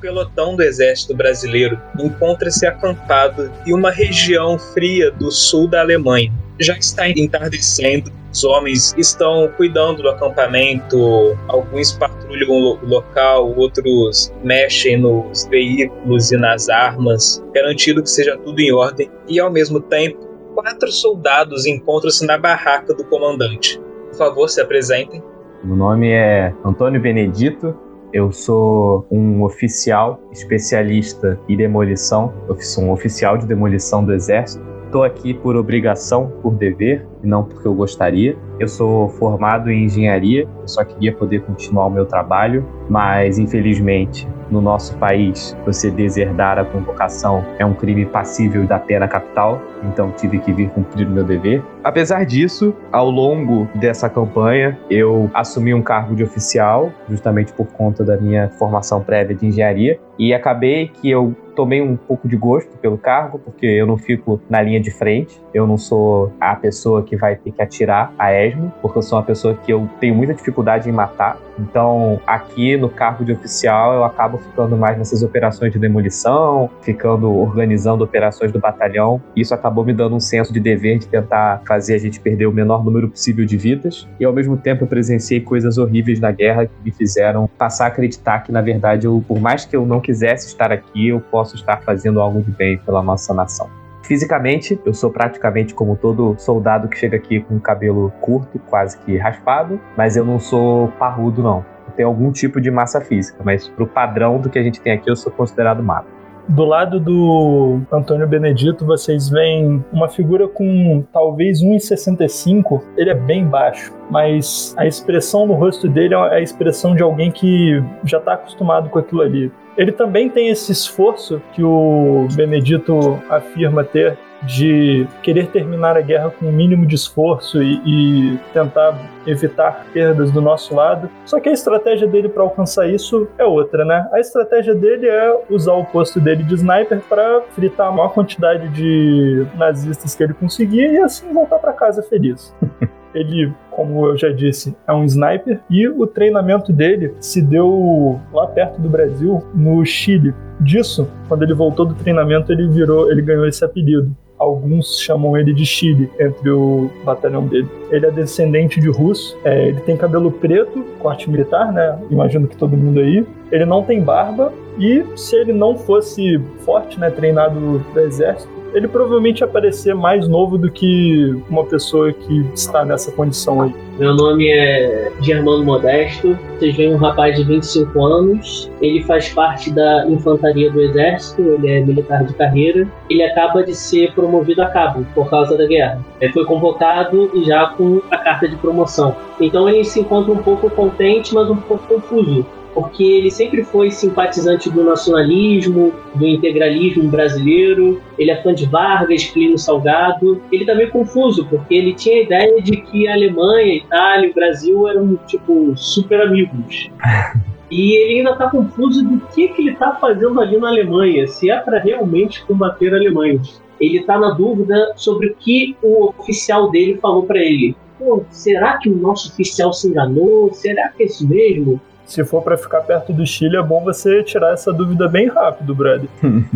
pelotão do exército brasileiro encontra-se acampado em uma região fria do sul da Alemanha. Já está entardecendo, os homens estão cuidando do acampamento, alguns patrulham o local, outros mexem nos veículos e nas armas, garantindo que seja tudo em ordem, e ao mesmo tempo, quatro soldados encontram-se na barraca do comandante. Por favor, se apresentem. Meu nome é Antônio Benedito, eu sou um oficial especialista em demolição, sou um oficial de demolição do Exército. Estou aqui por obrigação, por dever, e não porque eu gostaria. Eu sou formado em engenharia, eu só queria poder continuar o meu trabalho, mas infelizmente no nosso país você deserdar a convocação é um crime passível da pena capital, então tive que vir cumprir o meu dever. Apesar disso, ao longo dessa campanha, eu assumi um cargo de oficial, justamente por conta da minha formação prévia de engenharia, e acabei que eu tomei um pouco de gosto pelo cargo, porque eu não fico na linha de frente, eu não sou a pessoa que vai ter que atirar a esmo, porque eu sou uma pessoa que eu tenho muita dificuldade em matar. Então, aqui no cargo de oficial, eu acabo ficando mais nessas operações de demolição, ficando organizando operações do batalhão. Isso acabou me dando um senso de dever de tentar fazer a gente perder o menor número possível de vidas. E ao mesmo tempo, eu presenciei coisas horríveis na guerra que me fizeram passar a acreditar que, na verdade, eu, por mais que eu não quisesse estar aqui, eu posso estar fazendo algo de bem pela nossa nação. Fisicamente, eu sou praticamente como todo soldado que chega aqui com cabelo curto, quase que raspado, mas eu não sou parrudo, não. Eu tenho algum tipo de massa física, mas pro padrão do que a gente tem aqui, eu sou considerado magro. Do lado do Antônio Benedito, vocês veem uma figura com talvez 1,65. Ele é bem baixo, mas a expressão no rosto dele é a expressão de alguém que já está acostumado com aquilo ali. Ele também tem esse esforço que o Benedito afirma ter de querer terminar a guerra com o mínimo de esforço e, e, tentar evitar perdas do nosso lado. Só que a estratégia dele para alcançar isso é outra, né? A estratégia dele é usar o posto dele de sniper para fritar a maior quantidade de nazistas que ele conseguir e assim voltar para casa feliz. Ele, como eu já disse, é um sniper e o treinamento dele se deu lá perto do Brasil, no Chile. Disso, quando ele voltou do treinamento, ele virou, ele ganhou esse apelido. Alguns chamam ele de Chile entre o batalhão dele. Ele é descendente de russo, é, ele tem cabelo preto, corte militar, né? Imagino que todo mundo aí. Ele não tem barba e se ele não fosse forte, né, treinado do exército, ele provavelmente ia aparecer mais novo do que uma pessoa que está nessa condição aí. Meu nome é Germano Modesto, vocês veem um rapaz de 25 anos, ele faz parte da infantaria do exército, ele é militar de carreira, ele acaba de ser promovido a cabo por causa da guerra. Ele foi convocado já com a carta de promoção. Então ele se encontra um pouco contente, mas um pouco confuso porque ele sempre foi simpatizante do nacionalismo, do integralismo brasileiro. Ele é fã de Vargas, Plínio Salgado. Ele tá meio confuso, porque ele tinha a ideia de que a Alemanha, a Itália e o Brasil eram, tipo, super amigos. E ele ainda tá confuso do que, que ele tá fazendo ali na Alemanha, se é para realmente combater alemães. Ele tá na dúvida sobre o que o oficial dele falou para ele. Pô, será que o nosso oficial se enganou? Será que é isso mesmo? Se for para ficar perto do Chile, é bom você tirar essa dúvida bem rápido, brother.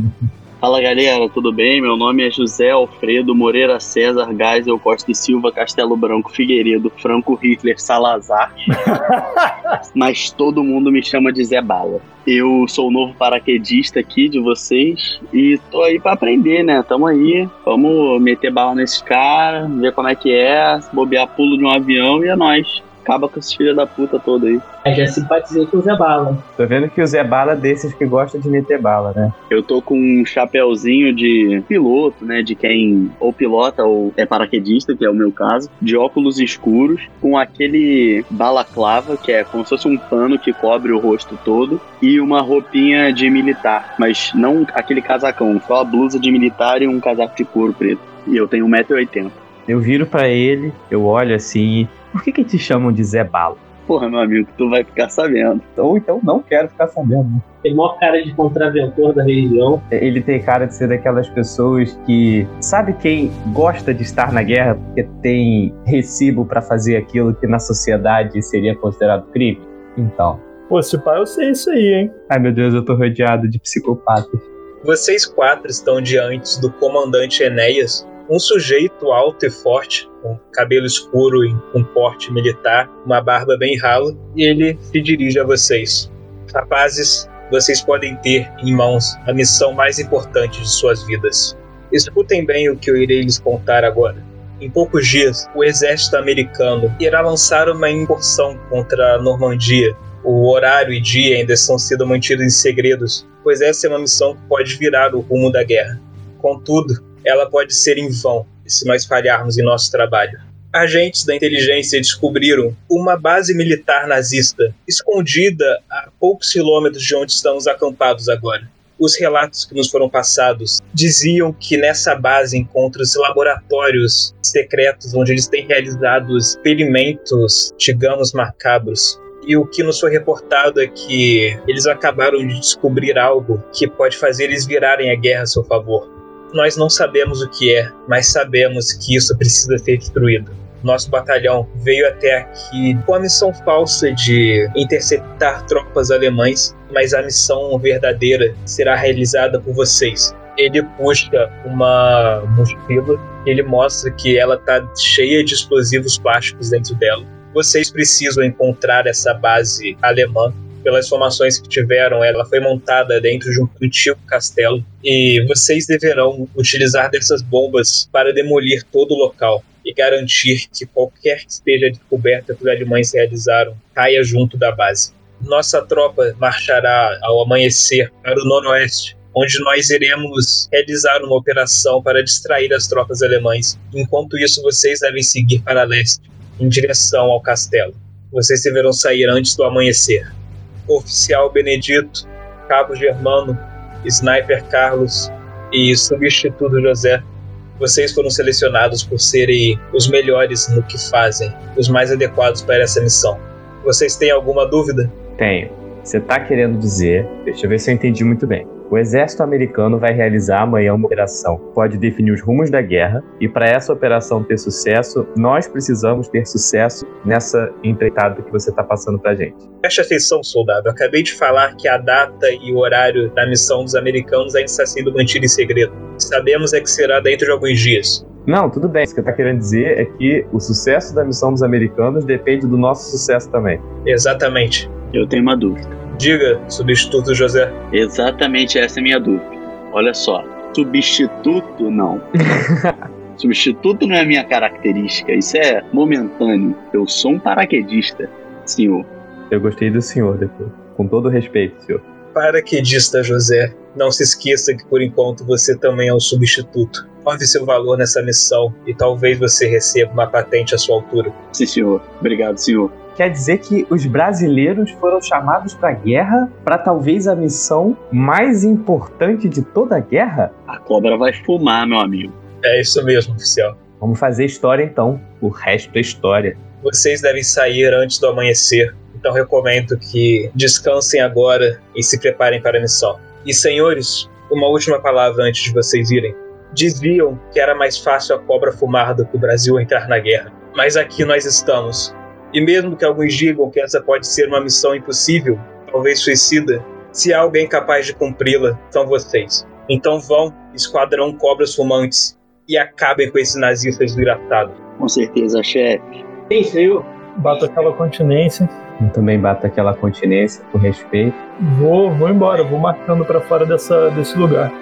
Fala galera, tudo bem? Meu nome é José Alfredo Moreira César Geisel Costa e Silva Castelo Branco Figueiredo Franco Hitler Salazar. Mas todo mundo me chama de Zé Bala. Eu sou o novo paraquedista aqui de vocês e tô aí para aprender, né? Tamo aí, vamos meter bala nesses caras, ver como é que é, bobear pulo de um avião e é nóis acaba com esses filhos da puta todo aí. Eu já simpatizei com o Zé Bala. Tô vendo que o Zé Bala é desses que gosta de meter bala, né? Eu tô com um chapéuzinho de piloto, né? De quem ou pilota ou é paraquedista, que é o meu caso, de óculos escuros, com aquele balaclava, que é como se fosse um pano que cobre o rosto todo, e uma roupinha de militar, mas não aquele casacão, só a blusa de militar e um casaco de couro preto. E eu tenho 1,80m. Eu viro para ele, eu olho assim por que, que te chamam de Zé Bala? Porra, meu amigo, tu vai ficar sabendo. Ou então não quero ficar sabendo. Né? Tem maior cara de contraventor da religião. Ele tem cara de ser daquelas pessoas que. Sabe quem gosta de estar na guerra porque tem recibo para fazer aquilo que na sociedade seria considerado crime? Então, Pô, se pá, eu sei isso aí, hein? Ai meu Deus, eu tô rodeado de psicopatas. Vocês quatro estão diante do comandante Enéas, um sujeito alto e forte, com cabelo escuro e com porte militar, uma barba bem rala, e ele se dirige a vocês. Rapazes, vocês podem ter em mãos a missão mais importante de suas vidas. Escutem bem o que eu irei lhes contar agora. Em poucos dias, o exército americano irá lançar uma incursão contra a Normandia. O horário e dia ainda estão sendo mantidos em segredos, pois essa é uma missão que pode virar o rumo da guerra. Contudo, ela pode ser em vão se nós falharmos em nosso trabalho. Agentes da inteligência descobriram uma base militar nazista escondida a poucos quilômetros de onde estamos acampados agora. Os relatos que nos foram passados diziam que nessa base encontra-se laboratórios secretos onde eles têm realizado experimentos, digamos, macabros. E o que nos foi reportado é que eles acabaram de descobrir algo que pode fazer eles virarem a guerra a seu favor. Nós não sabemos o que é, mas sabemos que isso precisa ser destruído. Nosso batalhão veio até aqui com a missão falsa de interceptar tropas alemães, mas a missão verdadeira será realizada por vocês. Ele puxa uma mochila, ele mostra que ela está cheia de explosivos plásticos dentro dela. Vocês precisam encontrar essa base alemã pelas informações que tiveram, ela foi montada dentro de um antigo castelo e vocês deverão utilizar dessas bombas para demolir todo o local e garantir que qualquer que esteja descoberta que os alemães realizaram caia junto da base. Nossa tropa marchará ao amanhecer para o noroeste, onde nós iremos realizar uma operação para distrair as tropas alemãs. Enquanto isso, vocês devem seguir para leste, em direção ao castelo. Vocês deverão sair antes do amanhecer. Oficial Benedito, Cabo Germano, Sniper Carlos e Substituto José vocês foram selecionados por serem os melhores no que fazem, os mais adequados para essa missão. Vocês têm alguma dúvida? Tenho. Você está querendo dizer, deixa eu ver se eu entendi muito bem. O exército americano vai realizar amanhã uma operação que pode definir os rumos da guerra, e para essa operação ter sucesso, nós precisamos ter sucesso nessa empreitada que você está passando para gente. Preste atenção, soldado. Eu acabei de falar que a data e o horário da missão dos americanos ainda está sendo mantido em segredo. Sabemos é que será dentro de alguns dias. Não, tudo bem. O que você está querendo dizer é que o sucesso da missão dos americanos depende do nosso sucesso também. Exatamente. Eu tenho uma dúvida. Diga, substituto José. Exatamente essa é a minha dúvida. Olha só, substituto não. substituto não é a minha característica, isso é momentâneo. Eu sou um paraquedista, senhor. Eu gostei do senhor depois. Com todo respeito, senhor. Paraquedista José, não se esqueça que por enquanto você também é um substituto. Prove seu valor nessa missão e talvez você receba uma patente à sua altura. Sim, senhor. Obrigado, senhor quer dizer que os brasileiros foram chamados para a guerra para talvez a missão mais importante de toda a guerra? A cobra vai fumar, meu amigo. É isso mesmo, oficial. Vamos fazer história então. O resto é história. Vocês devem sair antes do amanhecer, então recomendo que descansem agora e se preparem para a missão. E senhores, uma última palavra antes de vocês irem. Diziam que era mais fácil a cobra fumar do que o Brasil entrar na guerra. Mas aqui nós estamos, e mesmo que alguns digam que essa pode ser uma missão impossível, talvez suicida, se há alguém capaz de cumpri-la, são vocês. Então vão, esquadrão cobras fumantes, e acabem com esse nazista desgraçado. Com certeza, chefe. Sim, senhor. Bato aquela continência. Eu também bato aquela continência, por respeito. Vou, vou embora, vou marcando para fora dessa, desse lugar.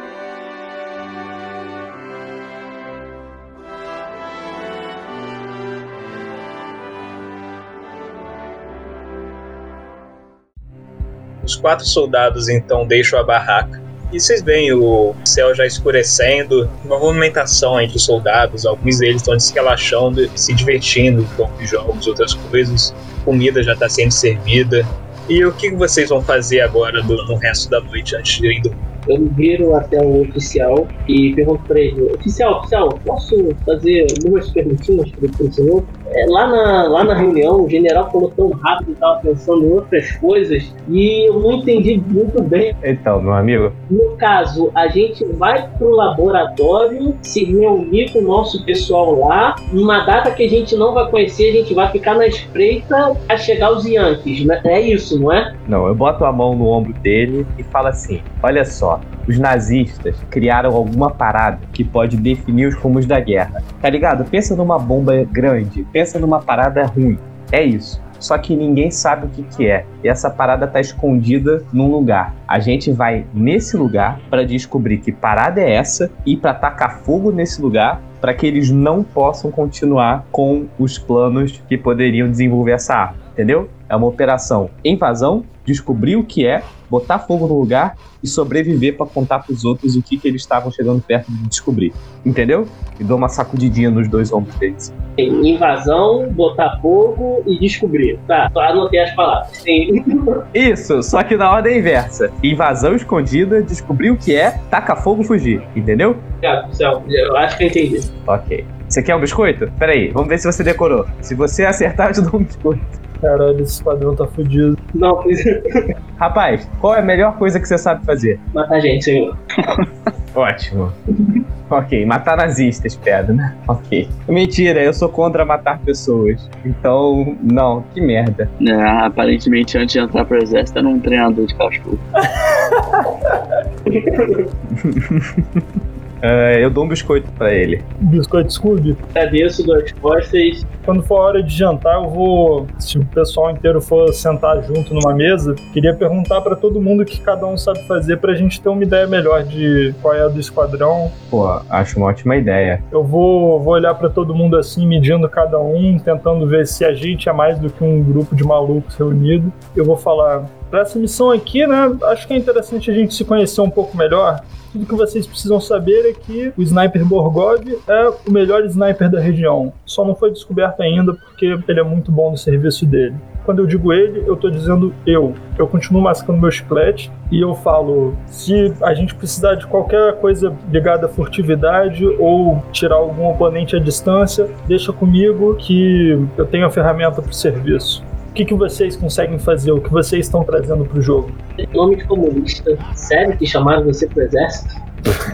Os quatro soldados então deixam a barraca. E vocês veem o céu já escurecendo, uma movimentação entre os soldados, alguns deles estão se relaxando, se divertindo com jogos, outras coisas. Comida já está sendo servida. E o que vocês vão fazer agora no resto da noite antes de ir dormir? Eu viro até o oficial e pergunto para ele: Oficial, oficial, posso fazer algumas perguntinhas para o senhor? É, lá, na, lá na reunião, o general falou tão rápido, estava pensando em outras coisas, e eu não entendi muito bem. Então, meu amigo. No caso, a gente vai pro laboratório, se reunir com o nosso pessoal lá, numa data que a gente não vai conhecer, a gente vai ficar na espreita a chegar os Yankees, né? É isso, não é? Não, eu boto a mão no ombro dele e falo assim: olha só, os nazistas criaram alguma parada que pode definir os rumos da guerra. Tá ligado? Pensa numa bomba grande, pensa numa parada ruim. É isso. Só que ninguém sabe o que, que é. E essa parada tá escondida num lugar. A gente vai nesse lugar para descobrir que parada é essa e para tacar fogo nesse lugar para que eles não possam continuar com os planos que poderiam desenvolver essa arma. Entendeu? É uma operação invasão descobrir o que é, botar fogo no lugar e sobreviver para contar para os outros o que, que eles estavam chegando perto de descobrir. Entendeu? E dou uma sacudidinha nos dois ombros deles. Invasão, botar fogo e descobrir. Tá, só anotei as palavras. Sim. Isso, só que na ordem inversa. Invasão escondida, descobrir o que é, taca fogo fugir. Entendeu? Céu, eu acho que eu entendi. Ok. Você quer um biscoito? Peraí, vamos ver se você decorou. Se você acertar, eu te dou um biscoito. Caralho, esse padrão tá fudido. Não, pois Rapaz, qual é a melhor coisa que você sabe fazer? Matar gente, senhor. Ótimo. ok, matar nazistas, pedra, né? Ok. Mentira, eu sou contra matar pessoas. Então, não, que merda. É, aparentemente, antes de entrar pro exército, era um treinador de cachorro. Uh, eu dou um biscoito pra ele. Biscoito Scooby? Agradeço, duas costas. Quando for a hora de jantar, eu vou. Se o pessoal inteiro for sentar junto numa mesa, queria perguntar para todo mundo o que cada um sabe fazer pra gente ter uma ideia melhor de qual é a do esquadrão. Pô, acho uma ótima ideia. Eu vou, vou olhar para todo mundo assim, medindo cada um, tentando ver se a gente é mais do que um grupo de malucos reunido. Eu vou falar. Pra essa missão aqui, né? Acho que é interessante a gente se conhecer um pouco melhor. Tudo que vocês precisam saber é que o Sniper Borgov é o melhor sniper da região. Só não foi descoberto ainda porque ele é muito bom no serviço dele. Quando eu digo ele, eu tô dizendo eu. Eu continuo mascando meu chiclete e eu falo: se a gente precisar de qualquer coisa ligada à furtividade ou tirar algum oponente à distância, deixa comigo que eu tenho a ferramenta pro serviço. O que, que vocês conseguem fazer? O que vocês estão trazendo pro jogo? Nome de comunista. Sério que chamaram você pro exército?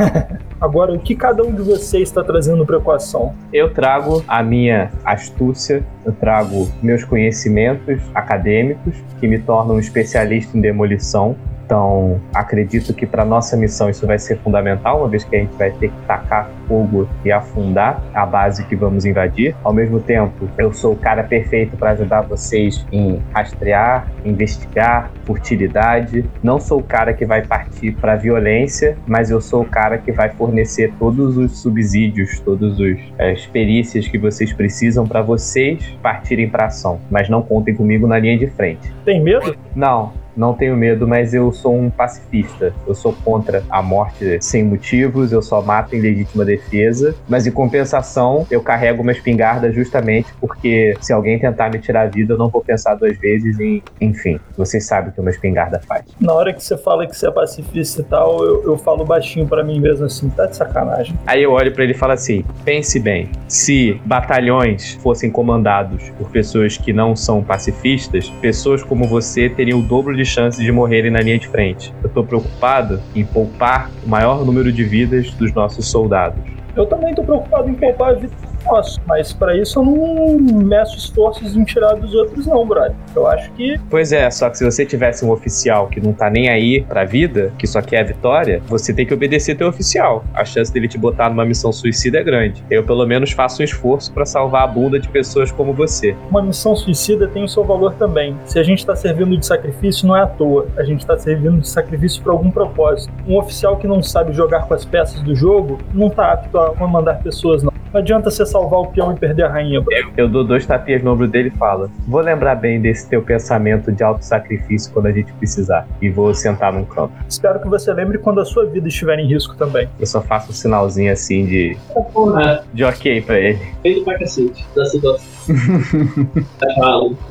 Agora, o que cada um de vocês está trazendo para a equação? Eu trago a minha astúcia, eu trago meus conhecimentos acadêmicos, que me tornam um especialista em demolição, então, acredito que para nossa missão isso vai ser fundamental, uma vez que a gente vai ter que tacar fogo e afundar a base que vamos invadir. Ao mesmo tempo, eu sou o cara perfeito para ajudar vocês em rastrear, investigar, furtilidade. Não sou o cara que vai partir para violência, mas eu sou o cara que vai fornecer todos os subsídios, todas as perícias que vocês precisam para vocês partirem para ação. Mas não contem comigo na linha de frente. Tem medo? Não, não tenho medo, mas eu sou um pacifista. Eu sou contra a morte sem motivos, eu só mato em legítima defesa, mas em compensação eu carrego uma espingarda justamente porque se alguém tentar me tirar a vida, eu não vou pensar duas vezes em. Enfim, vocês sabem o que uma espingarda faz. Na hora que você fala que você é pacifista e tal, eu, eu falo baixinho para mim mesmo assim, tá de sacanagem. Aí eu olho para ele e falo assim: pense bem, se batalhões fossem comandados por pessoas que não são pacifistas, pessoas como você teriam o dobro de chances de morrerem na linha de frente. Eu estou preocupado em poupar o maior número de vidas dos nossos soldados. Eu também estou preocupado em poupar a vida posso, mas para isso eu não meço esforços em tirar dos outros, não, brother. Eu acho que. Pois é, só que se você tivesse um oficial que não tá nem aí pra vida, que só quer a vitória, você tem que obedecer teu oficial. A chance dele te botar numa missão suicida é grande. Eu, pelo menos, faço um esforço para salvar a bunda de pessoas como você. Uma missão suicida tem o seu valor também. Se a gente tá servindo de sacrifício, não é à toa. A gente tá servindo de sacrifício por algum propósito. Um oficial que não sabe jogar com as peças do jogo não tá apto a comandar pessoas, não. Não adianta você salvar o peão e perder a rainha, bro. Eu, eu dou dois tapinhas no ombro dele e falo: Vou lembrar bem desse teu pensamento de auto-sacrifício quando a gente precisar. E vou sentar num canto. Espero que você lembre quando a sua vida estiver em risco também. Eu só faço um sinalzinho assim de. Porra, de ok pra ele. feito pra cacete da situação.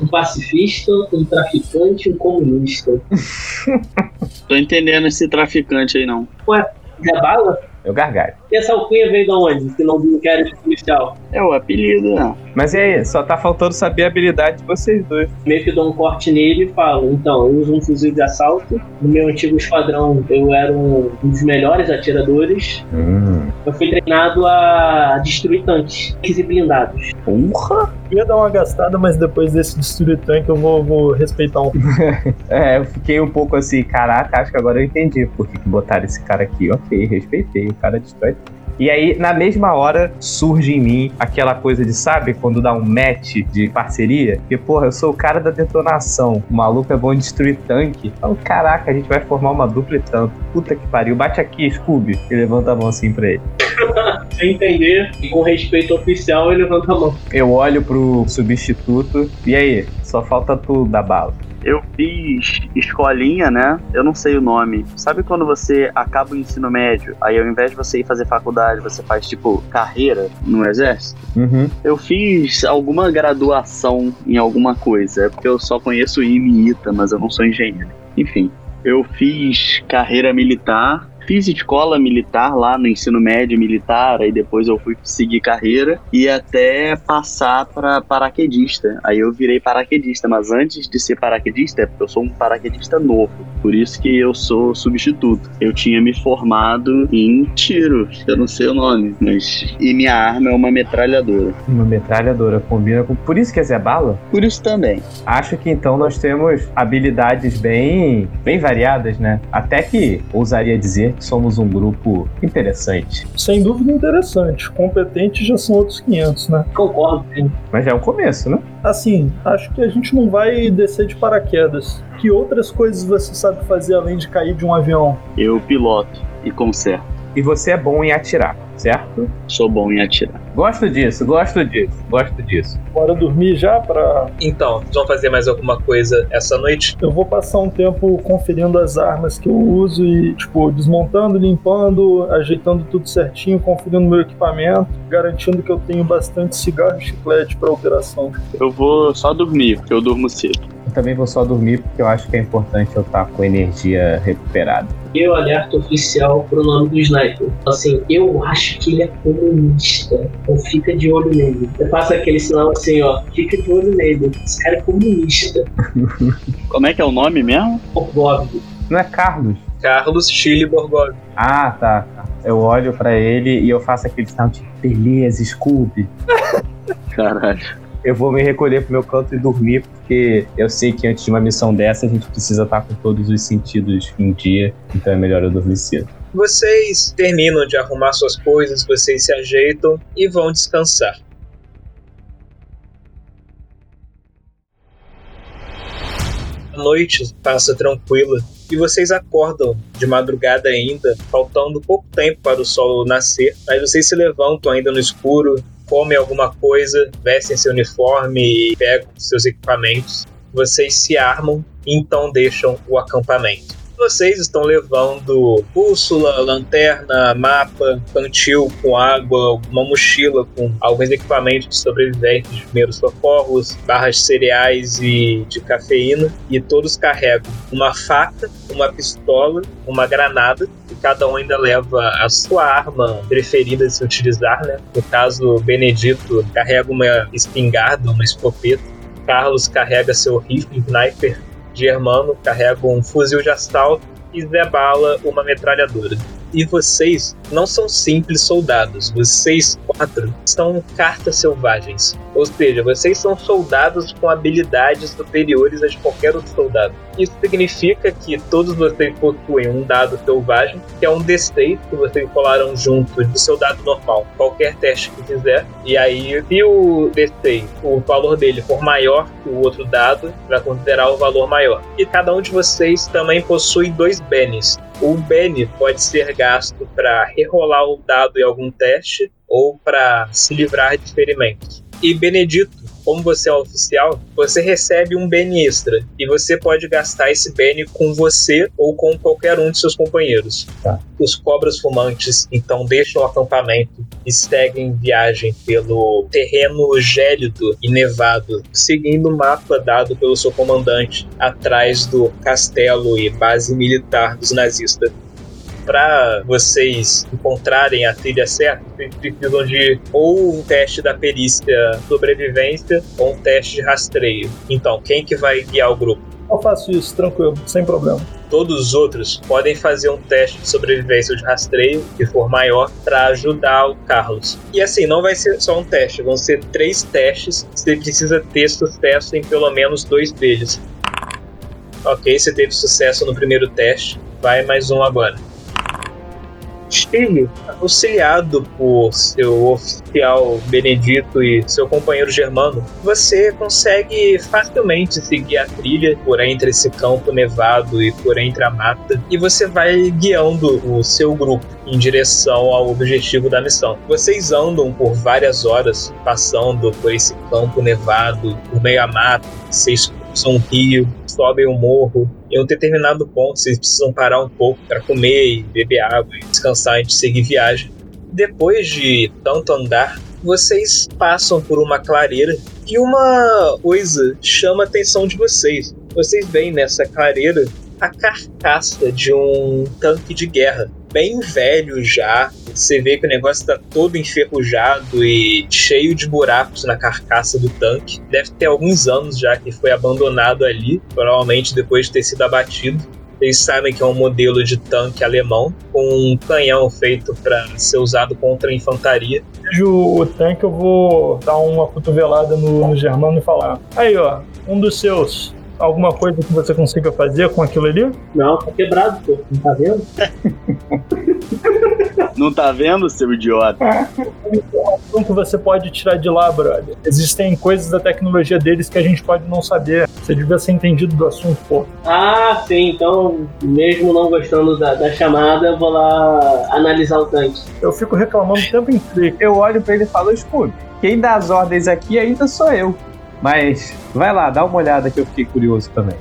Um pacifista, um traficante, um comunista. Tô entendendo esse traficante aí, não. Ué, é bala? Eu gargalho. E essa alcunha veio de onde? Se não quer de policial? É o apelido, né? Mas e aí, só tá faltando saber a habilidade de vocês dois. Meio que dou um corte nele e falo, então, eu uso um fuzil de assalto. No meu antigo esquadrão, eu era um dos melhores atiradores. Hum. Eu fui treinado a destruir tanques e blindados. Porra! Eu ia dar uma gastada, mas depois desse destruir tanque eu vou, vou respeitar um pouco. É, eu fiquei um pouco assim, caraca, acho que agora eu entendi por que botaram esse cara aqui. Ok, respeitei, o cara destrói. E aí, na mesma hora, surge em mim aquela coisa de, sabe, quando dá um match de parceria? Porque, porra, eu sou o cara da detonação. O maluco é bom em destruir tanque. Então, caraca, a gente vai formar uma dupla e tanto. Puta que pariu. Bate aqui, Scooby. E levanta a mão assim pra ele. Sem entender, e com respeito oficial, ele levanta a mão. Eu olho pro substituto. E aí? Só falta tu dar bala. Eu fiz escolinha, né? Eu não sei o nome. Sabe quando você acaba o ensino médio, aí ao invés de você ir fazer faculdade, você faz tipo carreira no exército? Uhum. Eu fiz alguma graduação em alguma coisa. É porque eu só conheço IME e ITA, mas eu não sou engenheiro. Enfim, eu fiz carreira militar. Fiz escola militar lá no ensino médio militar, aí depois eu fui seguir carreira e até passar para paraquedista. Aí eu virei paraquedista, mas antes de ser paraquedista, é porque eu sou um paraquedista novo, por isso que eu sou substituto. Eu tinha me formado em tiro, eu não sei o nome, mas e minha arma é uma metralhadora. Uma metralhadora combina com. Por isso que é Zé Bala? Por isso também. Acho que então nós temos habilidades bem, bem variadas, né? Até que ousaria dizer que somos um grupo interessante. Sem dúvida interessante. Competentes já são outros 500, né? Concordo. sim. Mas já é um começo, né? Assim, acho que a gente não vai descer de paraquedas. Que outras coisas você sabe fazer além de cair de um avião? Eu piloto e conserto. E você é bom em atirar, certo? Sou bom em atirar. Gosto disso, gosto disso, gosto disso. Bora dormir já pra. Então, vocês vão fazer mais alguma coisa essa noite? Eu vou passar um tempo conferindo as armas que eu uso e, tipo, desmontando, limpando, ajeitando tudo certinho, conferindo meu equipamento, garantindo que eu tenho bastante cigarro e chiclete pra operação. Eu vou só dormir, porque eu durmo cedo. Também vou só dormir porque eu acho que é importante eu estar com energia recuperada. Eu alerto oficial pro nome do sniper. Assim, eu acho que ele é comunista. Então fica de olho nele. Eu faço aquele sinal assim, ó. Fica de olho nele. Esse cara é comunista. Como é que é o nome mesmo? Borgov. Não é Carlos? Carlos Chile Borgov. Ah, tá. tá. Eu olho pra ele e eu faço aquele sinal de beleza, Scooby. Caralho. Eu vou me recolher pro meu canto e dormir, porque eu sei que antes de uma missão dessa a gente precisa estar com todos os sentidos em dia, então é melhor eu dormir cedo. Vocês terminam de arrumar suas coisas, vocês se ajeitam e vão descansar. A noite passa tranquila e vocês acordam de madrugada ainda, faltando pouco tempo para o sol nascer, mas vocês se levantam ainda no escuro, comem alguma coisa, vestem seu uniforme e pegam seus equipamentos. Vocês se armam e então deixam o acampamento. Vocês estão levando bússola, lanterna, mapa, cantil com água, uma mochila com alguns equipamentos de sobreviventes de primeiros socorros, barras de cereais e de cafeína. E todos carregam uma faca, uma pistola, uma granada. E cada um ainda leva a sua arma preferida de se utilizar, né? No caso, Benedito carrega uma espingarda, uma escopeta. Carlos carrega seu rifle sniper Germano carrega um fuzil de assalto e Zé Bala uma metralhadora. E vocês não são simples soldados, vocês quatro são cartas selvagens. Ou seja, vocês são soldados com habilidades superiores a de qualquer outro soldado. Isso significa que todos vocês possuem um dado selvagem, que é um D6 que vocês colaram junto do seu dado normal, qualquer teste que fizer. E aí, se o D6, o valor dele for maior que o outro dado, vai considerar o valor maior. E cada um de vocês também possui dois Bennies. O Benny pode ser gasto para rerolar o dado em algum teste ou para se livrar de ferimentos. E Benedito, como você é um oficial, você recebe um Benny extra e você pode gastar esse Benny com você ou com qualquer um de seus companheiros. Tá. Os cobras fumantes então deixam o acampamento e seguem viagem pelo terreno gélido e nevado, seguindo o mapa dado pelo seu comandante atrás do castelo e base militar dos nazistas. Para vocês encontrarem a trilha certa, vocês precisam de ou um teste da perícia sobrevivência ou um teste de rastreio. Então, quem que vai guiar o grupo? Eu faço isso, tranquilo, sem problema. Todos os outros podem fazer um teste de sobrevivência ou de rastreio, que for maior, para ajudar o Carlos. E assim, não vai ser só um teste, vão ser três testes. Você precisa ter sucesso em pelo menos dois deles. Ok, você teve sucesso no primeiro teste. Vai mais um agora. Chile, auxiliado por seu oficial Benedito e seu companheiro Germano, você consegue facilmente seguir a trilha por entre esse campo nevado e por entre a mata, e você vai guiando o seu grupo em direção ao objetivo da missão. Vocês andam por várias horas, passando por esse campo nevado, por meio à mata, vocês cruzam um rio, sobem um morro. Em um determinado ponto, vocês precisam parar um pouco para comer beber água descansar antes de seguir viagem. Depois de tanto andar, vocês passam por uma clareira e uma coisa chama a atenção de vocês. Vocês veem nessa clareira a carcaça de um tanque de guerra, bem velho já. Você vê que o negócio está todo enferrujado e cheio de buracos na carcaça do tanque. Deve ter alguns anos já que foi abandonado ali, provavelmente depois de ter sido abatido. Eles sabem que é um modelo de tanque alemão com um canhão feito para ser usado contra a infantaria. Vejo o tanque, eu vou dar uma cotovelada no, no Germano e falar: Aí, ó, um dos seus alguma coisa que você consiga fazer com aquilo ali? Não, tá quebrado, pô. Não tá vendo? Não tá vendo, seu idiota? Então que você pode tirar de lá, brother. Existem coisas da tecnologia deles que a gente pode não saber. Você devia ser entendido do assunto, pô. Ah, sim. Então, mesmo não gostando da, da chamada, eu vou lá analisar o tanque. Eu fico reclamando o tempo inteiro. Eu olho pra ele e falo, escuta, quem dá as ordens aqui ainda sou eu. Mas vai lá, dá uma olhada que eu fiquei curioso também.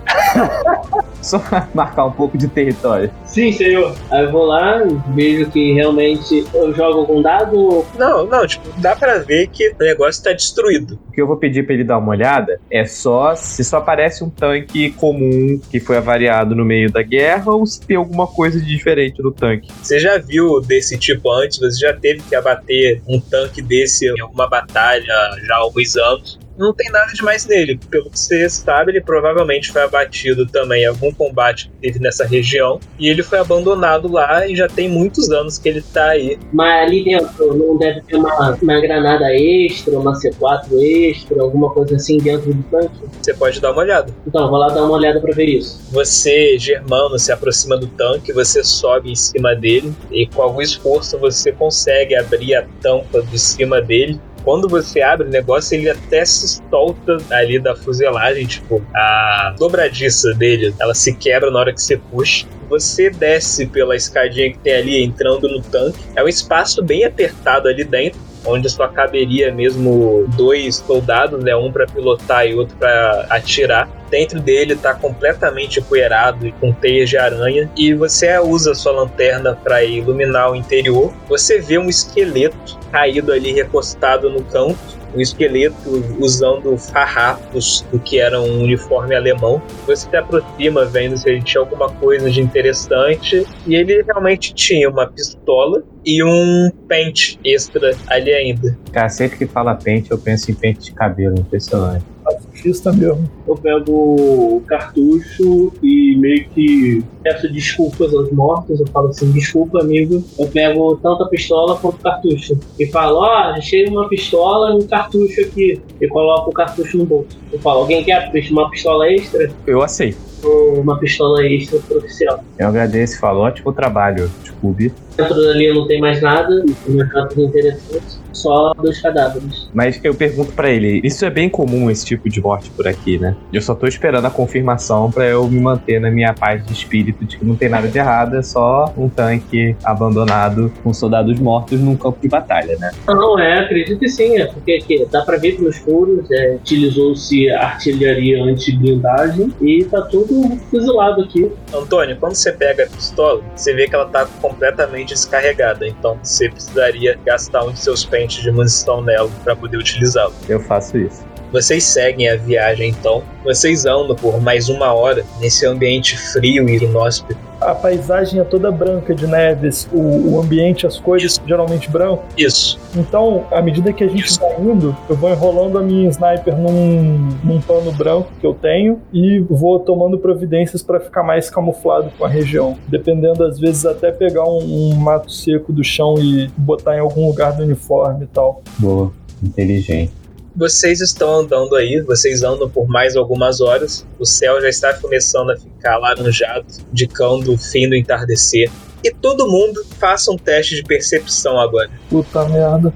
Só marcar um pouco de território. Sim, senhor. Aí eu vou lá, vejo que realmente eu jogo com dado. Não, não, tipo, dá pra ver que o negócio tá destruído. O que eu vou pedir pra ele dar uma olhada é só se só aparece um tanque comum que foi avariado no meio da guerra ou se tem alguma coisa de diferente no tanque. Você já viu desse tipo antes? Você já teve que abater um tanque desse em alguma batalha já há alguns anos? Não tem nada demais nele. Pelo que você sabe, ele provavelmente foi abatido também em algum combate que teve nessa região. E ele foi abandonado lá e já tem muitos anos que ele tá aí. Mas ali dentro não deve ter uma, uma granada extra, uma C4 extra, alguma coisa assim dentro do tanque? Você pode dar uma olhada. Então, vou lá dar uma olhada pra ver isso. Você, Germano, se aproxima do tanque, você sobe em cima dele e com algum esforço você consegue abrir a tampa de cima dele quando você abre o negócio, ele até se solta ali da fuselagem, tipo, a dobradiça dele, ela se quebra na hora que você puxa. Você desce pela escadinha que tem ali, entrando no tanque. É um espaço bem apertado ali dentro onde só caberia mesmo dois soldados, né, um para pilotar e outro para atirar. Dentro dele está completamente empoeirado e com teias de aranha e você usa sua lanterna para iluminar o interior. Você vê um esqueleto caído ali recostado no canto um esqueleto usando farrapos do que era um uniforme alemão. Você se aproxima vendo se ele tinha alguma coisa de interessante e ele realmente tinha uma pistola e um pente extra ali ainda. Cara, sempre que fala pente, eu penso em pente de cabelo, impressionante pacifista mesmo. Eu pego o cartucho e meio que peço desculpas aos mortos. Eu falo assim: desculpa, amigo. Eu pego tanto a pistola quanto o cartucho. E falo: ó, oh, achei uma pistola e um cartucho aqui. E coloco o cartucho no bolso. Eu falo: alguém quer uma pistola extra? Eu aceito. Uma pistola extra pro oficial. Eu agradeço, falo ótimo trabalho, Scooby. Dentro dali não tem mais nada, não tem nada interessante só dos cadáveres. Mas eu pergunto para ele, isso é bem comum esse tipo de morte por aqui, né? Eu só tô esperando a confirmação para eu me manter na minha paz de espírito de que não tem nada de errado, é só um tanque abandonado com soldados mortos num campo de batalha, né? Não, é, acredito que sim, é porque aqui, dá pra ver pelos furos, é, utilizou-se artilharia anti-blindagem e tá tudo fuzilado aqui. Antônio, quando você pega a pistola, você vê que ela tá completamente descarregada, então você precisaria gastar um de seus de munição nela para poder utilizá-lo. Eu faço isso. Vocês seguem a viagem então. Vocês andam por mais uma hora nesse ambiente frio e inóspito. A paisagem é toda branca de neves, o, o ambiente, as cores geralmente branco. Isso. Então, à medida que a gente vai indo, eu vou enrolando a minha sniper num, num pano branco que eu tenho e vou tomando providências para ficar mais camuflado com a região. Dependendo, às vezes, até pegar um, um mato seco do chão e botar em algum lugar do uniforme e tal. Boa, inteligente. Vocês estão andando aí, vocês andam por mais algumas horas. O céu já está começando a ficar laranjado, indicando o fim do entardecer. E todo mundo faça um teste de percepção agora. Puta merda.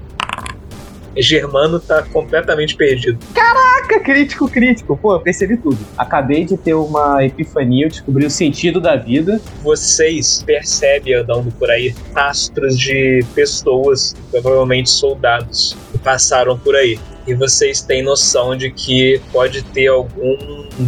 Germano tá completamente perdido. Caraca, crítico, crítico. Pô, eu percebi tudo. Acabei de ter uma epifania, eu descobri o sentido da vida. Vocês percebem andando por aí rastros de pessoas, provavelmente soldados, que passaram por aí. E vocês têm noção de que pode ter algum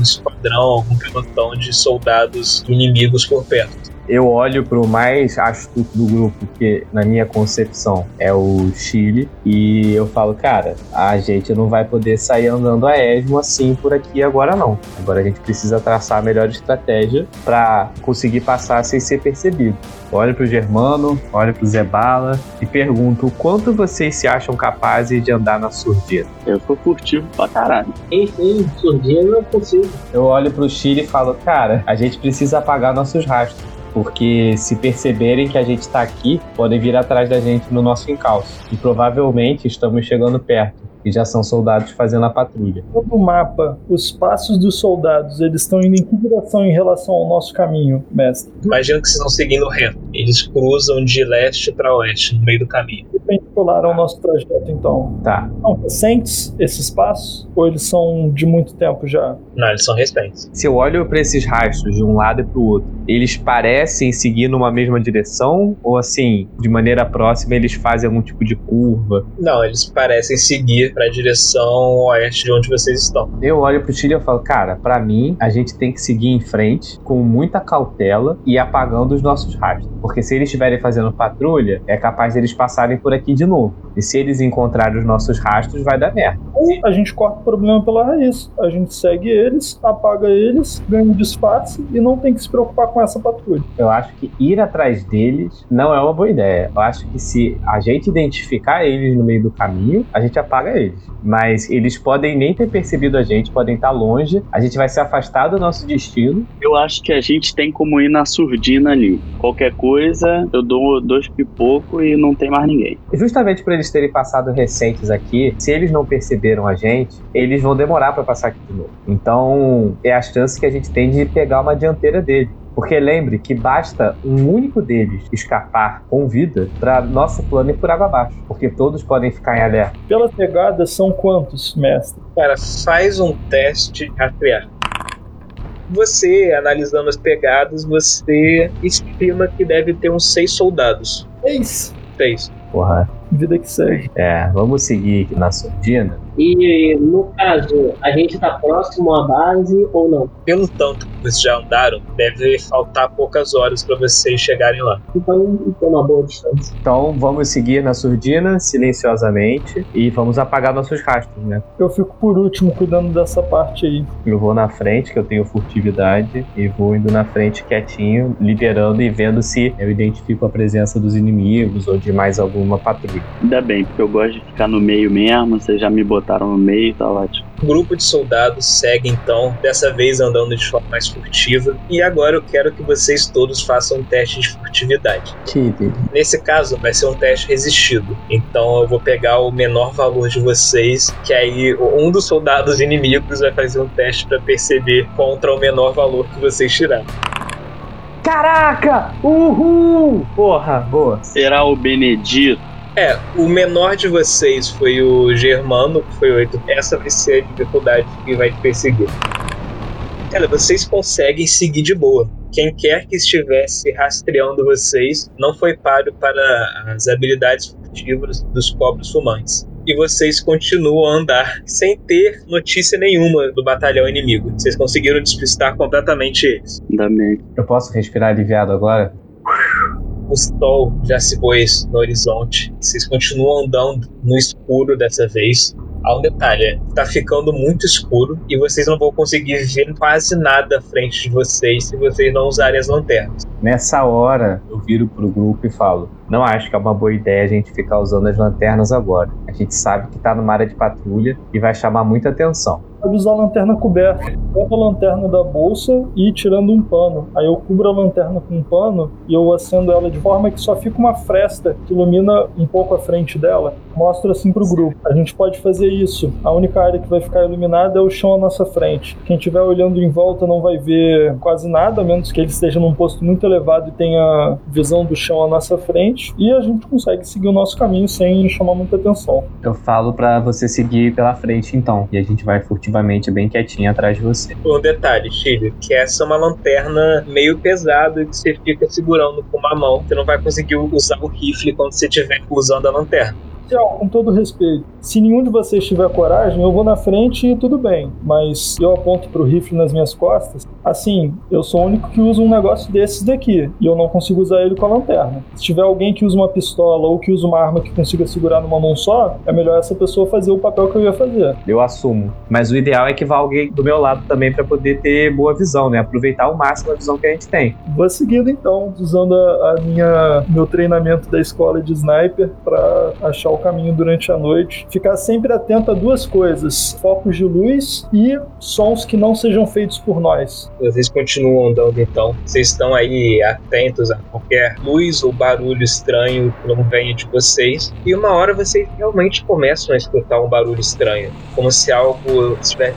esquadrão, algum pelotão de soldados inimigos por perto. Eu olho pro mais astuto do grupo, que na minha concepção é o Chile, e eu falo, cara, a gente não vai poder sair andando a esmo assim por aqui agora não. Agora a gente precisa traçar a melhor estratégia para conseguir passar sem ser percebido. Olho pro Germano, olho pro Zebala e pergunto o quanto vocês se acham capazes de andar na surdina. Eu sou furtivo pra caralho. Sim, surdina é possível. Eu olho pro Chile e falo, cara, a gente precisa apagar nossos rastros. Porque se perceberem que a gente tá aqui, podem vir atrás da gente no nosso encalço. E provavelmente estamos chegando perto. E já são soldados fazendo a patrulha. Todo o mapa, os passos dos soldados, eles estão indo em que direção em relação ao nosso caminho, mestre? Imagina que vocês estão seguindo reto. Eles cruzam de leste para oeste, no meio do caminho. Perpendicular ao nosso trajeto, então. Tá. São recentes esses passos? Ou eles são de muito tempo já? Não, eles são recentes. Se eu olho para esses rastros de um lado e pro outro, eles parecem seguir numa mesma direção? Ou assim, de maneira próxima, eles fazem algum tipo de curva? Não, eles parecem seguir para a direção oeste de onde vocês estão. Eu olho pro Chile e falo, cara, pra mim, a gente tem que seguir em frente com muita cautela e apagando os nossos rastros. Porque se eles estiverem fazendo patrulha, é capaz deles passarem por aqui de novo. E se eles encontrarem os nossos rastros, vai dar merda. Ou a gente corta o problema pela raiz. A gente segue eles, apaga eles, ganha um disfarce e não tem que se preocupar com essa patrulha. Eu acho que ir atrás deles não é uma boa ideia. Eu acho que se a gente identificar eles no meio do caminho, a gente apaga eles. Mas eles podem nem ter percebido a gente, podem estar longe, a gente vai se afastar do nosso destino. Eu acho que a gente tem como ir na surdina ali. Qualquer coisa, eu dou dois pipocos e não tem mais ninguém. Justamente por eles terem passado recentes aqui, se eles não perceberam a gente, eles vão demorar para passar aqui de novo. Então, é a chance que a gente tem de pegar uma dianteira dele. Porque lembre que basta um único deles escapar com vida para nosso plano ir por água abaixo. Porque todos podem ficar em alerta. Pelas pegadas, são quantos, mestre? Cara, faz um teste rastrear. Você, analisando as pegadas, você estima que deve ter uns seis soldados. Seis. Seis. Porra. Vida que segue. É, vamos seguir aqui na surdina. E no caso, a gente tá próximo à base ou não? Pelo tanto que vocês já andaram, deve faltar poucas horas para vocês chegarem lá. Então, tem uma boa distância. Então vamos seguir na surdina silenciosamente e vamos apagar nossos rastros, né? Eu fico por último cuidando dessa parte aí. Eu vou na frente, que eu tenho furtividade, e vou indo na frente quietinho, liderando e vendo se eu identifico a presença dos inimigos ou de mais alguma patrulha. Ainda bem, porque eu gosto de ficar no meio mesmo, vocês já me botaram no meio, tá ótimo. O grupo de soldados segue então, dessa vez andando de forma mais furtiva. E agora eu quero que vocês todos façam um teste de furtividade. Que Nesse caso, vai ser um teste resistido. Então eu vou pegar o menor valor de vocês, que aí um dos soldados inimigos vai fazer um teste para perceber contra o menor valor que vocês tiraram. Caraca! Uhul! Porra, boa. Será o Benedito? É, o menor de vocês foi o Germano, que foi 8. Essa vai ser a dificuldade que vai te perseguir. Cara, vocês conseguem seguir de boa. Quem quer que estivesse rastreando vocês não foi páreo para as habilidades furtivas dos pobres fumantes. E vocês continuam a andar sem ter notícia nenhuma do batalhão inimigo. Vocês conseguiram despistar completamente eles. Ainda bem. Eu posso respirar aliviado agora? O sol já se pôs no horizonte. Vocês continuam andando no escuro dessa vez. Há um detalhe, tá ficando muito escuro e vocês não vão conseguir ver quase nada à frente de vocês se vocês não usarem as lanternas. Nessa hora, eu viro pro grupo e falo: Não acho que é uma boa ideia a gente ficar usando as lanternas agora. A gente sabe que tá numa área de patrulha e vai chamar muita atenção pode usar a lanterna coberta. Pego a lanterna da bolsa e ir tirando um pano. Aí eu cubro a lanterna com um pano e eu acendo ela de forma que só fica uma fresta que ilumina um pouco a frente dela. Mostro assim pro grupo. A gente pode fazer isso. A única área que vai ficar iluminada é o chão à nossa frente. Quem estiver olhando em volta não vai ver quase nada, a menos que ele esteja num posto muito elevado e tenha visão do chão à nossa frente. E a gente consegue seguir o nosso caminho sem chamar muita atenção. Eu falo para você seguir pela frente então. E a gente vai furtivamente furtivamente bem quietinho atrás de você. Um detalhe, Chile, que essa é uma lanterna meio pesada que você fica segurando com uma mão. Você não vai conseguir usar o rifle quando você estiver usando a lanterna com todo respeito, se nenhum de vocês tiver coragem, eu vou na frente e tudo bem. Mas eu aponto pro rifle nas minhas costas. Assim, eu sou o único que usa um negócio desses daqui. E eu não consigo usar ele com a lanterna. Se tiver alguém que usa uma pistola ou que usa uma arma que consiga segurar numa mão só, é melhor essa pessoa fazer o papel que eu ia fazer. Eu assumo. Mas o ideal é que vá alguém do meu lado também para poder ter boa visão, né? Aproveitar ao máximo a visão que a gente tem. Vou seguindo então, usando a, a minha meu treinamento da escola de sniper para achar o caminho durante a noite. Ficar sempre atento a duas coisas: focos de luz e sons que não sejam feitos por nós. Vocês continuam andando então. Vocês estão aí atentos a qualquer luz ou barulho estranho que não venha de vocês. E uma hora vocês realmente começam a escutar um barulho estranho, como se algo estivesse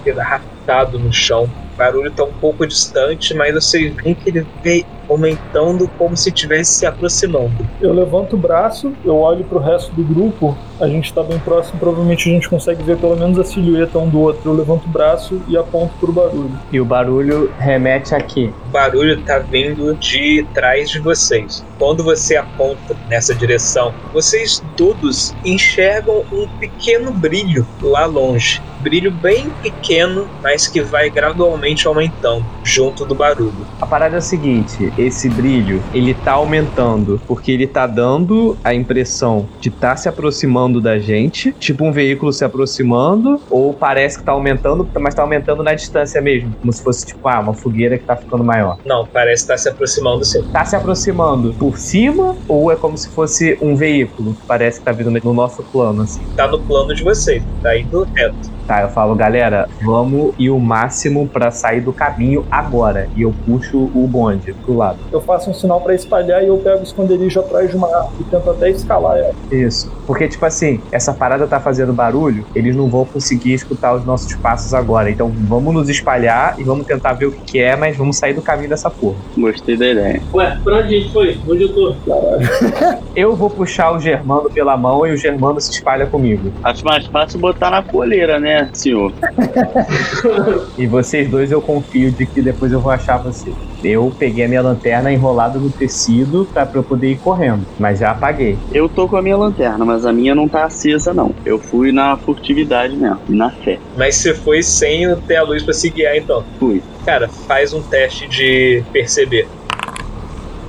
arrastado no chão o barulho está um pouco distante, mas você vê que ele vem aumentando como se estivesse se aproximando. Eu levanto o braço, eu olho para o resto do grupo, a gente está bem próximo, provavelmente a gente consegue ver pelo menos a silhueta um do outro. Eu levanto o braço e aponto para o barulho. E o barulho remete aqui. O barulho está vindo de trás de vocês. Quando você aponta nessa direção, vocês todos enxergam um pequeno brilho lá longe brilho bem pequeno, mas que vai gradualmente aumentando junto do barulho. A parada é a seguinte, esse brilho, ele tá aumentando porque ele tá dando a impressão de tá se aproximando da gente, tipo um veículo se aproximando, ou parece que tá aumentando, mas tá aumentando na distância mesmo, como se fosse tipo, ah, uma fogueira que tá ficando maior. Não, parece estar tá se aproximando sim. Tá se aproximando por cima ou é como se fosse um veículo que parece que tá vindo no nosso plano assim? Tá no plano de vocês, tá indo reto. Tá, eu falo, galera, vamos ir o máximo para sair do caminho agora. E eu puxo o bonde pro lado. Eu faço um sinal para espalhar e eu pego o esconderijo atrás de uma árvore e tento até escalar ela. Isso. Porque, tipo assim, essa parada tá fazendo barulho, eles não vão conseguir escutar os nossos passos agora. Então vamos nos espalhar e vamos tentar ver o que, é, mas vamos sair do caminho dessa porra. Gostei da ideia. Ué, pra onde a gente foi? Onde eu tô? eu vou puxar o Germano pela mão e o Germano se espalha comigo. Acho mais fácil botar na coleira, né? Senhor? e vocês dois eu confio de que depois eu vou achar você. Eu peguei a minha lanterna enrolada no tecido pra, pra eu poder ir correndo, mas já apaguei. Eu tô com a minha lanterna, mas a minha não tá acesa, não. Eu fui na furtividade mesmo, na fé. Mas você foi sem ter a luz pra se guiar, então? Fui. Cara, faz um teste de perceber.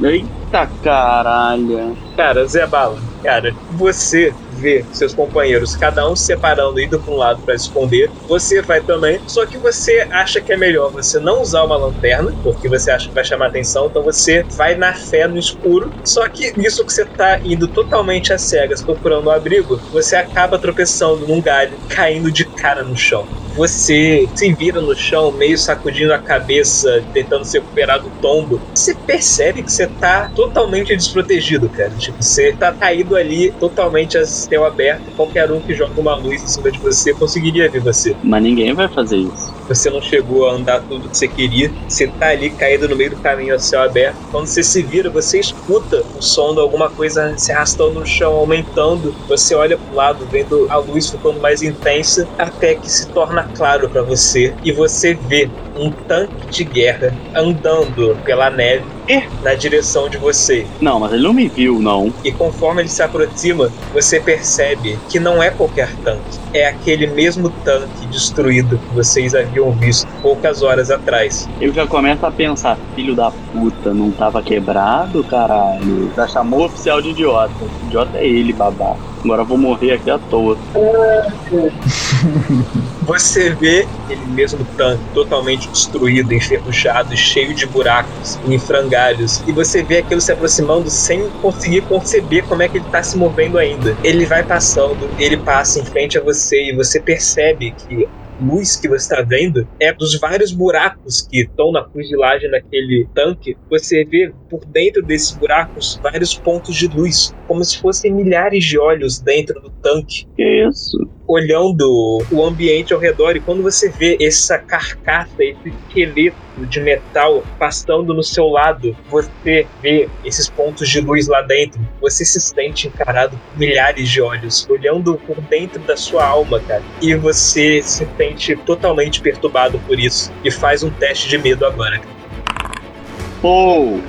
Eita caralho. Cara, Zé Bala, cara, você vê seus companheiros, cada um se separando, indo para um lado para esconder, você vai também, só que você acha que é melhor você não usar uma lanterna, porque você acha que vai chamar atenção, então você vai na fé no escuro, só que nisso que você tá indo totalmente às cegas procurando um abrigo, você acaba tropeçando num galho, caindo de cara no chão. Você se vira no chão, meio sacudindo a cabeça, tentando se recuperar do tombo. Você percebe que você tá totalmente desprotegido, cara. Tipo, você tá caído ali totalmente a céu aberto. Qualquer um que joga uma luz em cima de você conseguiria ver você. Mas ninguém vai fazer isso. Você não chegou a andar tudo que você queria. Você tá ali caído no meio do caminho a céu aberto. Quando você se vira, você escuta o som de alguma coisa se arrastando no chão, aumentando. Você olha pro lado, vendo a luz ficando mais intensa, até que se torna claro para você e você vê um tanque de guerra andando pela neve na direção de você. Não, mas ele não me viu, não. E conforme ele se aproxima, você percebe que não é qualquer tanque. É aquele mesmo tanque destruído que vocês haviam visto poucas horas atrás. Eu já começo a pensar, filho da puta, não tava quebrado, caralho? Já chamou o oficial de idiota. O idiota é ele, babaca. Agora eu vou morrer aqui à toa. Você vê ele mesmo tanque totalmente destruído, enferrujado, cheio de buracos em frangalhos. E você vê aquilo se aproximando sem conseguir conceber como é que ele tá se movendo ainda. Ele vai passando, ele passa em frente a você e você percebe que luz que você está vendo é dos vários buracos que estão na fuzilagem daquele tanque. Você vê por dentro desses buracos vários pontos de luz, como se fossem milhares de olhos dentro do tanque. Que isso? Olhando o ambiente ao redor, e quando você vê essa carcaça, esse esqueleto de metal passando no seu lado, você vê esses pontos de luz lá dentro, você se sente encarado por milhares de olhos, olhando por dentro da sua alma, cara. E você se sente totalmente perturbado por isso e faz um teste de medo agora.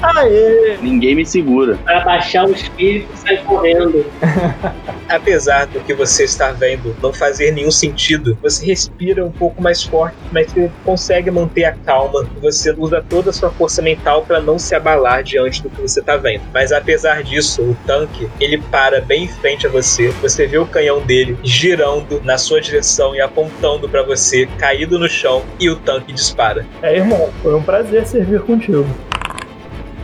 Aê! ninguém me segura. Pra baixar o espírito e sair correndo. Apesar do que você está vendo não fazer nenhum sentido, você respira um pouco mais forte, mas você consegue manter a calma. Você usa toda a sua força mental para não se abalar diante do que você está vendo. Mas apesar disso, o tanque ele para bem em frente a você. Você vê o canhão dele girando na sua direção e apontando para você, caído no chão, e o tanque dispara. É, irmão, foi um prazer servir contigo.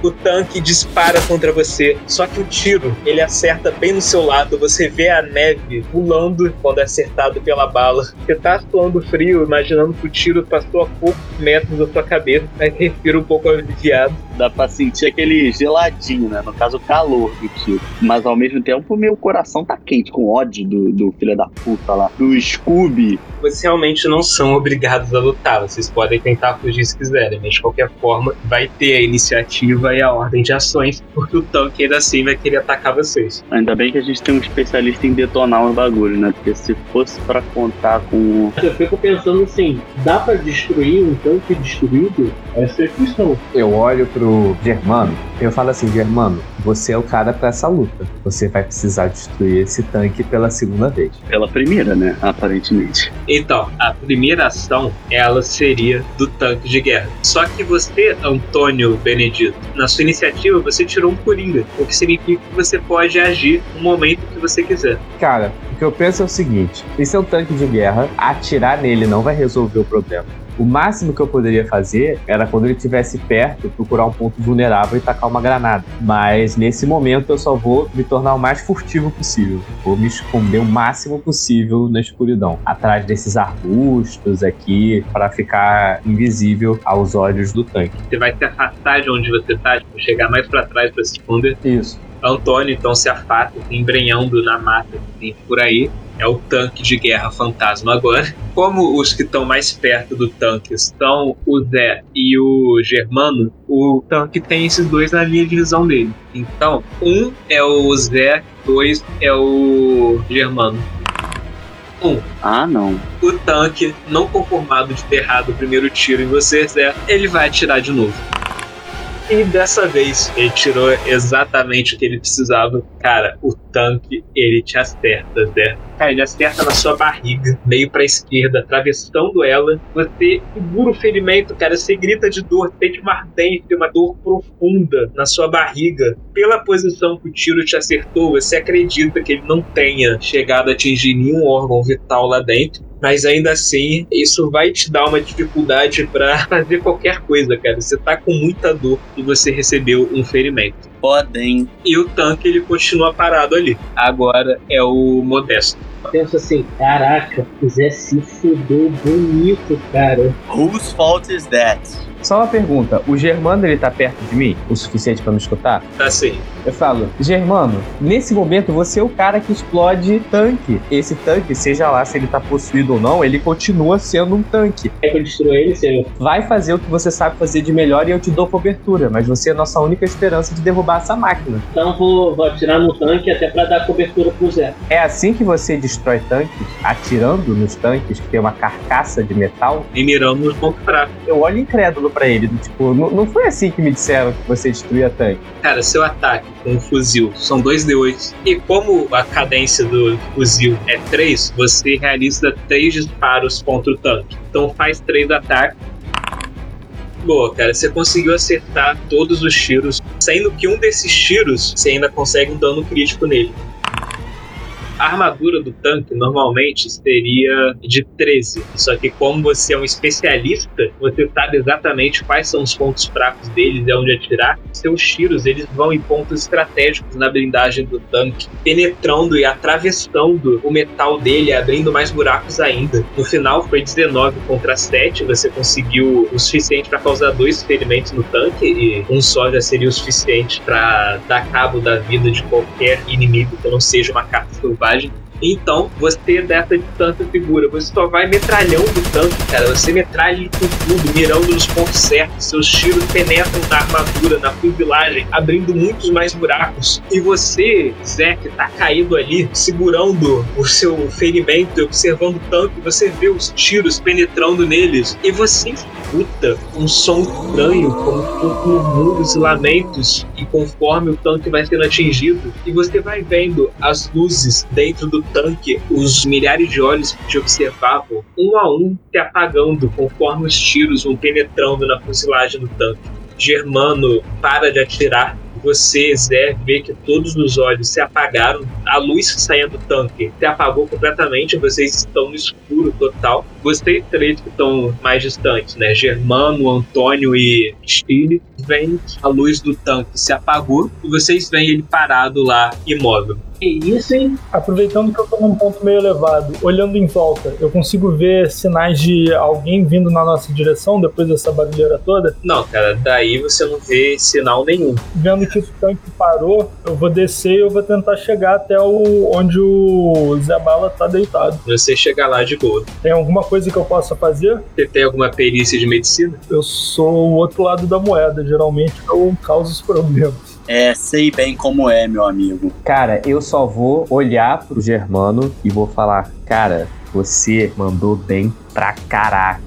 O tanque dispara contra você, só que o tiro ele acerta bem no seu lado. Você vê a neve pulando quando é acertado pela bala. Você tá suando frio, imaginando que o tiro passou a poucos metros da sua cabeça, mas respira um pouco aliviado. Dá pra sentir aquele geladinho, né? No caso, o calor do tiro. Mas ao mesmo tempo, meu coração tá quente, com ódio do, do filho da puta lá. Do Scooby. Vocês realmente não são obrigados a lutar, vocês podem tentar fugir se quiserem, mas de qualquer forma vai ter a iniciativa e a ordem de ações, porque o tanque ainda assim vai querer atacar vocês. Ainda bem que a gente tem um especialista em detonar os bagulhos, né? Porque se fosse pra contar com. Eu fico pensando assim, dá pra destruir um tanque destruído? Essa é a questão. Eu olho pro Germano, eu falo assim, Germano, você é o cara pra essa luta. Você vai precisar destruir esse tanque pela segunda vez. Pela primeira, né? Aparentemente. Então, a primeira ação, ela seria do tanque de guerra. Só que você, Antônio Benedito, na sua iniciativa, você tirou um Coringa, o que significa que você pode agir no momento que você quiser. Cara, o que eu penso é o seguinte: esse é um tanque de guerra, atirar nele não vai resolver o problema. O máximo que eu poderia fazer era quando ele estivesse perto, procurar um ponto vulnerável e tacar uma granada. Mas nesse momento eu só vou me tornar o mais furtivo possível. Vou me esconder o máximo possível na escuridão, atrás desses arbustos aqui, para ficar invisível aos olhos do tanque. Você vai se afastar de onde você tá, tipo, chegar mais pra trás pra se esconder. Isso. Antônio então se afasta, se embrenhando na mata que tem por aí. É o tanque de guerra fantasma agora. Como os que estão mais perto do tanque são o Zé e o Germano, o tanque tem esses dois na linha de visão dele. Então, um é o Zé, dois é o Germano. Um, Ah, não. o tanque, não conformado de ter errado o primeiro tiro em você, Zé, ele vai atirar de novo. E dessa vez ele tirou exatamente o que ele precisava. Cara, o tanque ele te acerta, Zé. Cara, ele acerta na sua barriga, meio pra esquerda, atravessando ela. Você segura o ferimento, cara. Você grita de dor, sente uma ardência, uma dor profunda na sua barriga. Pela posição que o tiro te acertou, você acredita que ele não tenha chegado a atingir nenhum órgão vital lá dentro. Mas ainda assim, isso vai te dar uma dificuldade pra fazer qualquer coisa, cara. Você tá com muita dor e você recebeu um ferimento. Podem. E o tanque ele continua parado ali. Agora é o Modesto. Eu penso assim, caraca, o Zé se fudeu bonito, cara. Whose fault is that? Só uma pergunta: o Germano ele tá perto de mim o suficiente pra me escutar? Tá assim. Eu falo, Germano, nesse momento você é o cara que explode tanque. Esse tanque, seja lá se ele tá possuído ou não, ele continua sendo um tanque. É que eu destruo ele, senhor. Vai fazer o que você sabe fazer de melhor e eu te dou cobertura, mas você é a nossa única esperança de derrubar essa máquina. Então vou, vou atirar no tanque até pra dar cobertura pro Zé. É assim que você destrói tanques, atirando nos tanques que tem uma carcaça de metal. E mirando nos pontos fracos. Eu olho incrédulo pra ele, tipo, não, não foi assim que me disseram que você destruía tanque. Cara, seu ataque com um fuzil são 2D8. E como a cadência do fuzil é 3, você realiza 3 disparos contra o tanque. Então faz 3 ataques. Boa, cara, você conseguiu acertar todos os tiros, sendo que um desses tiros você ainda consegue um dano crítico nele. A armadura do tanque normalmente seria de 13. Só que como você é um especialista, você sabe exatamente quais são os pontos fracos deles e onde atirar. Seus tiros eles vão em pontos estratégicos na blindagem do tanque, penetrando e atravessando o metal dele, abrindo mais buracos ainda. No final foi 19 contra 7, você conseguiu o suficiente para causar dois ferimentos no tanque e um só já seria o suficiente para dar cabo da vida de qualquer inimigo que não seja uma carta selvagem. Então, você dessa distância segura, você só vai metralhando o tanque, cara. Você metralha ele com tudo, mirando nos pontos certos. Seus tiros penetram na armadura, na fuzilagem, abrindo muitos mais buracos. E você, Zé, que tá caído ali, segurando o seu ferimento observando o tanque, você vê os tiros penetrando neles. E você escuta um som estranho, como com murmúrios e lamentos. E conforme o tanque vai sendo atingido, e você vai vendo as luzes dentro do tanque, os milhares de olhos que te observavam, um a um se apagando conforme os tiros vão penetrando na fuzilagem do tanque. Germano para de atirar você, Zé, vê que todos os olhos se apagaram, a luz que saía do tanque se apagou completamente, vocês estão no escuro total. Vocês três que estão mais distantes, né? Germano, Antônio e Stile, vem a luz do tanque se apagou e vocês veem ele parado lá, imóvel. Que isso, hein? Aproveitando que eu tô num ponto meio elevado, olhando em volta, eu consigo ver sinais de alguém vindo na nossa direção depois dessa barulheira toda? Não, cara, daí você não vê sinal nenhum. Vendo que o tanque parou, eu vou descer e eu vou tentar chegar até o onde o Zé Bala tá deitado. Você chega lá de boa. Tem alguma coisa que eu possa fazer? Você tem alguma perícia de medicina? Eu sou o outro lado da moeda, geralmente eu causo os problemas. É, sei bem como é, meu amigo. Cara, eu só vou olhar pro Germano e vou falar, cara, você mandou bem pra caraca.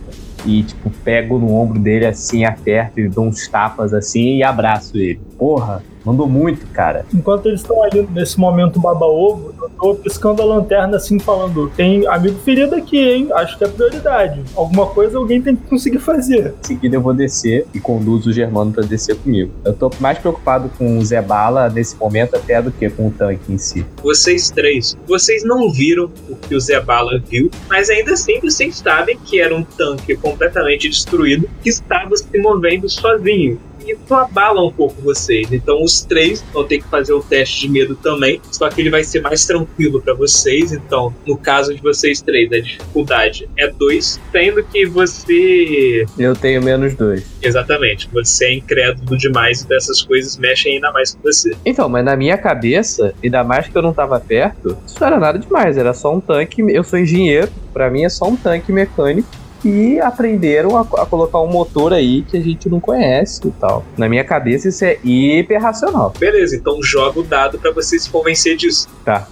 E, tipo, pego no ombro dele assim, aperto e dou uns tapas assim e abraço ele. Porra, mandou muito, cara. Enquanto eles estão ali nesse momento baba-ovo, tô piscando a lanterna assim, falando: tem amigo ferido aqui, hein? Acho que é prioridade. Alguma coisa alguém tem que conseguir fazer. Em seguida eu vou descer e conduzo o Germano pra descer comigo. Eu tô mais preocupado com o Zé Bala nesse momento até do que com o tanque em si. Vocês três, vocês não viram o que o Zé Bala viu, mas ainda assim vocês sabem que era um tanque completamente destruído que estava se movendo sozinho. E isso abala um pouco vocês. Então os três vão ter que fazer o teste de medo também. Só que ele vai ser mais tranquilo para vocês. Então, no caso de vocês três, a dificuldade é dois, sendo que você. Eu tenho menos dois. Exatamente, você é incrédulo demais e dessas coisas mexem ainda mais com você. Então, mas na minha cabeça, ainda mais que eu não tava perto, isso não era nada demais. Era só um tanque. Eu sou engenheiro, pra mim é só um tanque mecânico. E aprenderam a, a colocar um motor aí que a gente não conhece e tal. Na minha cabeça, isso é hiper racional. Beleza, então joga o dado para você se convencer disso. Tá.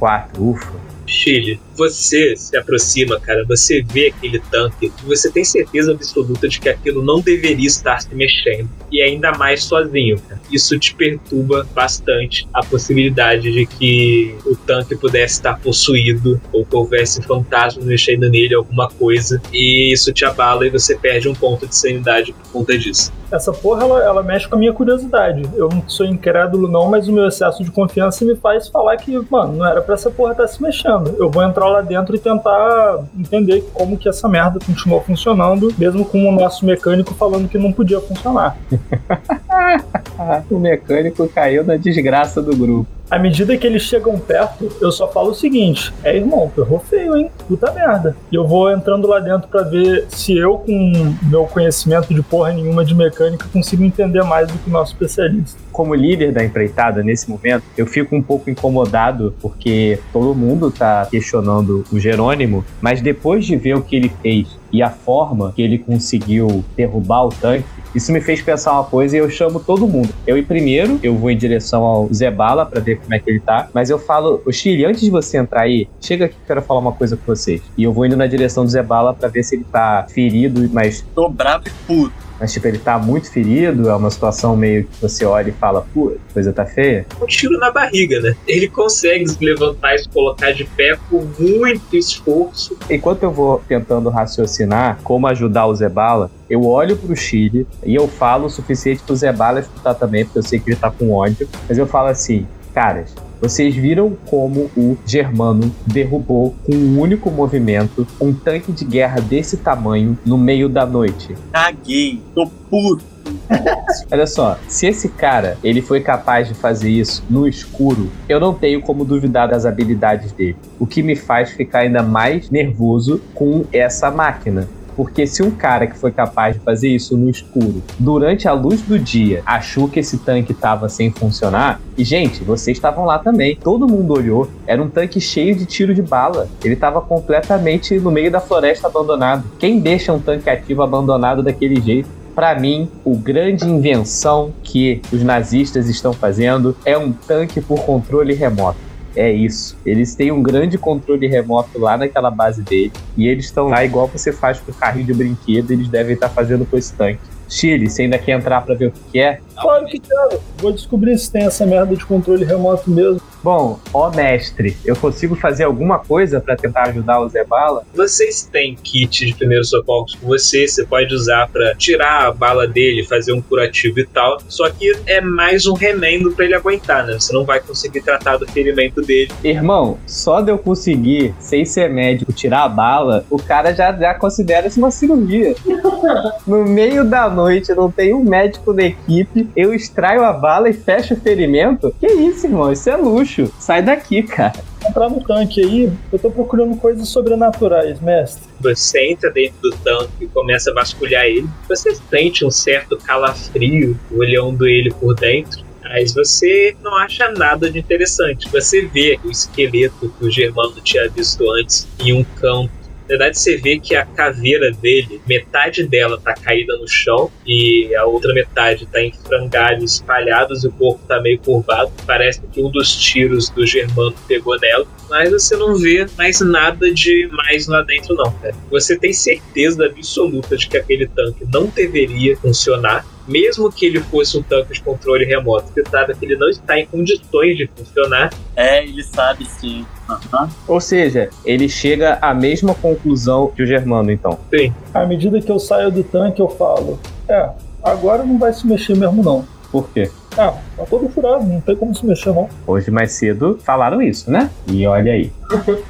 Quatro, ufa. Chile, você se aproxima, cara, você vê aquele tanque você tem certeza absoluta de que aquilo não deveria estar se mexendo. E ainda mais sozinho, cara. Isso te perturba bastante a possibilidade de que o tanque pudesse estar possuído ou que houvesse fantasmas mexendo nele, alguma coisa. E isso te abala e você perde um ponto de sanidade por conta disso. Essa porra, ela, ela mexe com a minha curiosidade. Eu não sou incrédulo, não, mas o meu excesso de confiança me faz falar que, mano, não era pra essa porra estar se mexendo. Eu vou entrar lá dentro e tentar entender como que essa merda continuou funcionando, mesmo com o nosso mecânico falando que não podia funcionar. o mecânico caiu na desgraça do grupo. À medida que eles chegam perto, eu só falo o seguinte: é irmão, tu errou feio, hein? Puta merda. E eu vou entrando lá dentro pra ver se eu, com meu conhecimento de porra nenhuma de mecânica, consigo entender mais do que o nosso especialista. Como líder da empreitada nesse momento, eu fico um pouco incomodado porque todo mundo tá questionando o Jerônimo, mas depois de ver o que ele fez e a forma que ele conseguiu derrubar o tanque, isso me fez pensar uma coisa e eu chamo todo mundo. Eu ir primeiro, eu vou em direção ao Zé Bala pra ver como é que ele tá, mas eu falo, o Chile, antes de você entrar aí, chega aqui que eu quero falar uma coisa com vocês. E eu vou indo na direção do Zé Bala pra ver se ele tá ferido, mas Tô bravo e puto. Mas tipo, ele tá muito ferido, é uma situação meio que você olha e fala, pô, coisa tá feia. um tiro na barriga, né? Ele consegue se levantar e se colocar de pé com muito esforço. Enquanto eu vou tentando raciocinar como ajudar o Zebala, eu olho pro Chile e eu falo o suficiente pro Zebala escutar também, porque eu sei que ele tá com ódio, mas eu falo assim, caras, Vocês viram como o Germano derrubou com um único movimento um tanque de guerra desse tamanho no meio da noite. Caguei, tô puto. Olha só, se esse cara ele foi capaz de fazer isso no escuro, eu não tenho como duvidar das habilidades dele. O que me faz ficar ainda mais nervoso com essa máquina. Porque se um cara que foi capaz de fazer isso no escuro, durante a luz do dia, achou que esse tanque estava sem funcionar, e gente, vocês estavam lá também, todo mundo olhou, era um tanque cheio de tiro de bala. Ele estava completamente no meio da floresta abandonado. Quem deixa um tanque ativo abandonado daquele jeito? Para mim, o grande invenção que os nazistas estão fazendo é um tanque por controle remoto. É isso. Eles têm um grande controle remoto lá naquela base dele. E eles estão lá igual você faz com o carrinho de brinquedo. Eles devem estar fazendo com esse tanque. Chile, você ainda quer entrar pra ver o que é? Claro que quero. Vou descobrir se tem essa merda de controle remoto mesmo. Bom, ó mestre, eu consigo fazer alguma coisa para tentar ajudar o Zé Bala? Vocês têm kit de primeiros socorros com você, você pode usar para tirar a bala dele, fazer um curativo e tal. Só que é mais um remendo para ele aguentar, né? Você não vai conseguir tratar do ferimento dele. Irmão, só de eu conseguir, sem ser médico, tirar a bala, o cara já, já considera isso uma cirurgia. no meio da noite, não tem um médico da equipe, eu extraio a bala e fecho o ferimento? Que isso, irmão? Isso é luxo. Sai daqui, cara. Entrar no tanque aí, eu tô procurando coisas sobrenaturais, mestre. Você entra dentro do tanque e começa a vasculhar ele. Você sente um certo calafrio olhando ele por dentro. Mas você não acha nada de interessante. Você vê o esqueleto que o Germano tinha visto antes em um canto na verdade, você vê que a caveira dele, metade dela tá caída no chão e a outra metade tá em frangalhos espalhados e o corpo tá meio curvado. Parece que um dos tiros do Germano pegou nela. Mas você não vê mais nada de mais lá dentro, não, cara. Você tem certeza absoluta de que aquele tanque não deveria funcionar mesmo que ele fosse um tanque de controle remoto, você sabe que ele não está em condições de funcionar. É, ele sabe sim. Uhum. Ou seja, ele chega à mesma conclusão que o Germano, então. Sim. À medida que eu saio do tanque, eu falo: É, agora não vai se mexer mesmo, não. Por quê? Ah, tá todo furado, não tem como se mexer, não. Hoje mais cedo falaram isso, né? E olha aí.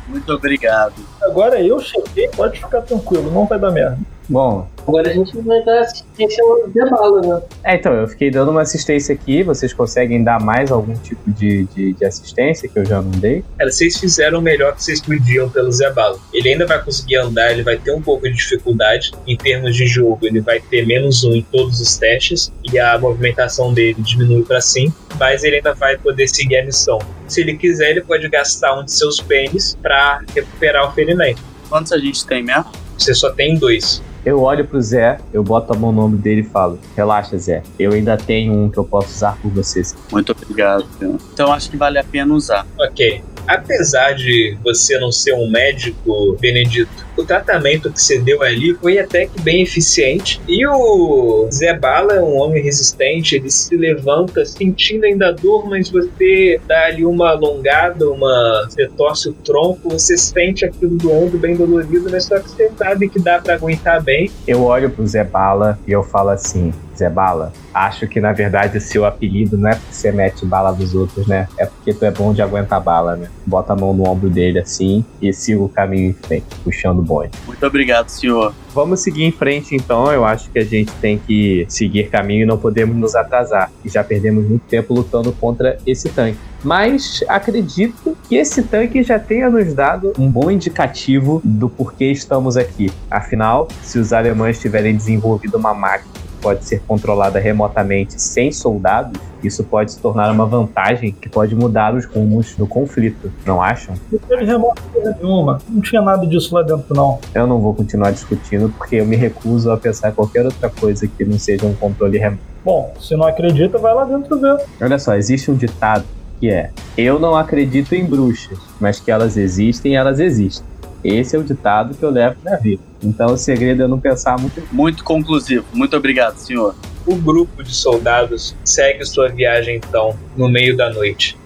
Muito obrigado. Agora eu cheguei, pode ficar tranquilo, não vai dar merda. Bom, Agora a gente vai dar assistência ao Zé Bala, né? é, então, eu fiquei dando uma assistência aqui. Vocês conseguem dar mais algum tipo de, de, de assistência que eu já não dei? Cara, vocês fizeram o melhor que vocês podiam pelo Zé Bala. Ele ainda vai conseguir andar, ele vai ter um pouco de dificuldade. Em termos de jogo, ele vai ter menos um em todos os testes. E a movimentação dele diminui para 5. Mas ele ainda vai poder seguir a missão. Se ele quiser, ele pode gastar um de seus pênis para recuperar o ferimento. Quantos a gente tem mesmo? Você só tem dois. Eu olho pro Zé, eu boto a mão no ombro dele e falo: Relaxa, Zé, eu ainda tenho um que eu posso usar por vocês. Muito obrigado. Então acho que vale a pena usar. Ok. Apesar de você não ser um médico, Benedito, o tratamento que você deu ali foi até que bem eficiente. E o Zé Bala é um homem resistente, ele se levanta sentindo ainda dor, mas você dá ali uma alongada, uma. Você torce o tronco, você sente aquilo do ombro bem dolorido, mas só que você sabe que dá pra aguentar bem. Eu olho pro Zé Bala e eu falo assim: Zé Bala, acho que na verdade o seu apelido não é porque você mete bala dos outros, né? É porque tu é bom de aguentar bala, né? Bota a mão no ombro dele assim e siga o caminho em frente, puxando Muito obrigado, senhor. Vamos seguir em frente então. Eu acho que a gente tem que seguir caminho e não podemos nos atrasar. E já perdemos muito tempo lutando contra esse tanque. Mas acredito que esse tanque já tenha nos dado um bom indicativo do porquê estamos aqui. Afinal, se os alemães tiverem desenvolvido uma máquina pode ser controlada remotamente sem soldados, isso pode se tornar uma vantagem que pode mudar os rumos do conflito, não acham? Não teve remoto porra nenhuma. Não tinha nada disso lá dentro, não. Eu não vou continuar discutindo porque eu me recuso a pensar em qualquer outra coisa que não seja um controle remoto. Bom, se não acredita, vai lá dentro ver. Olha só, existe um ditado que é: Eu não acredito em bruxas, mas que elas existem, elas existem. Esse é o ditado que eu levo na vida. Então o segredo é não pensar muito. Muito conclusivo. Muito obrigado, senhor. O grupo de soldados segue sua viagem então no meio da noite.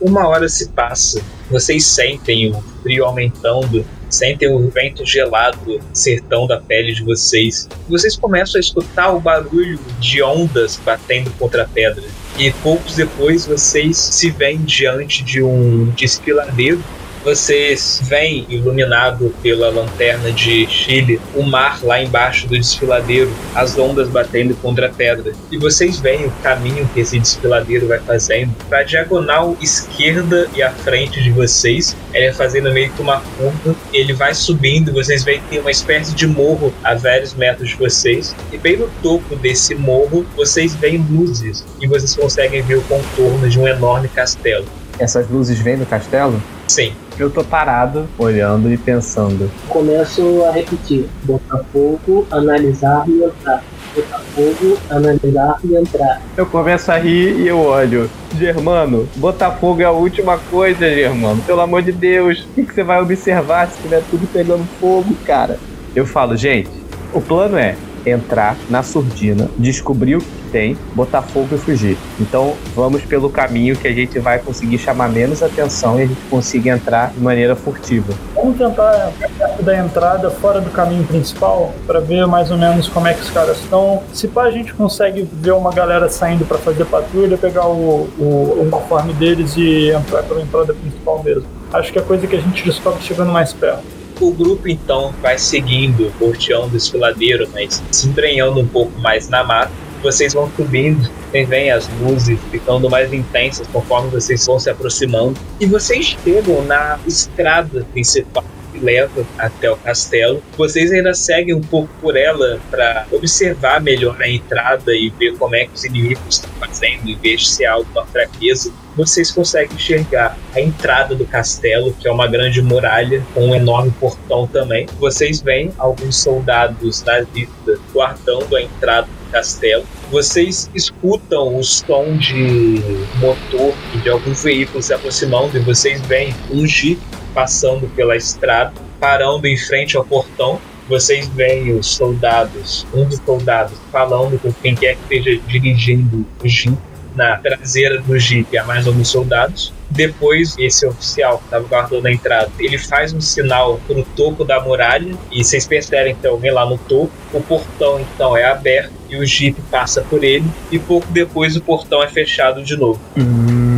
Uma hora se passa, vocês sentem o frio aumentando, sentem o vento gelado sertão da pele de vocês. Vocês começam a escutar o barulho de ondas batendo contra a pedra. E poucos depois vocês se veem diante de um desfiladeiro vocês veem, iluminado pela lanterna de Chile, o mar lá embaixo do desfiladeiro, as ondas batendo contra a pedra. E vocês veem o caminho que esse desfiladeiro vai fazendo para a diagonal esquerda e à frente de vocês. Ele vai fazendo meio que uma curva. Ele vai subindo, vocês veem que tem uma espécie de morro a vários metros de vocês. E bem no topo desse morro, vocês veem luzes e vocês conseguem ver o contorno de um enorme castelo. Essas luzes vêm do castelo? Sim. Eu tô parado, olhando e pensando. Começo a repetir: Botafogo, analisar e entrar. Botafogo, analisar e entrar. Eu começo a rir e eu olho. Germano, Botafogo é a última coisa, Germano. Pelo amor de Deus, o que, que você vai observar se tiver tudo pegando fogo, cara? Eu falo, gente, o plano é entrar na surdina, descobrir o que tem, botar fogo e fugir. Então vamos pelo caminho que a gente vai conseguir chamar menos atenção e a gente consiga entrar de maneira furtiva. Vamos tentar perto da entrada, fora do caminho principal, para ver mais ou menos como é que os caras estão. Se pá, a gente consegue ver uma galera saindo para fazer patrulha, pegar o, o, o uniforme deles e entrar pela entrada principal mesmo. Acho que é coisa que a gente descobre chegando mais perto. O grupo então vai seguindo, o desfiladeiro, mas se embrenhando um pouco mais na mata. Vocês vão subindo, e vem as luzes ficando mais intensas conforme vocês vão se aproximando. E vocês chegam na estrada principal que leva até o castelo. Vocês ainda seguem um pouco por ela para observar melhor a entrada e ver como é que os inimigos estão fazendo e ver se há alguma fraqueza vocês conseguem enxergar a entrada do castelo, que é uma grande muralha com um enorme portão também. Vocês veem alguns soldados nazistas guardando a entrada do castelo. Vocês escutam o som de motor e de alguns veículos se aproximando e vocês veem um jeep passando pela estrada, parando em frente ao portão vocês veem os soldados, um dos soldados, falando com quem quer que esteja dirigindo o jeep na traseira do Jeep há mais alguns soldados. Depois, esse oficial que estava guardando a entrada, ele faz um sinal para o topo da muralha e vocês percebem então alguém lá no topo. O portão então é aberto e o Jeep passa por ele e pouco depois o portão é fechado de novo. Hum.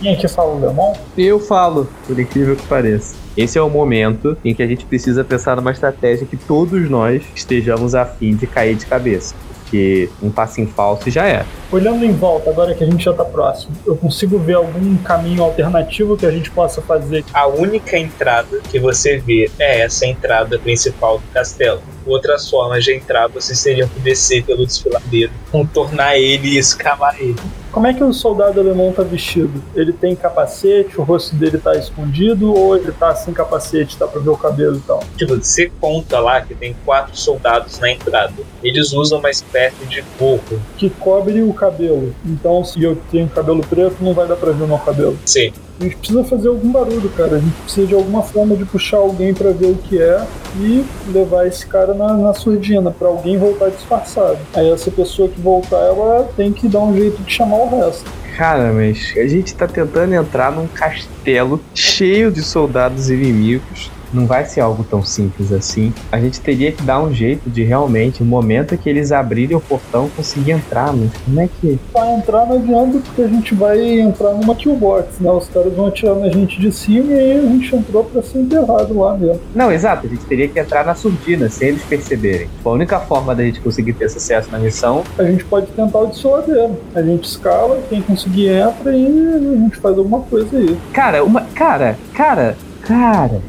Quem aqui fala o Lemon? Eu falo, por incrível que pareça. Esse é o momento em que a gente precisa pensar numa estratégia que todos nós estejamos a fim de cair de cabeça porque um passo em falso já é. Olhando em volta, agora que a gente já tá próximo, eu consigo ver algum caminho alternativo que a gente possa fazer? A única entrada que você vê é essa entrada principal do castelo. Outras formas de entrar, vocês teriam que descer pelo desfiladeiro, contornar ele e escalar ele. Como é que o soldado alemão tá vestido? Ele tem capacete, o rosto dele tá escondido ou ele tá sem capacete, dá pra ver o cabelo e tal? Tipo, você conta lá que tem quatro soldados na entrada. Eles usam uma espécie de gorro. Que cobre o cabelo. Então, se eu tenho cabelo preto, não vai dar pra ver o meu cabelo. Sim. A gente precisa fazer algum barulho, cara. A gente precisa de alguma forma de puxar alguém para ver o que é e levar esse cara na, na surdina, para alguém voltar disfarçado. Aí essa pessoa que voltar, ela tem que dar um jeito de chamar o resto. Cara, mas a gente tá tentando entrar num castelo cheio de soldados inimigos não vai ser algo tão simples assim. A gente teria que dar um jeito de realmente, no momento que eles abrirem o portão, conseguir entrar, mas como é que. Pra entrar não adianta porque a gente vai entrar numa killbox, né? Os caras vão atirar na gente de cima e aí a gente entrou pra ser enterrado lá mesmo. Não, exato, a gente teria que entrar na surdina, sem eles perceberem. Tipo, a única forma da gente conseguir ter sucesso na missão. A gente pode tentar o desfiladeiro. A gente escala, quem conseguir entra e a gente faz alguma coisa aí. Cara, uma. Cara, cara, cara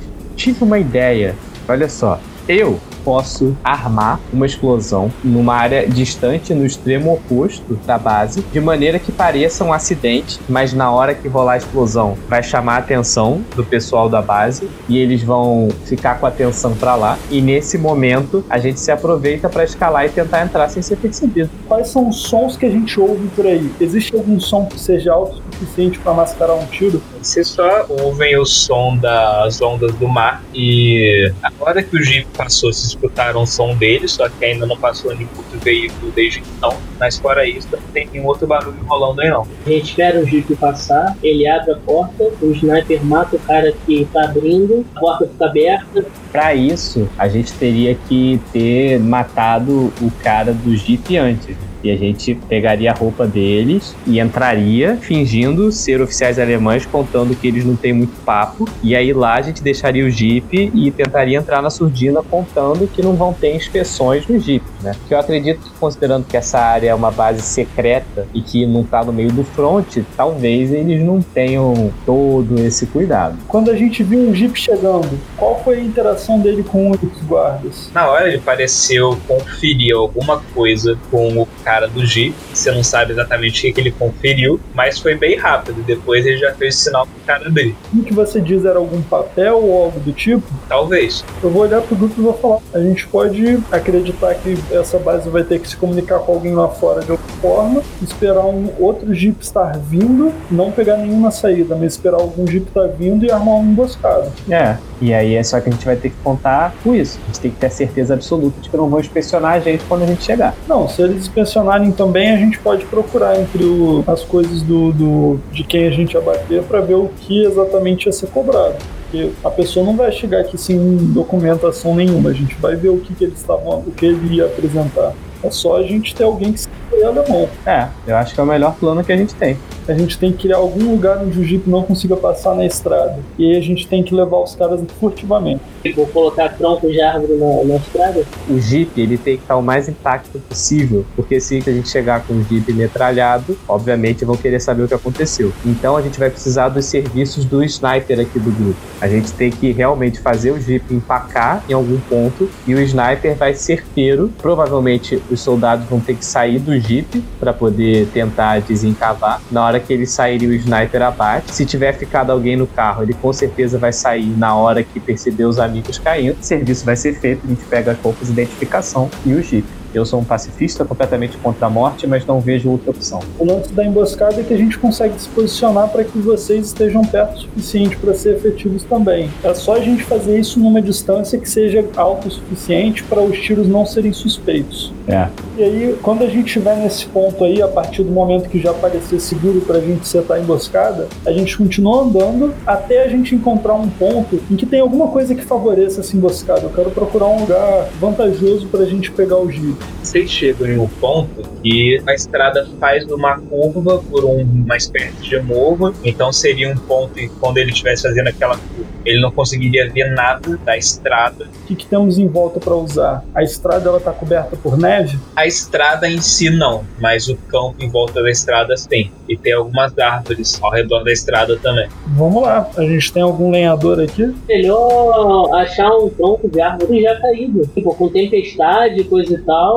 tive uma ideia. Olha só, eu posso armar uma explosão numa área distante, no extremo oposto da base, de maneira que pareça um acidente, mas na hora que rolar a explosão vai chamar a atenção do pessoal da base e eles vão ficar com a atenção para lá. E nesse momento a gente se aproveita para escalar e tentar entrar sem ser percebido. Quais são os sons que a gente ouve por aí? Existe algum som que seja alto o suficiente para mascarar um tiro? Vocês só ouvem o som das ondas do mar e agora que o Jeep passou, se escutaram o som dele, só que ainda não passou nenhum outro veículo desde então. Mas fora isso, não tem nenhum outro barulho rolando aí não. A gente espera o Jeep passar, ele abre a porta, o sniper mata o cara que tá abrindo, a porta fica aberta. Pra isso, a gente teria que ter matado o cara do Jeep antes. E a gente pegaria a roupa deles e entraria fingindo ser oficiais alemães, contando que eles não têm muito papo. E aí lá a gente deixaria o Jeep e tentaria entrar na surdina contando que não vão ter inspeções no Jeep, né? Porque eu acredito que, considerando que essa área é uma base secreta e que não tá no meio do front, talvez eles não tenham todo esse cuidado. Quando a gente viu um Jeep chegando, qual foi a interação dele com os guardas? Na hora ele pareceu conferir alguma coisa com o cara do Jeep. Você não sabe exatamente o que, que ele conferiu, mas foi bem rápido. Depois ele já fez o sinal pro cara dele. O que você diz era algum papel ou algo do tipo? Talvez. Eu vou olhar pro grupo e vou falar. A gente pode acreditar que essa base vai ter que se comunicar com alguém lá fora de alguma forma, esperar um outro Jeep estar vindo, não pegar nenhuma saída, mas esperar algum Jeep estar vindo e armar uma emboscada. É, e aí é só que a gente vai ter que contar com isso. A gente tem que ter certeza absoluta de que não vão inspecionar a gente quando a gente chegar. Não, se eles inspecionarem também, a gente pode procurar entre o- as coisas do, do- de quem a gente abater para ver o que exatamente ia ser cobrado. Porque a pessoa não vai chegar aqui sem documentação nenhuma. A gente vai ver o que, que estavam, o que ele ia apresentar. É só a gente ter alguém que se alemão. É, eu acho que é o melhor plano que a gente tem. A gente tem que criar algum lugar onde o Jeep não consiga passar na estrada. E aí a gente tem que levar os caras furtivamente. Vou colocar tronco de árvore na, na estrada. O Jeep, ele tem que estar o mais intacto possível, porque se a gente chegar com o Jeep metralhado, obviamente vão querer saber o que aconteceu. Então a gente vai precisar dos serviços do sniper aqui do grupo. A gente tem que realmente fazer o Jeep empacar em algum ponto e o sniper vai certeiro. Provavelmente os soldados vão ter que sair do Jeep para poder tentar desencavar. Na hora que eles saírem, o sniper abate. Se tiver ficado alguém no carro, ele com certeza vai sair na hora que perceber os amigos caindo. O serviço vai ser feito, a gente pega roupas de identificação e o Jeep. Eu sou um pacifista completamente contra a morte, mas não vejo outra opção. O lance da emboscada é que a gente consegue se posicionar para que vocês estejam perto o suficiente para ser efetivos também. É só a gente fazer isso numa distância que seja alta o suficiente para os tiros não serem suspeitos. É. E aí, quando a gente estiver nesse ponto aí, a partir do momento que já parecer seguro para a gente setar a emboscada, a gente continua andando até a gente encontrar um ponto em que tem alguma coisa que favoreça essa emboscada. Eu quero procurar um lugar vantajoso para a gente pegar o jeep. Vocês chegam em um ponto que a estrada faz uma curva por um- uma espécie de morro, então seria um ponto que quando ele estivesse fazendo aquela curva, ele não conseguiria ver nada da estrada. O que, que temos em volta para usar? A estrada ela tá coberta por neve? A estrada em si não, mas o campo em volta da estrada sim. E tem algumas árvores ao redor da estrada também. Vamos lá, a gente tem algum lenhador aqui? Melhor achar um tronco de árvore já caído. Tipo, com tempestade, coisa e tal,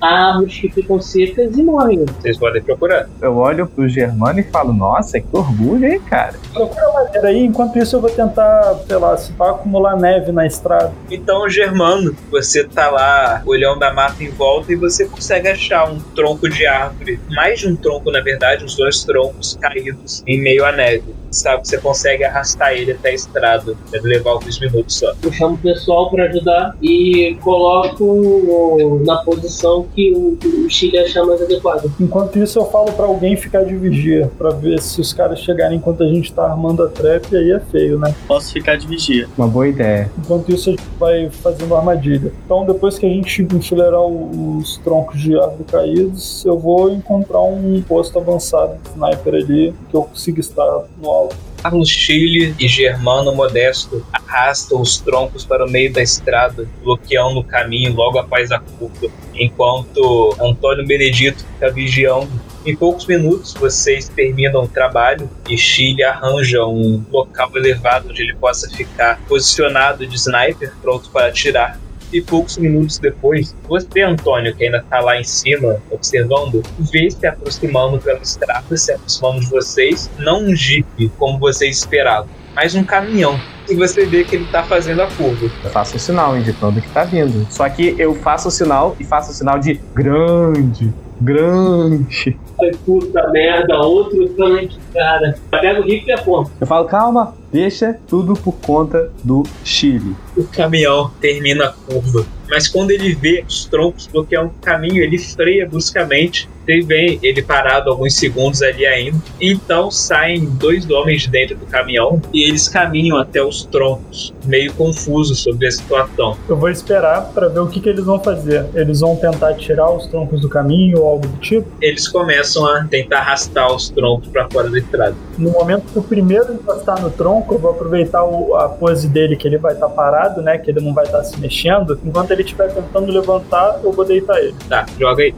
há árvores que ficam secas e morrem. Vocês podem procurar. Eu olho pro Germano e falo, nossa, que orgulho, hein, cara? Procura madeira aí, enquanto isso eu vou tentar, sei lá, se vai acumular neve na estrada. Então, Germano, você tá lá olhando a mata em volta e você consegue achar um tronco de árvore, mais de um tronco, na verdade, uns dois troncos caídos em meio à neve. Sabe que você consegue arrastar ele até a estrada, deve levar alguns minutos só. Eu chamo o pessoal para ajudar e coloco na posição que o, o Chile achar mais adequado. Enquanto isso eu falo pra alguém ficar de vigia, pra ver se os caras chegarem enquanto a gente tá armando a trap, aí é feio, né? Posso ficar de vigia. Uma boa ideia. Enquanto isso a gente vai fazendo armadilha. Então depois que a gente enfileirar os troncos de árvore caídos, eu vou encontrar um posto avançado de sniper ali, que eu consiga estar no alto. Carlos Chile e Germano Modesto arrastam os troncos para o meio da estrada, bloqueando o caminho logo após a curva, enquanto Antônio Benedito fica vigiando. Em poucos minutos vocês terminam o trabalho e Chile arranja um local elevado onde ele possa ficar posicionado de sniper, pronto para atirar. E poucos minutos depois, você, Antônio, que ainda tá lá em cima observando, vê se aproximando pela estrada, se aproximando de vocês, não um jeep como vocês esperavam, mas um caminhão. E você vê que ele tá fazendo a curva. Eu faço o sinal indicando que tá vindo. Só que eu faço o sinal e faço o sinal de grande, grande. Ai, puta merda, outro tanque, cara. Pega o rifle e aponta. Eu falo, calma, Deixa tudo por conta do Chile. O caminhão termina a curva mas quando ele vê os troncos bloqueando o caminho, ele freia bruscamente. Ele vem ele parado alguns segundos ali ainda. Então saem dois homens de dentro do caminhão e eles caminham até os troncos, meio confusos sobre a situação. Eu vou esperar para ver o que, que eles vão fazer. Eles vão tentar tirar os troncos do caminho ou algo do tipo? Eles começam a tentar arrastar os troncos para fora da estrada. No momento que o primeiro encostar no tronco, eu vou aproveitar o, a pose dele, que ele vai estar tá parado, né? Que ele não vai estar tá se mexendo. Enquanto ele estiver tentando levantar, eu vou deitar ele. Tá, joga aí.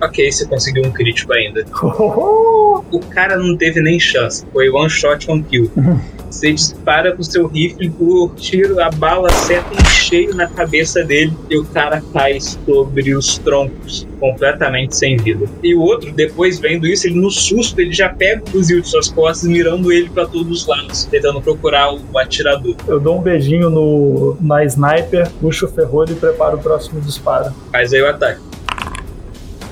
Ok, você conseguiu um crítico ainda. o cara não teve nem chance. Foi one shot, one kill. Você dispara com seu rifle, o tiro, a bala acerta em cheio na cabeça dele e o cara cai sobre os troncos, completamente sem vida. E o outro, depois vendo isso, ele no susto, ele já pega o fuzil de suas costas, mirando ele para todos os lados, tentando procurar o atirador. Eu dou um beijinho no, na sniper, puxo o ferrolho e preparo o próximo disparo. Faz aí o ataque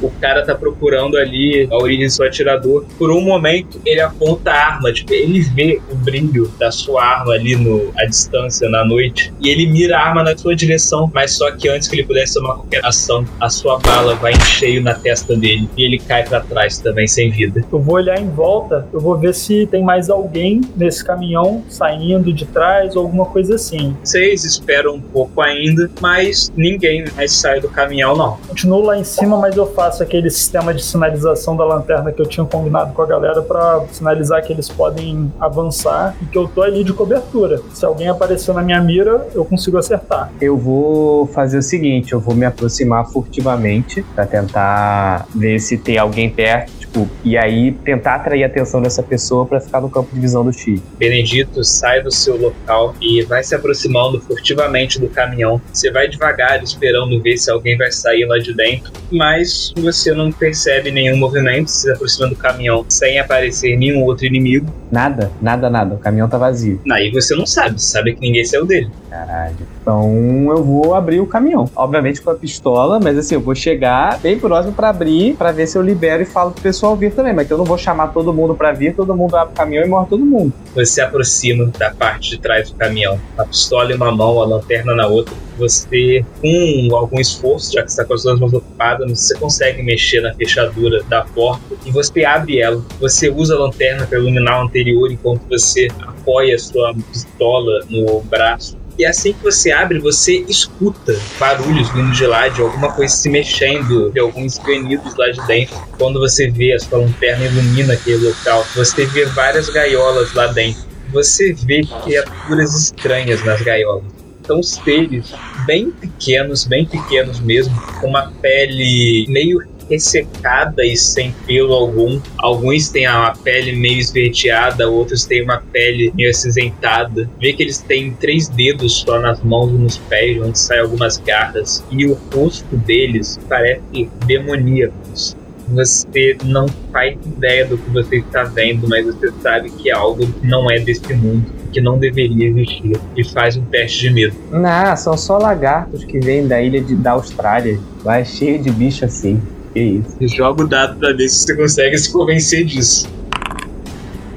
o cara tá procurando ali a origem do seu atirador. Por um momento, ele aponta a arma, tipo, ele vê o brilho da sua arma ali no, à distância, na noite, e ele mira a arma na sua direção, mas só que antes que ele pudesse tomar qualquer ação, a sua bala vai em cheio na testa dele, e ele cai para trás também, sem vida. Eu vou olhar em volta, eu vou ver se tem mais alguém nesse caminhão saindo de trás ou alguma coisa assim. Vocês esperam um pouco ainda, mas ninguém mais sai do caminhão, não. Continuo lá em cima, mas eu faço faço aquele sistema de sinalização da lanterna que eu tinha combinado com a galera para sinalizar que eles podem avançar e que eu tô ali de cobertura. Se alguém aparecer na minha mira, eu consigo acertar. Eu vou fazer o seguinte, eu vou me aproximar furtivamente para tentar ver se tem alguém perto Tipo, e aí tentar atrair a atenção dessa pessoa para ficar no campo de visão do X. Benedito sai do seu local e vai se aproximando furtivamente do caminhão. Você vai devagar, esperando ver se alguém vai sair lá de dentro, mas você não percebe nenhum movimento se aproximando do caminhão sem aparecer nenhum outro inimigo. Nada, nada, nada. O caminhão tá vazio. Aí você não sabe, sabe que ninguém saiu dele. Caralho. Então eu vou abrir o caminhão. Obviamente com a pistola, mas assim, eu vou chegar bem próximo para abrir, para ver se eu libero e falo pro pessoal vir também. Mas eu não vou chamar todo mundo para vir, todo mundo abre o caminhão e morre todo mundo. Você se aproxima da parte de trás do caminhão. A pistola em uma mão, a lanterna na outra. Você, com algum esforço, já que está com as duas mãos ocupadas, você consegue mexer na fechadura da porta e você abre ela. Você usa a lanterna para iluminar o anterior enquanto você apoia a sua pistola no braço e assim que você abre, você escuta barulhos vindo de lá, de alguma coisa se mexendo, de alguns granidos lá de dentro. Quando você vê a sua lanterna ilumina aquele local, você vê várias gaiolas lá dentro. Você vê criaturas estranhas nas gaiolas. São seres bem pequenos, bem pequenos mesmo, com uma pele meio ressecada e sem pelo algum. Alguns têm a pele meio esverdeada, outros têm uma pele meio acinzentada. Vê que eles têm três dedos só nas mãos e nos pés, onde saem algumas garras. E o rosto deles parece demoníacos. Você não faz ideia do que você está vendo, mas você sabe que algo não é desse mundo que não deveria existir e faz um teste de medo. Não, são só lagartos que vêm da ilha de, da Austrália. Lá é cheio de bicho assim. Que isso? Joga o dado pra ver se você consegue se convencer disso.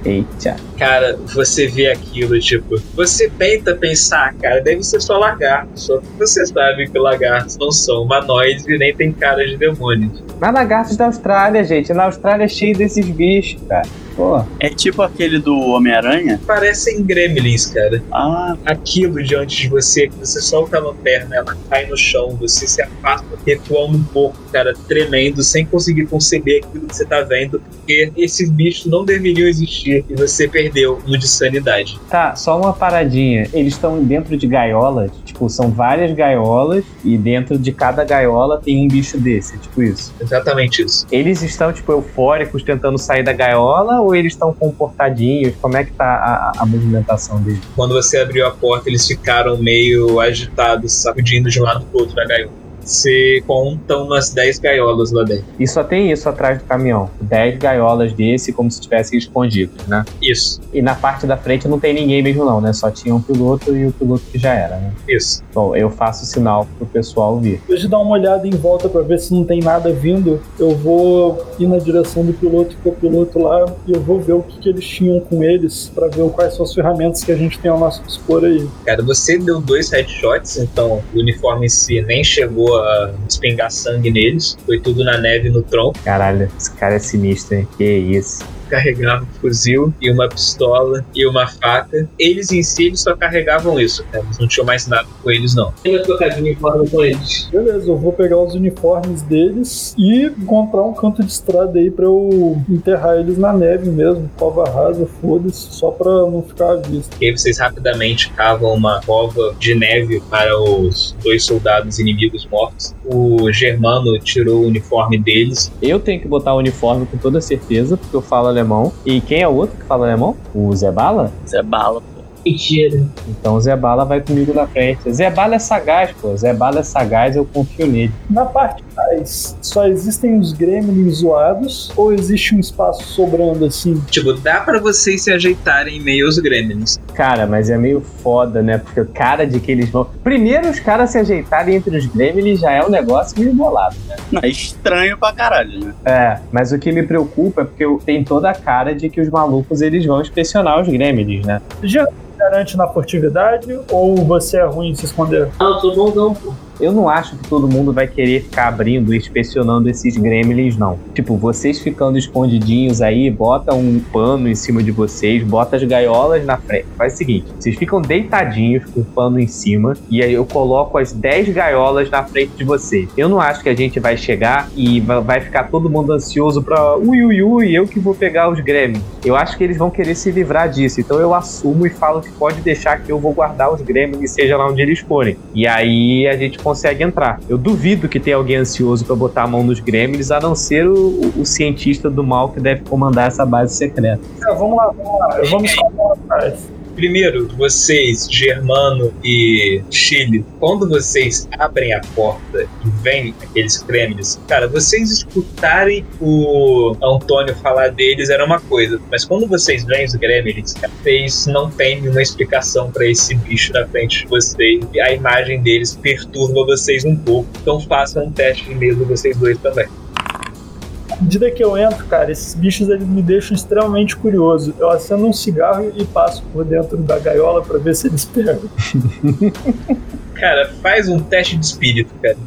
Eita. Cara, você vê aquilo, tipo, você tenta pensar, cara, deve ser só lagarto. Só que você sabe que lagartos não são humanoides e nem tem cara de demônios. Mas lagartos da Austrália, gente. Na Austrália é cheio desses bichos, cara. Pô. É tipo aquele do Homem-Aranha? Parecem gremlins, cara. Ah. Aquilo diante de você, que você solta a lanterna, ela cai no chão, você se afasta, recuando um pouco, cara, tremendo, sem conseguir conceber aquilo que você tá vendo, porque esses bichos não deveriam existir e você perdeu no de sanidade. Tá, só uma paradinha. Eles estão dentro de gaiolas, tipo, são várias gaiolas e dentro de cada gaiola tem um bicho desse, tipo isso. Exatamente isso. Eles estão, tipo, eufóricos tentando sair da gaiola ou eles estão comportadinhos? Como é que tá a, a movimentação deles? Quando você abriu a porta, eles ficaram meio agitados, sacudindo de um lado pro outro da gaiola. Você conta umas 10 gaiolas lá dentro. E só tem isso atrás do caminhão. 10 gaiolas desse, como se estivessem escondidos, né? Isso, E na parte da frente não tem ninguém mesmo, não, né? Só tinha um piloto e o piloto que já era, né? isso. Bom, eu faço sinal pro pessoal vir. Depois de dar uma olhada em volta pra ver se não tem nada vindo, eu vou ir na direção do piloto e copiloto lá e eu vou ver o que, que eles tinham com eles pra ver quais são as ferramentas que a gente tem ao nosso dispor aí. Cara, você deu dois headshots, então o uniforme em si nem chegou a espingar sangue neles. Foi tudo na neve no tronco. Caralho, esse cara é sinistro, hein? Que isso. Carregava um fuzil e uma pistola e uma faca. Eles em si eles só carregavam isso, cara. Eles não tinham mais nada com eles, não. Vai trocar de uniforme com eles. Beleza, eu vou pegar os uniformes deles e encontrar um canto de estrada aí pra eu enterrar eles na neve mesmo, cova rasa, foda-se, só pra não ficar à vista. E aí vocês rapidamente cavam uma cova de neve para os dois soldados inimigos mortos. O Germano tirou o uniforme deles. Eu tenho que botar o uniforme com toda certeza, porque eu falo alemão. E quem é o outro que fala alemão? O Zé Bala? Zé Bala. Mentira. Então o Zé Bala vai comigo na frente. Zé Bala é sagaz, pô. Zé Bala é sagaz, eu confio nele. Na parte de trás, só existem os gremlins zoados ou existe um espaço sobrando assim? Tipo, dá pra vocês se ajeitarem em meio aos gremlins. Cara, mas é meio foda, né? Porque o cara de que eles vão. Primeiro, os caras se ajeitarem entre os gremlins já é um negócio meio bolado, né? Não, é estranho pra caralho, né? É, mas o que me preocupa é porque eu- tem toda a cara de que os malucos eles vão inspecionar os gremlins, né? Já garante na furtividade ou você é ruim em se esconder? Ah, eu sou bonzão, pô. Eu não acho que todo mundo vai querer ficar abrindo e inspecionando esses gremlins, não. Tipo, vocês ficando escondidinhos aí, bota um pano em cima de vocês, bota as gaiolas na frente. Faz o seguinte: vocês ficam deitadinhos com o pano em cima, e aí eu coloco as 10 gaiolas na frente de vocês. Eu não acho que a gente vai chegar e va- vai ficar todo mundo ansioso pra ui, ui, ui, eu que vou pegar os gremlins. Eu acho que eles vão querer se livrar disso, então eu assumo e falo que pode deixar que eu vou guardar os gremlins, seja lá onde eles forem. E aí a gente consegue entrar. Eu duvido que tenha alguém ansioso pra botar a mão nos gremlins, a não ser o, o- cientista do mal que deve comandar essa base secreta. Vamos lá, vamos lá. Vamos. Primeiro, vocês, Germano e Chile, quando vocês abrem a porta e vem aqueles gremlins, cara, vocês escutarem o Antônio falar deles era uma coisa, mas quando vocês veem os gremlins, vocês não têm nenhuma explicação pra esse bicho na frente de vocês a imagem deles perturba vocês um pouco. Então façam um teste de medo vocês dois também. À medida que eu entro, cara, esses bichos eles me deixam extremamente curioso. Eu acendo um cigarro e passo por dentro da gaiola pra ver se eles pegam. Cara, faz um teste de espírito, cara.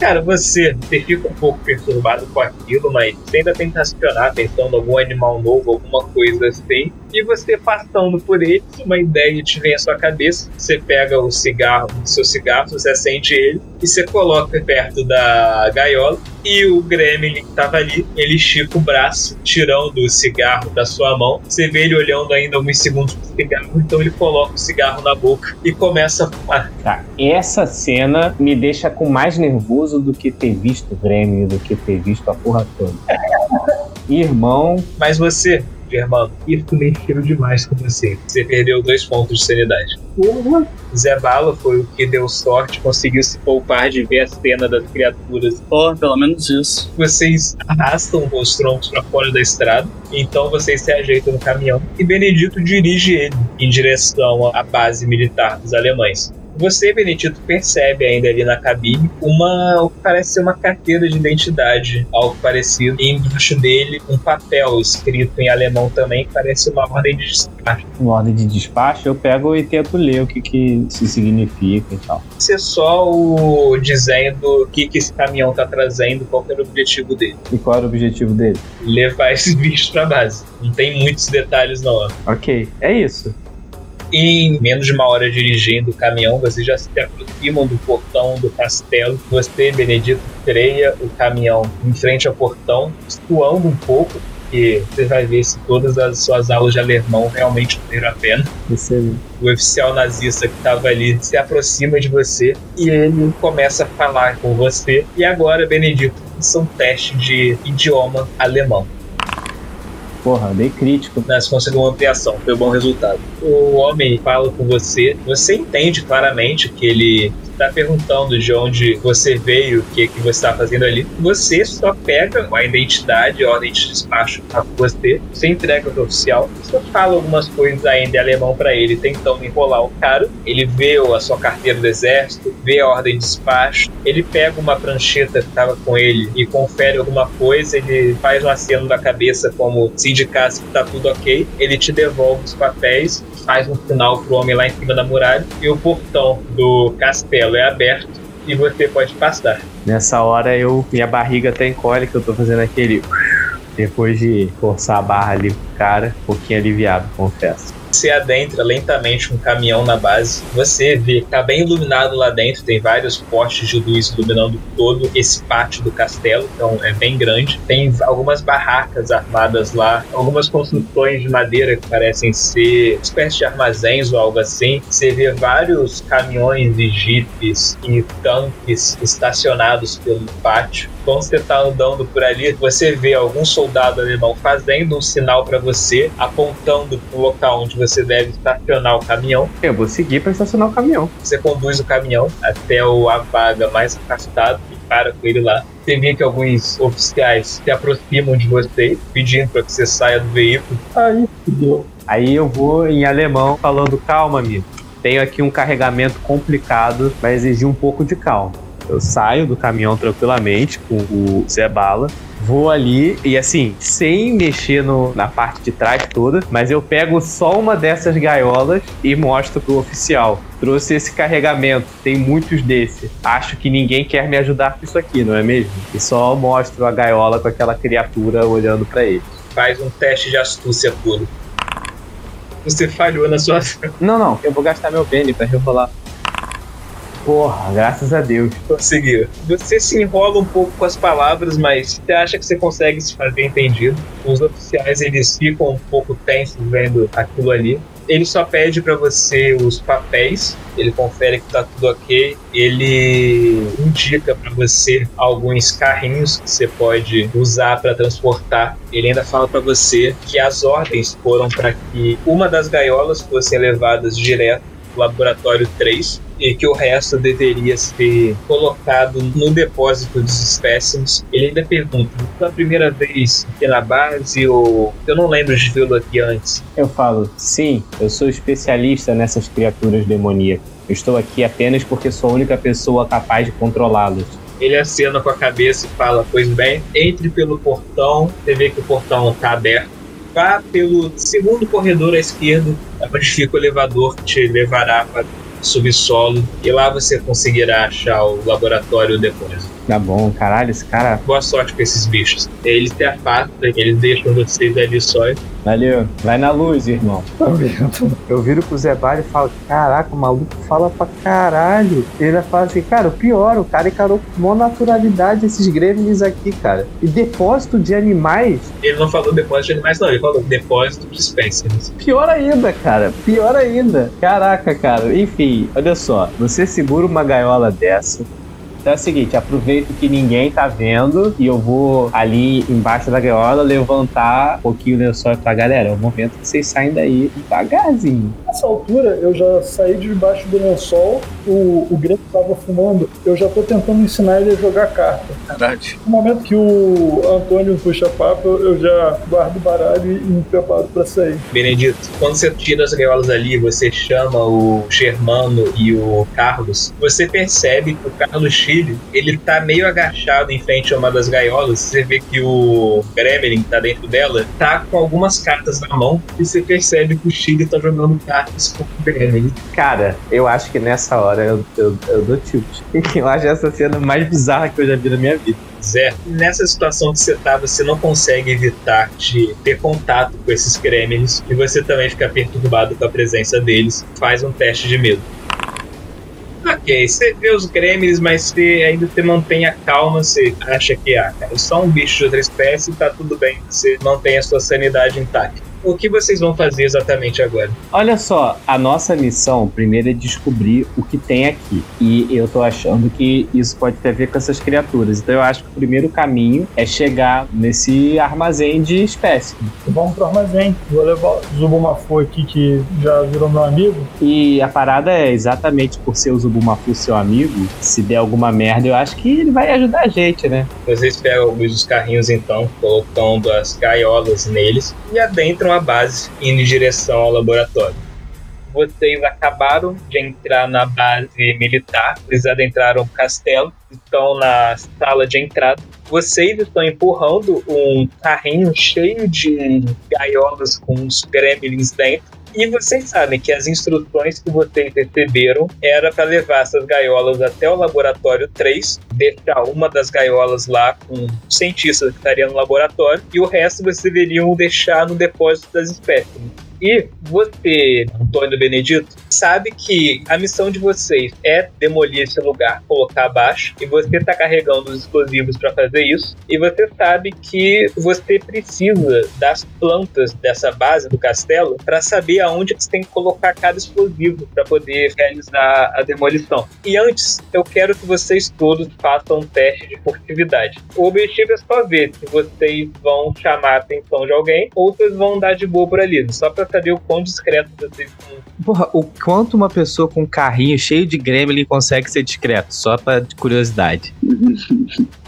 Cara, você, você fica um pouco perturbado com aquilo, mas você ainda tenta acionar pensando em algum animal novo, alguma coisa assim. E você passando por eles, uma ideia te vem à sua cabeça. Você pega o cigarro, o seu cigarro, você acende ele e você coloca perto da gaiola. E o gremlin que tava ali, ele estica o braço, tirando o cigarro da sua mão. Você vê ele olhando ainda alguns segundos pro cigarro, então ele coloca o cigarro na boca e começa a fumar. Tá, essa cena me deixa com mais nervoso do que ter visto o Grêmio, do que ter visto a porra toda. Irmão, Mas você, Germano, isso mexeu demais com você. Você perdeu dois pontos de sanidade. Porra. Zé Bala foi o que deu sorte, conseguiu se poupar de ver a cena das criaturas. Pô, pelo menos isso. Vocês arrastam os troncos para fora da estrada, então vocês se ajeitam no caminhão e Benedito dirige ele em direção à base militar dos alemães. Você, Benedito, percebe ainda ali na cabine uma, o que parece ser uma carteira de identidade, algo parecido. E embaixo dele, um papel escrito em alemão também, que parece uma ordem de despacho. em ordem de despacho, eu pego e tento ler o que, que isso significa e tal. Ser só o dizendo o que, que esse caminhão tá trazendo, qual que era o objetivo dele. E qual era o objetivo dele? Levar esses bichos pra base. Não tem muitos detalhes, não. Ok, é isso. Em menos de uma hora dirigindo o caminhão, vocês já se aproximam do portão do castelo. Você, Benedito, freia o caminhão em frente ao portão, suando um pouco, porque você vai ver se todas as suas aulas de alemão realmente valeram a pena. Excelente. O oficial nazista que estava ali se aproxima de você e ele começa a falar com você. E agora, Benedito, isso é um teste de idioma alemão. Porra, dei crítico. Você conseguiu uma ampliação, foi um bom resultado. O homem fala com você, você entende claramente que ele tá perguntando de onde você veio, o que, que você tá fazendo ali. Você só pega a identidade, a ordem de despacho pra você, você entrega pro oficial, você fala algumas coisas ainda em alemão para ele, tentando enrolar o cara. Ele vê a sua carteira do exército, vê a ordem de despacho, ele pega uma prancheta que tava com ele e confere alguma coisa, ele faz um aceno da cabeça como se indicasse que tá tudo ok, ele te devolve os papéis, faz um sinal pro homem lá em cima da muralha e o portão do castelo é aberto e você pode passar. Nessa hora eu minha barriga até encolhe que eu tô fazendo aquele depois de forçar a barra ali pro cara, um pouquinho aliviado, confesso. Você adentra lentamente um caminhão na base. Você vê tá bem iluminado lá dentro, tem vários postes de luz iluminando todo esse pátio do castelo, então é bem grande. Tem algumas barracas armadas lá, algumas construções de madeira que parecem ser uma espécie de armazéns ou algo assim. Você vê vários caminhões e jipes e tanques estacionados pelo pátio. Quando você tá andando por ali, você vê algum soldado alemão fazendo um sinal para você, apontando pro local onde você deve estacionar o caminhão. Eu vou seguir pra estacionar o caminhão. Você conduz o caminhão até o, a vaga mais afastada e para com ele lá. Você vê que alguns oficiais se aproximam de você, pedindo para que você saia do veículo. Aí, fudeu. Aí eu vou em alemão falando calma, amigo. Tenho aqui um carregamento complicado, vai exigir um pouco de calma. Eu saio do caminhão tranquilamente com o Zé Bala. Vou ali e assim, sem mexer no, na parte de trás toda, mas eu pego só uma dessas gaiolas e mostro pro oficial. Trouxe esse carregamento, tem muitos desse. Acho que ninguém quer me ajudar com isso aqui, não é mesmo? E só mostro a gaiola com aquela criatura olhando para ele. Faz um teste de astúcia puro. Você falhou na sua ação. Não, não, eu vou gastar meu Penny pra rerolar. Porra, graças a Deus. Conseguiu. Você se enrola um pouco com as palavras, mas você acha que você consegue se fazer entendido. Os oficiais eles ficam um pouco tensos vendo aquilo ali. Ele só pede para você os papéis, ele confere que tá tudo ok, ele indica para você alguns carrinhos que você pode usar para transportar. Ele ainda fala para você que as ordens foram para que uma das gaiolas fossem levadas direto pro laboratório 3 e que o resto deveria ser colocado no depósito dos espécimes. Ele ainda pergunta: foi a primeira vez aqui na base ou eu não lembro de vê-lo aqui antes? Eu falo, sim, eu sou especialista nessas criaturas demoníacas. Eu estou aqui apenas porque sou a única pessoa capaz de controlá-las. Ele acena com a cabeça e fala: Pois bem, entre pelo portão. Você vê que o portão está aberto. Vá pelo segundo corredor à esquerda, onde fica o elevador que te levará para subsolo. E lá você conseguirá achar o laboratório depois. Tá bom, caralho, esse cara. Boa sorte com esses bichos. Eles te afastam, eles deixam vocês ali só. Valeu, vai na luz, irmão. Tá vendo? Eu viro pro Zé Bar e falo: Caraca, o maluco fala pra caralho. Ele fala assim: Cara, o pior, o cara encarou com maior naturalidade esses gremlins aqui, cara. E depósito de animais, Ele não falou depósito de animais, não, ele falou depósito de espécies. pior ainda, cara. Pior ainda. Caraca, cara. Enfim, olha só. Você segura uma gaiola dessa. Então é o seguinte, aproveito que ninguém tá vendo e eu vou ali embaixo da gaiola levantar um pouquinho o lençol pra galera. É o momento que vocês saem daí devagarzinho. Nessa altura, eu já saí de debaixo do lençol, o, o Grêmio tava fumando, eu já tô tentando ensinar ele a jogar carta. Verdade. No momento que o Antônio puxa papo, eu já guardo o baralho e me preparo pra sair. Benedito, quando você tira as gaiolas ali, você chama o Germano e o Carlos, você percebe que o Carlos Chile, ele tá meio agachado em frente a uma das gaiolas, você vê que o Gremlin que tá dentro dela, tá com algumas cartas na mão, e você percebe que o Chile tá jogando cartas com o Gremlin. Cara, eu acho que nessa hora eu, eu, eu dou tilt. Eu acho essa cena mais bizarra que eu já vi na minha vida. Zé, nessa situação que você tá, você não consegue evitar de ter contato com esses gremlins e você também fica perturbado com a presença deles. Faz um teste de medo. Ok, você vê os gremlins, mas você ainda você mantém a calma, você acha que, ah, cara, é só um bicho de outra espécie, tá tudo bem, você mantém a sua sanidade intacta. O que vocês vão fazer exatamente agora? Olha só, a nossa missão primeiro é descobrir o que tem aqui. E eu tô achando que isso pode ter a ver com essas criaturas. Então eu acho que o primeiro caminho é chegar nesse armazém de espécie. Vamos pro armazém. Vou levar o Zubumafu aqui, que já virou meu amigo. E a parada é exatamente por ser o Zubumafu seu amigo, se der alguma merda, eu acho que ele vai ajudar a gente, né? Vocês pegam alguns dos carrinhos então, colocando as gaiolas neles e adentram a base, indo em direção ao laboratório. Vocês acabaram de entrar na base militar, eles adentraram o castelo, estão na sala de entrada. Vocês estão empurrando um carrinho cheio de gaiolas com os gremlins dentro. E vocês sabem que as instruções que vocês receberam era para levar essas gaiolas até o laboratório 3, deixar uma das gaiolas lá com um cientista que estaria no laboratório, e o resto vocês deveriam deixar no depósito das espécimes. E você, Antônio Benedito, sabe que a missão de vocês é demolir esse lugar, colocar abaixo, e você está carregando os explosivos para fazer isso. E você sabe que você precisa das plantas dessa base do castelo para saber aonde você tem que colocar cada explosivo para poder realizar a demolição. E antes, eu quero que vocês todos façam um teste de furtividade. O objetivo é só ver se vocês vão chamar a atenção de alguém ou vocês vão andar de boa por ali, só para saber o quão discreto vocês são. Porra, o quanto uma pessoa com um carrinho cheio de gremlin consegue ser discreto? Só pra curiosidade.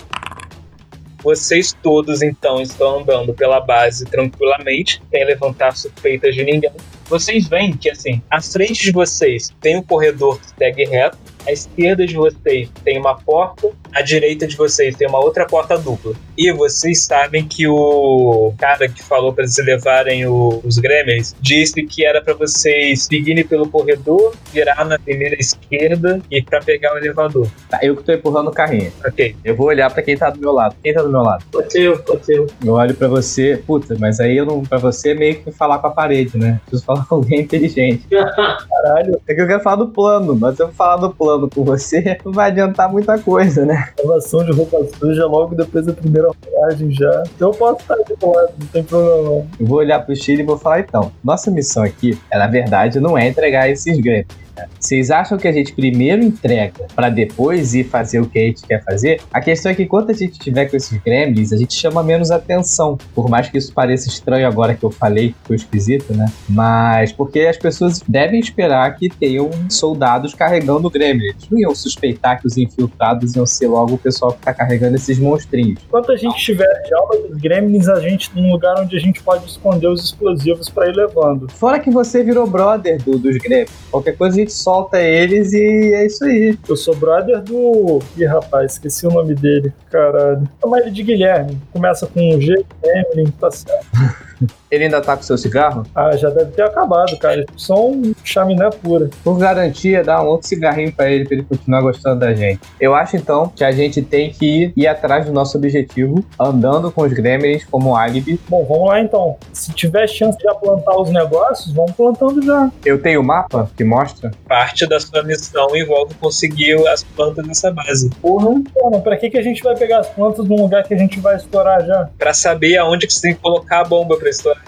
Vocês todos, então, estão andando pela base tranquilamente, sem levantar suspeitas de ninguém. Vocês veem que, assim, à frente de vocês tem um corredor que segue reto, à esquerda de vocês tem uma porta, à direita de vocês tem uma outra porta dupla. E vocês sabem que o cara que falou para eles levarem o- os gremlins disse que era para vocês seguirem pelo corredor, virar na primeira esquerda e para pegar o elevador. Tá, eu que tô empurrando o carrinho. Ok. Eu vou olhar pra quem tá do meu lado. Quem tá do meu lado? Pode ser eu, pode ser eu. Eu olho pra você, puta, mas aí eu não. Pra você é meio que falar com a parede, né? Preciso falar com alguém inteligente. Caralho, É que eu quero falar do plano, mas se eu falar do plano com você, não vai adiantar muita coisa, né? lavação de roupa suja logo depois da primeira viagem já. Eu posso estar de boa, não tem problema não. Eu vou olhar pro Chile e vou falar então. Nossa missão aqui, é, na verdade, não é entregar esses grêmios. Vocês acham que a gente primeiro entrega pra depois ir fazer o que a gente quer fazer? A questão é que enquanto a gente tiver com esses gremlins, a gente chama menos atenção. Por mais que isso pareça estranho agora que eu falei, foi esquisito, né? Mas porque as pessoas devem esperar que tenham soldados carregando gremlins. Não iam suspeitar que os infiltrados iam ser logo o pessoal que tá carregando esses monstrinhos. Enquanto a gente estiver de aula dos gremlins, a gente tem um lugar onde a gente pode esconder os explosivos pra ir levando. Fora que você virou brother do- dos gremlins. Qualquer coisa gente solta eles e é isso aí. Eu sou brother do. Ih, rapaz, esqueci o nome dele. Caralho. Chama ele de Guilherme. Começa com um G, Gremlin, tá certo. Ele ainda tá com seu cigarro? Ah, já deve ter acabado, cara. Só um chaminé pura. Por garantia, dá um outro cigarrinho pra ele, pra ele continuar gostando da gente. Eu acho então que a gente tem que ir, ir atrás do nosso objetivo, andando com os gremlins como álibi. Bom, vamos lá então. Se tiver chance de já plantar os negócios, vamos plantando já. Eu tenho o mapa que mostra. Parte da sua missão envolve conseguir as plantas dessa base. Porra. Mas pra que, que a gente vai pegar as plantas num lugar que a gente vai estourar já? Pra saber aonde que você tem que colocar a bomba pra estourar.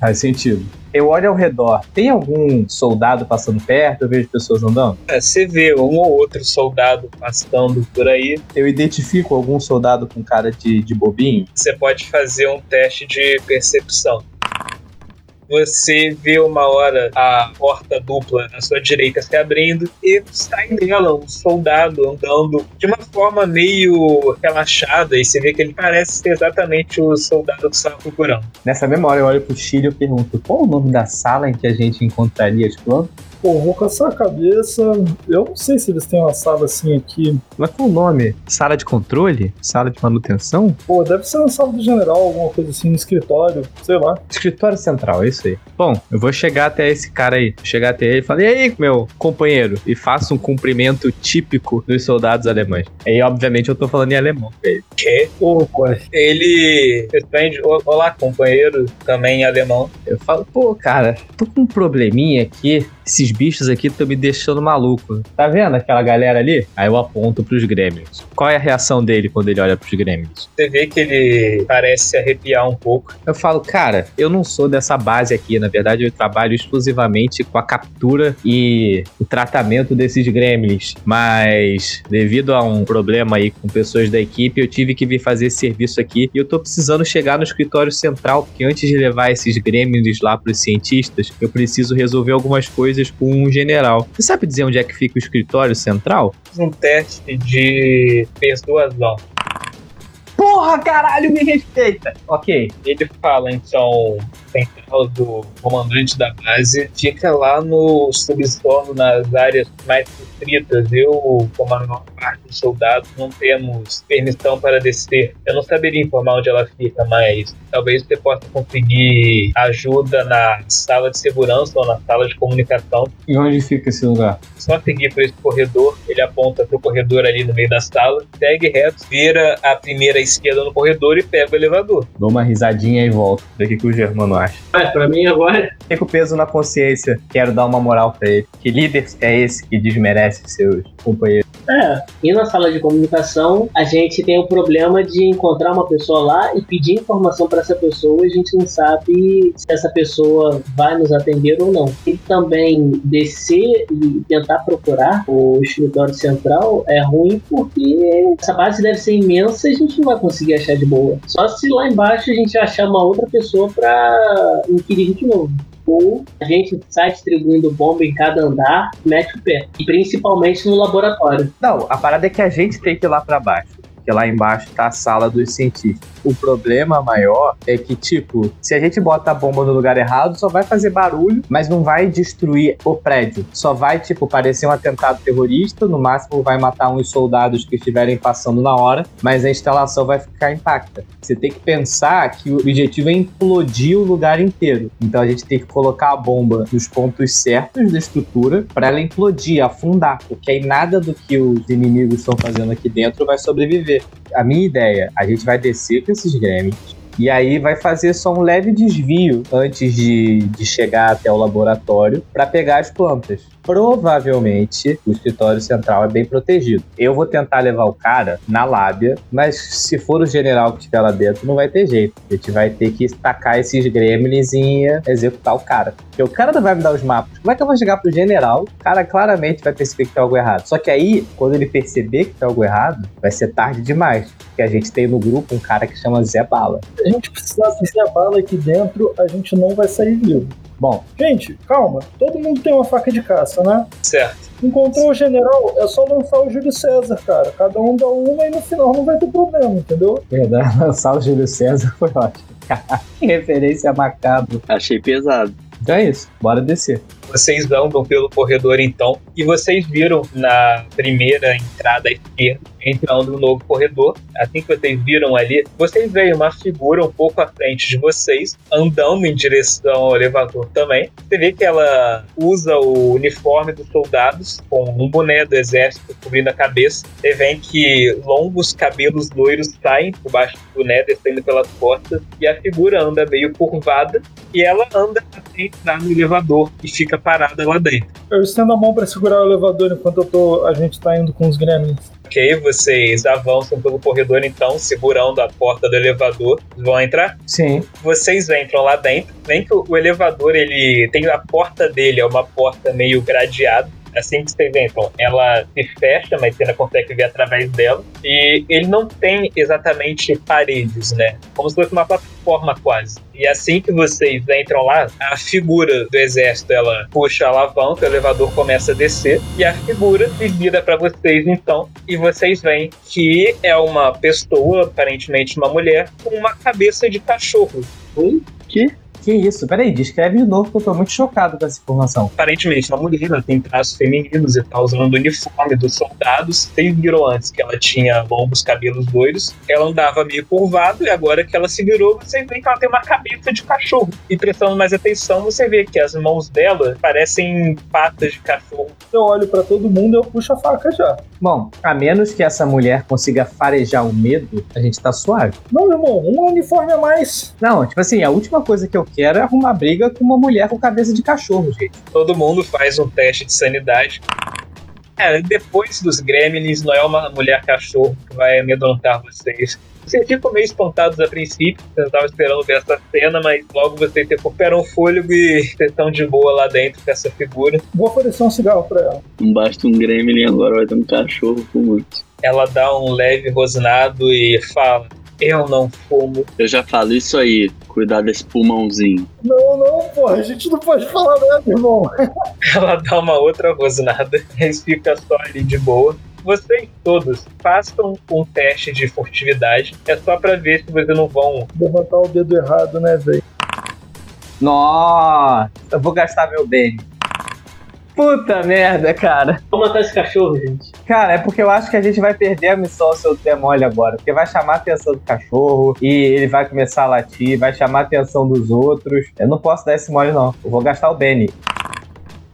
Faz sentido. Eu olho ao redor. Tem algum soldado passando perto? Eu vejo pessoas andando? É, você vê um ou outro soldado passando por aí, Eu identifico algum soldado com cara de, de bobinho? você pode fazer um teste de percepção. Você vê uma hora a porta dupla à sua direita se abrindo e sai dela um soldado andando de uma forma meio relaxada e você vê que ele parece ser exatamente o soldado que estava procurando. Nessa memória, eu olho pro Chile e pergunto: qual o nome da sala em que a gente encontraria as plantas? Pô, vou caçar a cabeça. Eu não sei se eles têm uma sala assim aqui. Mas qual o nome? Sala de controle? Sala de manutenção? Pô, deve ser na sala do general, alguma coisa assim, no escritório, sei lá. Escritório central, é isso aí. Bom, eu vou chegar até esse cara aí. Chegar até ele e falar: E aí, meu companheiro? E faço um cumprimento típico dos soldados alemães. E obviamente eu tô falando em alemão pra ele. Que Pô, pai. ele responde: "O- Olá, companheiro, também em alemão. Eu falo: Pô, cara, tô com um probleminha aqui. Esses bichos aqui estão me deixando maluco. Tá vendo aquela galera ali? Aí eu aponto pros gremlins. Qual é a reação dele quando ele olha pros gremlins? Você vê que ele parece se arrepiar um pouco. Eu falo, cara, eu não sou dessa base aqui. Na verdade, eu trabalho exclusivamente com a captura e o tratamento desses gremlins. Mas, devido a um problema aí com pessoas da equipe, eu tive que vir fazer esse serviço aqui. E eu tô precisando chegar no escritório central, porque antes de levar esses gremlins lá pros cientistas, eu preciso resolver algumas coisas com um general. Você sabe dizer onde é que fica o escritório central? Um teste de persuasão. Porra, caralho, me respeita! Ok. Ele fala, então, central do comandante da base fica lá no subsolo, nas áreas mais restritas. Eu, como a maior parte dos soldados, não temos permissão para descer. Eu não saberia informar onde ela fica, mas talvez você possa conseguir ajuda na sala de segurança ou na sala de comunicação. E onde fica esse lugar? Só seguir por esse corredor, ele aponta para o corredor ali no meio da sala, segue reto, vira a primeira esquerda no corredor e pega o elevador. Dou uma risadinha e volto. Que, que o Germano acha. Ah, pra mim agora. Fico peso na consciência. Quero dar uma moral pra ele. Que líder é esse que desmerece seus companheiros? É. E na sala de comunicação, a gente tem o problema de encontrar uma pessoa lá e pedir informação para essa pessoa. A gente não sabe se essa pessoa vai nos atender ou não. E também descer e tentar procurar o escritório central é ruim porque essa base deve ser imensa e a gente não vai conseguir achar de boa. Só se lá embaixo a gente achar uma outra pessoa para inquirir de novo ou a gente sai distribuindo bomba em cada andar, mete o pé. E principalmente no laboratório. Não, a parada é que a gente tem que ir lá para baixo. Porque lá embaixo tá a sala dos cientistas. O problema maior é que, tipo, se a gente bota a bomba no lugar errado, só vai fazer barulho, mas não vai destruir o prédio. Só vai, tipo, parecer um atentado terrorista, no máximo vai matar uns soldados que estiverem passando na hora, mas a instalação vai ficar intacta. Você tem que pensar que o objetivo é implodir o lugar inteiro. Então a gente tem que colocar a bomba nos pontos certos da estrutura para ela implodir, afundar, porque aí nada do que os inimigos estão fazendo aqui dentro vai sobreviver. A minha ideia, a gente vai descer com esses grêmios e aí vai fazer só um leve desvio antes de, de chegar até o laboratório para pegar as plantas. Provavelmente o escritório central é bem protegido. Eu vou tentar levar o cara na lábia, mas se for o general que estiver lá dentro, não vai ter jeito. A gente vai ter que estacar esses gremlins e executar o cara. Porque o cara não vai me dar os mapas. Como é que eu vou chegar pro general? O cara claramente vai perceber que tem algo errado. Só que aí, quando ele perceber que tem algo errado, vai ser tarde demais. Porque a gente tem no grupo um cara que chama Zé Bala. Se a gente precisar de Zé Bala aqui dentro, a gente não vai sair vivo. Bom, Gente, calma. Todo mundo tem uma faca de caça, né? Certo. Encontrou o general, é só lançar o Júlio César, cara. Cada um dá uma e no final não vai ter problema, entendeu? verdade, lançar o Júlio César foi ótimo. que referência macabro. Achei pesado. Então é isso, bora descer. Vocês andam pelo corredor então e vocês viram na primeira entrada à esquerda, entrando no novo corredor. Assim que vocês viram ali, vocês veem uma figura um pouco à frente de vocês, andando em direção ao elevador também. Você vê que ela usa o uniforme dos soldados, com um boné do exército cobrindo a cabeça. Você vê que longos cabelos loiros saem por baixo do boné, descendo pelas costas, e a figura anda meio curvada, e ela anda até entrar no elevador e fica parada lá dentro. Eu estendo a mão pra segurar o elevador enquanto eu tô, a gente tá indo com os gremlins. Ok, vocês avançam pelo corredor então, segurando a porta do elevador. Vão entrar? Sim. Vocês entram lá dentro. Vem que o elevador, ele tem a porta dele, é uma porta meio gradeada. Assim que vocês entram, ela se fecha, mas você ainda consegue ver através dela. E ele não tem exatamente paredes, né? Como se fosse uma plataforma quase. E assim que vocês entram lá, a figura do exército ela puxa a alavanca, o elevador começa a descer e a figura se vira para vocês então. E vocês veem que é uma pessoa, aparentemente uma mulher, com uma cabeça de cachorro. Que isso? Peraí, descreve de novo que eu tô muito chocado com essa informação. Aparentemente uma mulher, ela tem traços femininos e tá usando o uniforme dos soldados. Vocês viram antes que ela tinha longos cabelos loiros. Ela andava meio curvado e agora que ela se virou, você vê que ela tem uma cabeça de cachorro. E prestando mais atenção, você vê que as mãos dela parecem patas de cachorro. Eu olho pra todo mundo e eu puxo a faca já. Bom, a menos que essa mulher consiga farejar o medo, a gente tá suave. Não, irmão, um uniforme a mais. Não, tipo assim, a última coisa que eu quero é arrumar briga com uma mulher com cabeça de cachorro, gente. Todo mundo faz um teste de sanidade. É, depois dos Gremlins, não é uma mulher cachorro que vai amedrontar vocês. Vocês ficam meio espantados a princípio, vocês estavam esperando ver essa cena, mas logo vocês recuperam o fôlego e vocês estão de boa lá dentro com essa figura. Vou oferecer um cigarro pra ela. Não basta um gremlin, agora vai ter um cachorro fumante. Ela dá um leve rosnado e fala: Eu não fumo. Eu já falo isso aí, cuidar desse pulmãozinho. Não, não, porra, a gente não pode falar nada, irmão. Ela dá uma outra rosnada e fica só ali de boa. Vocês todos façam um teste de furtividade. É só pra ver se vocês não vão. Levantar o dedo errado, né, velho? Nossa, eu vou gastar meu bem. Puta merda, cara. Vamos matar esse cachorro, gente. Cara, é porque eu acho que a gente vai perder a missão se eu der mole agora. Porque vai chamar a atenção do cachorro e ele vai começar a latir, vai chamar a atenção dos outros. Eu não posso dar esse mole, não. Eu vou gastar o Benny.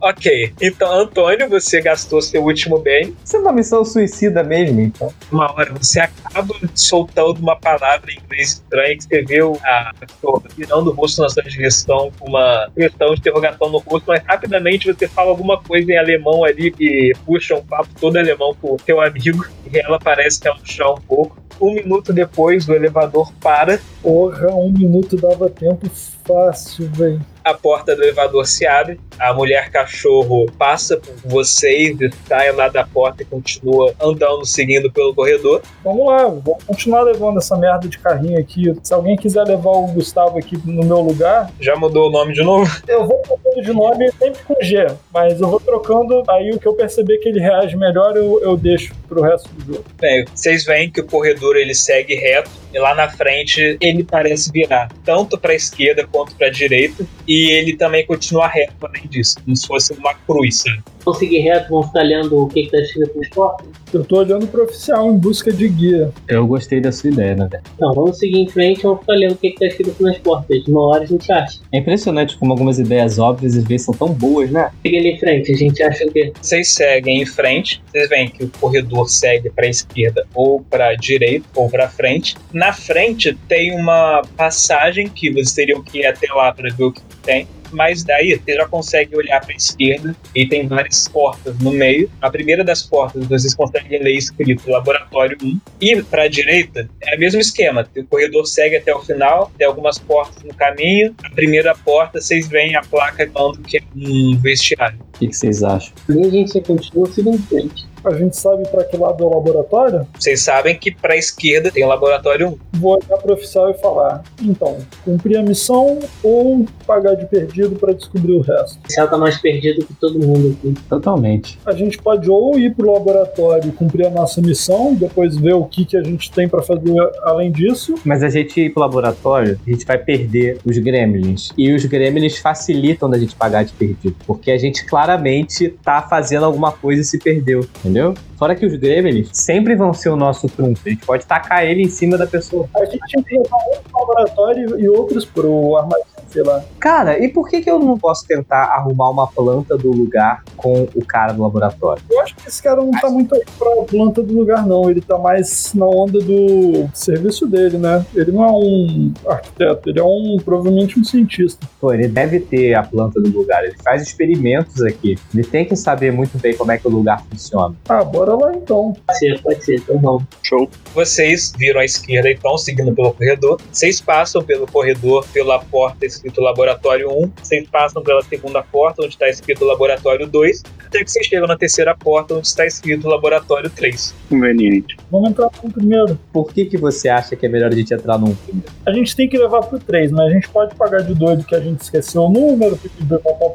Ok, então Antônio, você gastou seu último bem. Isso é uma missão suicida mesmo, então. Uma hora você acaba soltando uma palavra em inglês estranha que você viu a pessoa virando o rosto na sua direção com uma questão de interrogação no rosto, mas rapidamente você fala alguma coisa em alemão ali que puxa um papo todo alemão pro teu amigo e ela parece relaxar um pouco. Um minuto depois, o elevador para, Porra, um minuto dava tempo fácil, velho. a porta do elevador se abre, a mulher cachorro passa por vocês sai lá da porta e continua andando, seguindo pelo corredor. Vamos lá, vou continuar levando essa merda de carrinho aqui. Se alguém quiser levar o Gustavo aqui no meu lugar, Já mudou o nome de novo? eu vou trocando de nome sempre com G, mas eu vou trocando, aí o que eu perceber que ele reage melhor, eu, eu deixo pro resto do jogo. Bem, vocês veem que o corredor ele segue reto e lá na frente ele parece virar tanto para a esquerda quanto para a direita e ele também continua reto além disso, como se fosse uma cruz. sabe? Vamos seguir reto, vamos ficar olhando o que, que tá escrito nas portas. Eu tô olhando pro oficial em busca de guia. Eu gostei da sua ideia, né? Então, vamos seguir em frente, vamos ficar olhando o que, que tá escrito nas portas. Uma hora a gente acha. É impressionante como algumas ideias óbvias às vezes são tão boas, né? Siga ali em frente, a gente acha o quê? Vocês seguem em frente, vocês veem que o corredor segue para a esquerda ou para a direita ou para frente. Na frente tem uma passagem que vocês teriam que ir até lá para ver o que tem. Mas daí você já consegue olhar para a esquerda e tem várias portas no meio. A primeira das portas vocês conseguem ler escrito Laboratório 1. E para a direita é o mesmo esquema. O corredor segue até o final, tem algumas portas no caminho. A primeira porta vocês veem a placa falando que é um vestiário. O que, que vocês acham? Ali a gente continua seguindo em frente. A gente sabe pra que lado é o laboratório? Vocês sabem que para a esquerda tem o Laboratório 1. Vou olhar pro oficial e falar: então, cumprir a missão ou pagar de perdido pra descobrir o resto? Esse ela tá mais perdido que todo mundo aqui. Totalmente. A gente pode ou ir pro laboratório e cumprir a nossa missão, e depois ver o que, que a gente tem pra fazer além disso. Mas a gente ir pro laboratório, a gente vai perder os gremlins. E os gremlins facilitam da gente pagar de perdido. Porque a gente claramente tá fazendo alguma coisa e se perdeu, entendeu? Fora que os gremlins sempre vão ser o nosso trunfo. A gente pode tacar ele em cima da pessoa. A gente tem que um pro laboratório e outros pro armazém, sei lá. Cara, e por que, que eu não posso tentar arrumar uma planta do lugar com o cara do laboratório? Eu acho que esse cara não tá muito aí pra planta do lugar, não. Ele tá mais na onda do serviço dele, né? Ele não é um arquiteto, ele é um provavelmente um cientista. Pô, ele deve ter a planta do lugar. Ele faz experimentos aqui. Ele tem que saber muito bem como é que o lugar funciona. Ah, bora lá então. Pode ser, pode ser, então vamos. Show. Vocês viram à esquerda e estão seguindo pelo corredor. Vocês passam pelo corredor, pela porta escrito Laboratório 1. Vocês passam pela segunda porta, onde está escrito Laboratório 2. Até que vocês chegam na terceira porta, onde está escrito Laboratório 3. Conveniente. Vamos entrar no primeiro. Por que, que você acha que é melhor a gente entrar num primeiro? A gente tem que levar pro 3, mas a gente pode pagar de doido que a gente esqueceu o número,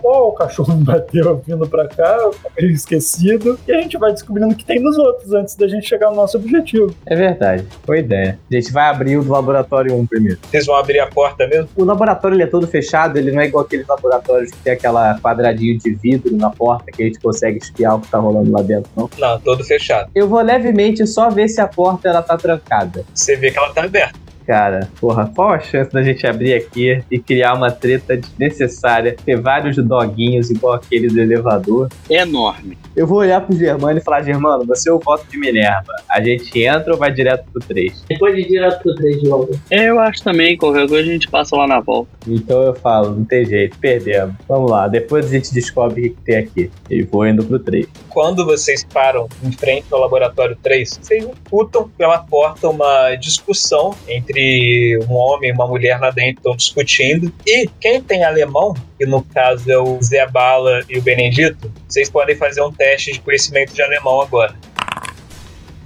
o cachorro me bateu vindo pra cá, eu esquecido. E a gente vai descobrindo o que tem nos outros antes da gente chegar no nosso objetivo. É verdade. Boa ideia. A gente vai abrir o do laboratório 1 primeiro. Vocês vão abrir a porta mesmo? O laboratório ele é todo fechado, ele não é igual aqueles laboratórios que tem aquela quadradinho de vidro na porta que a gente consegue espiar o que tá rolando lá dentro, não. Não, todo fechado. Eu vou levemente só ver se a porta ela tá trancada. Você vê que ela tá aberta. Cara, porra, qual a chance da gente abrir aqui e criar uma treta desnecessária? Ter vários doguinhos igual aquele do elevador. Enorme. Eu vou olhar pro Germano e falar, Germano, você é o voto de Minerva. A gente entra ou vai direto pro 3? Depois de ir direto pro 3 de volta. É, eu acho também, qualquer coisa a gente passa lá na volta. Então eu falo, não tem jeito, perdemos. Vamos lá, depois a gente descobre o que tem aqui. E vou indo pro 3. Quando vocês param em frente ao laboratório 3, vocês escutam pela porta uma discussão entre um homem e uma mulher lá dentro, estão discutindo. E quem tem alemão, que no caso é o Zé Bala e o Benedito, vocês podem fazer um teste de conhecimento de alemão agora.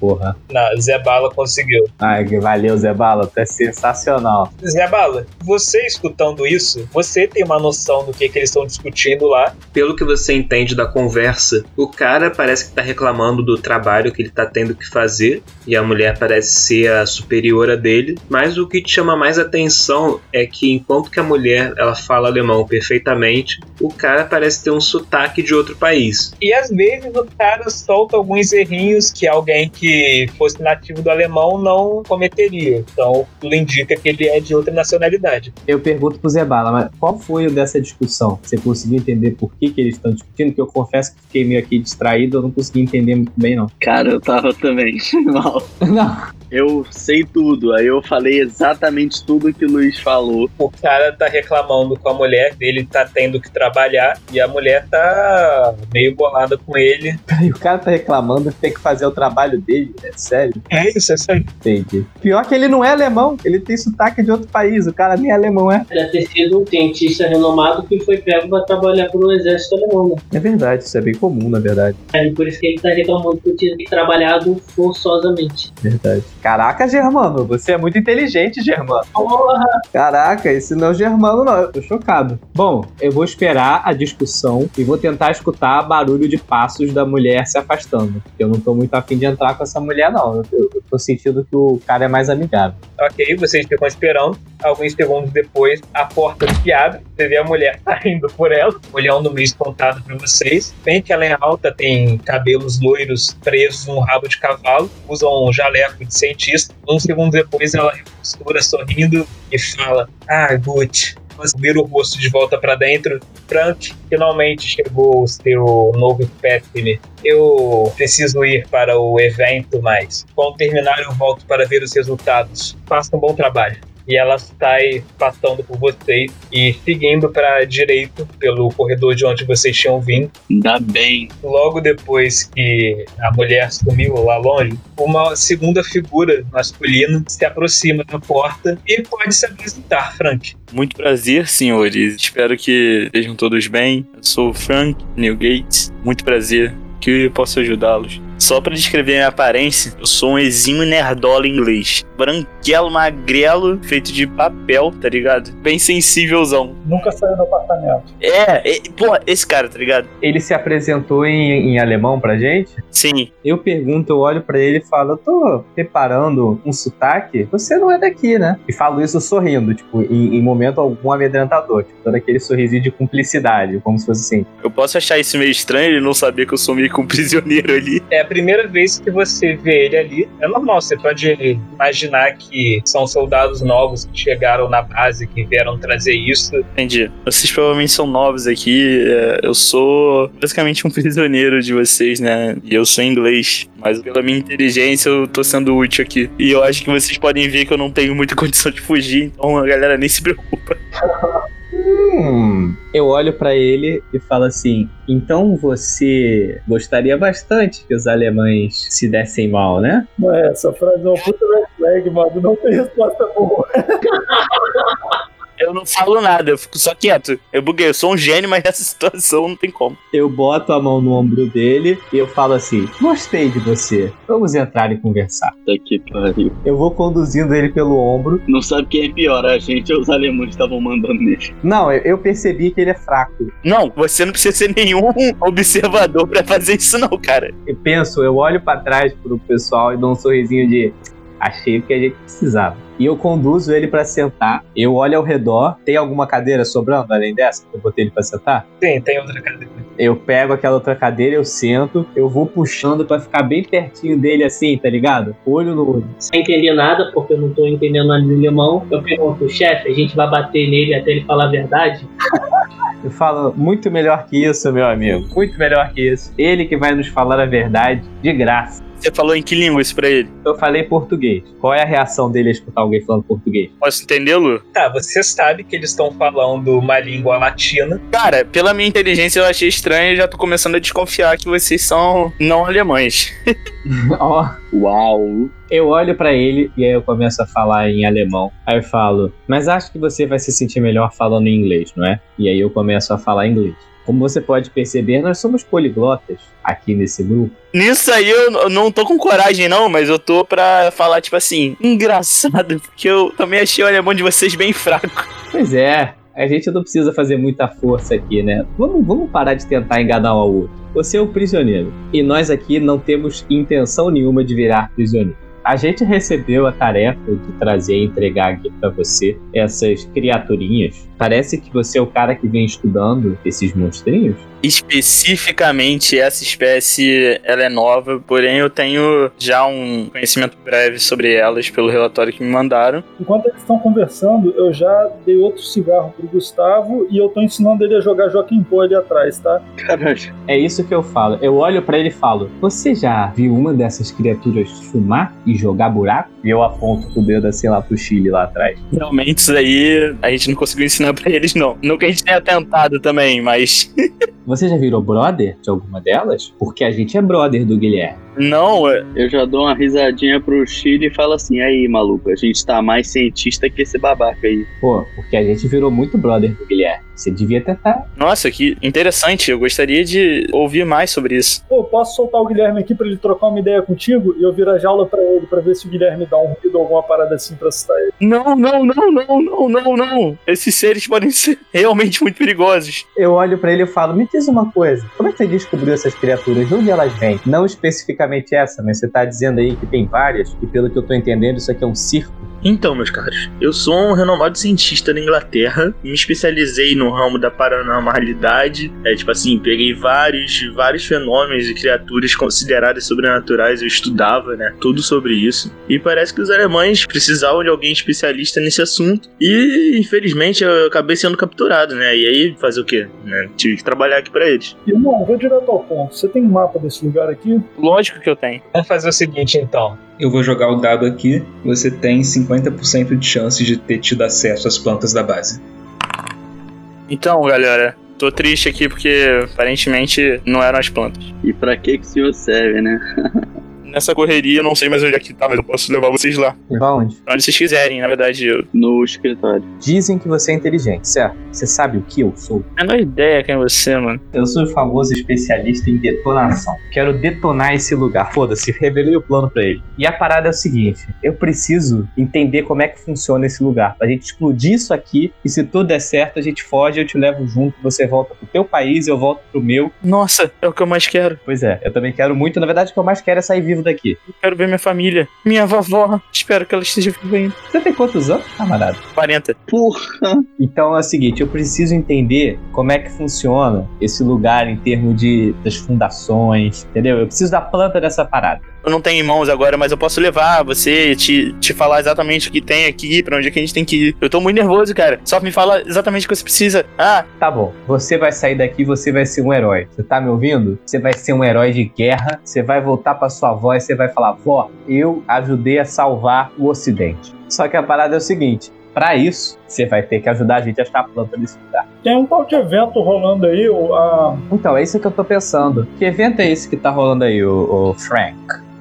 Porra. Não, Zé Bala conseguiu. Ai, que valeu, Zé Bala, tu é sensacional. Zé Bala, você escutando isso, você tem uma noção do que, que eles estão discutindo lá. Pelo que você entende da conversa, o cara parece que tá reclamando do trabalho que ele tá tendo que fazer e a mulher parece ser a superiora dele. Mas o que te chama mais atenção é que enquanto que a mulher ela fala alemão perfeitamente, o cara parece ter um sotaque de outro país. E às vezes o cara solta alguns errinhos que alguém que fosse nativo do alemão não cometeria. Então, tudo indica que ele é de outra nacionalidade. Eu pergunto pro Zé Bala, mas qual foi o dessa discussão? Você conseguiu entender por que, que eles estão discutindo? Que eu confesso que fiquei meio aqui distraído, eu não consegui entender muito bem, não. Cara, eu tava também mal. Não. Eu sei tudo, aí eu falei exatamente tudo que o Luiz falou. O cara tá reclamando com a mulher dele, tá tendo que trabalhar, e a mulher tá meio bolada com ele. Peraí, o cara tá reclamando que tem que fazer o trabalho dele, é sério? É isso, é sério. Entendi. Pior que ele não é alemão, ele tem sotaque de outro país, o cara nem é alemão é. Deve ter sido um cientista renomado que foi pego pra trabalhar pro exército alemão. Né? É verdade, isso é bem comum, na verdade. É por isso que ele tá reclamando que tinha trabalhado forçosamente. Verdade. Caraca, Germano, você é muito inteligente, Germano. Porra! Caraca, esse não é o Germano, não. Eu tô chocado. Bom, eu vou esperar a discussão e vou tentar escutar barulho de passos da mulher se afastando. Porque eu não tô muito afim de entrar com essa mulher, não. Eu, eu, tô sentindo que o cara é mais amigável. Ok, vocês ficam esperando. Alguns segundos depois, a porta se abre. Você vê a mulher saindo por ela, olhando meio espantado pra vocês. Bem que ela é alta, tem cabelos loiros presos num rabo de cavalo, usa um jaleco de cientista. Um segundo depois, ela recostura sorrindo e fala: Ah, Gucci. Mas vira o rosto de volta pra dentro. Frank, finalmente chegou o seu novo espécime. Eu preciso ir para o evento, mas quando terminar eu volto para ver os resultados. Faça um bom trabalho. E ela sai passando por vocês e seguindo para a direita pelo corredor de onde vocês tinham vindo. Ainda bem. Logo depois que a mulher sumiu lá longe, uma segunda figura masculina se aproxima da porta e pode se apresentar, Frank. Muito prazer, senhores. Espero que estejam todos bem. Eu sou o Frank New Gates. Muito prazer. Que eu posso ajudá-los. Só pra descrever minha aparência, eu sou um exímio nerdola inglês. Branquelo, magrelo, feito de papel, tá ligado? Bem sensívelzão. Nunca saiu do apartamento. É, é pô, esse cara, tá ligado? Ele se apresentou em, em alemão pra gente? Sim. Eu pergunto, eu olho pra ele e falo, eu tô reparando um sotaque, você não é daqui, né? E falo isso sorrindo, tipo, em, em momento algum amedrentador, tipo, todo aquele sorrisinho de cumplicidade, como se fosse assim. Eu posso achar isso meio estranho, ele não saber que eu sou meio que um prisioneiro ali. É a primeira vez que você vê ele ali. É normal, você pode imaginar que são soldados novos que chegaram na base, que vieram trazer isso. Entendi. Vocês provavelmente são novos aqui. é, Eu sou basicamente um prisioneiro de vocês, né? E eu sou inglês. Mas pela minha inteligência eu tô sendo útil aqui. E eu acho que vocês podem ver que eu não tenho muita condição de fugir. Então a galera nem se preocupa. Eu olho pra ele e falo assim: então você gostaria bastante que os alemães se dessem mal, né? Ué, essa frase é uma puta red flag, mano. Não tem resposta boa. Eu não falo nada, eu fico só quieto. Eu buguei, eu sou um gênio, mas nessa situação não tem como. Eu boto a mão no ombro dele e eu falo assim: gostei de você. Vamos entrar e conversar. Puta que pariu. Eu vou conduzindo ele pelo ombro. Não sabe quem é pior, a gente ou os alemães estavam mandando nele. Não, eu- eu percebi que ele é fraco. Não, você não precisa ser nenhum observador pra fazer isso, não, cara. Eu penso, eu olho pra trás pro pessoal e dou um sorrisinho de achei o que a gente precisava. E eu conduzo ele pra sentar. Eu olho ao redor. Tem alguma cadeira sobrando além dessa que eu botei ele pra sentar? Sim, tem outra cadeira. Eu pego aquela outra cadeira, eu sento, eu vou puxando pra ficar bem pertinho dele assim, tá ligado? Olho no olho. Sem entender nada, porque eu não tô entendendo nada de alemão, eu pergunto, chefe, a gente vai bater nele até ele falar a verdade? Eu falo muito melhor que isso, meu amigo. Muito melhor que isso. Ele que vai nos falar a verdade de graça. Você falou em que língua isso pra ele? Eu falei português. Qual é a reação dele a escutar alguém falando português? Posso entendê-lo? Tá, você sabe que eles estão falando uma língua latina. Cara, pela minha inteligência eu achei estranho e já tô começando a desconfiar que vocês são não alemães. Ó, Uau! eu olho pra ele e aí eu começo a falar em alemão. Aí eu falo, mas acho que você vai se sentir melhor falando em inglês, não é? E aí eu começo a falar inglês. Como você pode perceber, nós somos poliglotas aqui nesse grupo. Nisso aí eu não tô com coragem não, mas eu tô pra falar tipo assim, engraçado, porque eu também achei o alemão de vocês bem fraco. Pois é, a gente não precisa fazer muita força aqui, né? Vamos, vamos parar de tentar enganar um ao outro. Você é o prisioneiro. E nós aqui não temos intenção nenhuma de virar prisioneiro. A gente recebeu a tarefa de trazer e entregar aqui pra você essas criaturinhas. Parece que você é o cara que vem estudando esses monstrinhos. Especificamente essa espécie, ela é nova, porém eu tenho já um conhecimento breve sobre elas pelo relatório que me mandaram. Enquanto eles estão conversando, eu já dei outro cigarro pro Gustavo e eu tô ensinando ele a jogar Joaquim Pô ali atrás, tá? Caralho. É isso que eu falo. Eu olho pra ele e falo: Você já viu uma dessas criaturas fumar e jogar buraco? E eu aponto com o dedo assim lá pro Chile lá atrás. Realmente isso aí a gente não conseguiu ensinar pra eles não. Não que a gente tenha tentado também, mas Você já virou brother de alguma delas? Porque a gente é brother do Guilherme. Não, é- Eu já dou uma risadinha pro Chile e falo assim: aí, maluco, a gente tá mais cientista que esse babaca aí. Pô, porque a gente virou muito brother do Guilherme. Você devia tentar. nossa, que interessante. Eu gostaria de ouvir mais sobre isso. Pô, posso soltar o Guilherme aqui pra ele trocar uma ideia contigo e eu virar jaula pra ele pra ver se o Guilherme dá um ruído ou alguma parada assim pra assustar ele. Não, não, não, não, não, não, não. Esses seres podem ser realmente muito perigosos. Eu olho pra ele e falo: Me diz uma coisa. Como é que você descobriu essas criaturas? De onde elas vêm? Não especificamente essa, mas você tá dizendo aí que tem várias. E pelo que eu tô entendendo, isso aqui é um circo. Então, meus caros, eu sou um renomado cientista na Inglaterra, me especializei no ramo da paranormalidade, é tipo assim, peguei vários, vários fenômenos e criaturas consideradas sobrenaturais, eu estudava, né, tudo sobre isso. E parece que os alemães precisavam de alguém especialista nesse assunto e infelizmente eu acabei sendo capturado, né? E aí fazer o quê? Né? Tive que trabalhar aqui pra eles. Irmão, vou direto ao ponto. Você tem um mapa desse lugar aqui? Lógico que eu tenho. Vamos fazer o seguinte então. Eu vou jogar o dado aqui. Você tem 50% de chance de ter tido acesso às plantas da base. Então, galera, tô triste aqui porque aparentemente não eram as plantas. E pra que que o senhor serve, né? Nessa correria, eu não sei mais onde é que tá, mas eu posso levar vocês lá. Vai onde? Pra onde vocês quiserem, na verdade, eu. No escritório. Dizem que você é inteligente, certo? Você sabe o que eu sou? Menor ideia quem é você, mano. Eu sou o famoso especialista em detonação. Quero detonar esse lugar. Foda-se, revelei o plano pra ele. E a parada é o seguinte: eu preciso entender como é que funciona esse lugar. Pra gente explodir isso aqui e se tudo der certo, a gente foge, eu te levo junto, você volta pro teu país, eu volto pro meu. Nossa, é o que eu mais quero. Pois é, eu também quero muito. Na verdade, o que eu mais quero é sair vivo daqui. Eu quero ver minha família. Minha vovó. Espero que ela esteja vivendo. Você tem quantos anos, camarada? 40. Porra! Então é o seguinte, eu preciso entender como é que funciona esse lugar em termos de das fundações, entendeu? Eu preciso da planta dessa parada. Eu não tenho irmãos agora, mas eu posso levar você, te, te falar exatamente o que tem aqui, pra onde é que a gente tem que ir. Eu tô muito nervoso, cara. Só me fala exatamente o que você precisa. Ah, Tá bom, você vai sair daqui, você vai ser um herói. Você tá me ouvindo? Você vai ser um herói de guerra. Você vai voltar pra sua avó e você vai falar: "Vó, eu ajudei a salvar o ocidente". Só que a parada é o seguinte, Pra isso, você vai ter que ajudar a gente a achar a planta desse lugar. Tem um tal de evento rolando aí, o- a, Então, é isso que eu tô pensando. Que evento é esse que tá rolando aí, o, o Frank?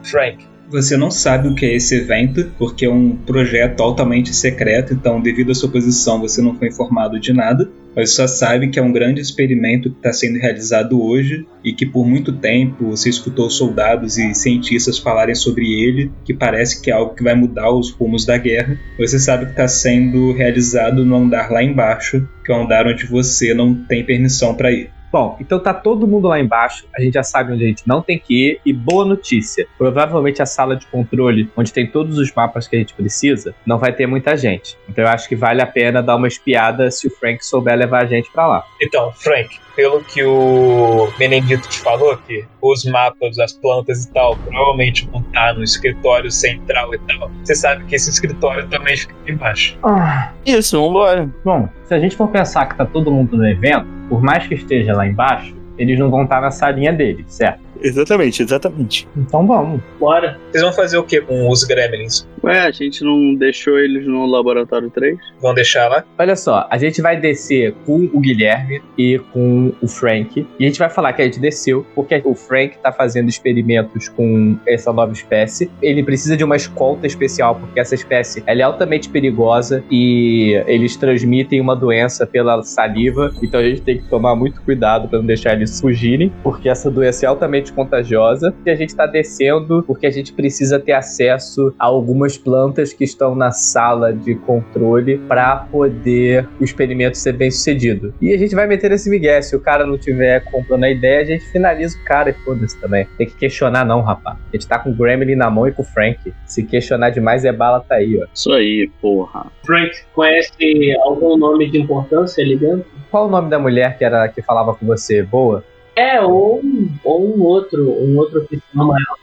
Frank, Você não sabe o que é esse evento, porque é um projeto altamente secreto, então, devido à sua posição, você não foi informado de nada. Mas só sabe que é um grande experimento que está sendo realizado hoje e que por muito tempo você escutou soldados e cientistas falarem sobre ele, que parece que é algo que vai mudar os rumos da guerra. Você sabe que está sendo realizado no andar lá embaixo, que é o andar onde você não tem permissão para ir. Bom, então tá todo mundo lá embaixo, a gente já sabe onde a gente não tem que ir, e boa notícia: provavelmente a sala de controle, onde tem todos os mapas que a gente precisa, não vai ter muita gente. Então eu acho que vale a pena dar uma espiada se o Frank souber levar a gente pra lá. Então, Frank, pelo que o Benedito te falou, que os mapas, as plantas e tal, provavelmente vão estar no escritório central e tal. Você sabe que esse escritório também fica aqui embaixo. Ah, isso, vambora. bom, se a gente for pensar que tá todo mundo no evento, por mais que esteja lá embaixo, eles não vão estar na salinha deles, certo? Exatamente, exatamente. Então vamos. Bora. Vocês vão fazer o que com os gremlins? Ué, a gente não deixou eles no laboratório 3? Vão deixar lá? Olha só, a gente vai descer com o Guilherme e com o Frank. E a gente vai falar que a gente desceu porque o Frank tá fazendo experimentos com essa nova espécie. Ele precisa de uma escolta especial porque essa espécie ela é altamente perigosa e eles transmitem uma doença pela saliva. Então a gente tem que tomar muito cuidado para não deixar eles fugirem, porque essa doença é altamente contagiosa. E a gente tá descendo porque a gente precisa ter acesso a algumas plantas que estão na sala de controle para poder o experimento ser bem sucedido. E a gente vai meter esse migué. Se o cara não tiver comprando a ideia, a gente finaliza o cara e foda-se também. Tem que questionar, não, rapaz. A gente tá com o Gremlin na mão e com o Frank. Se questionar demais, é bala, tá aí, ó. Isso aí, porra. Frank, conhece algum nome de importância ali dentro? Qual o nome da mulher que era que falava com você? Boa? É, ou, ou um outro, um outro oficial maior.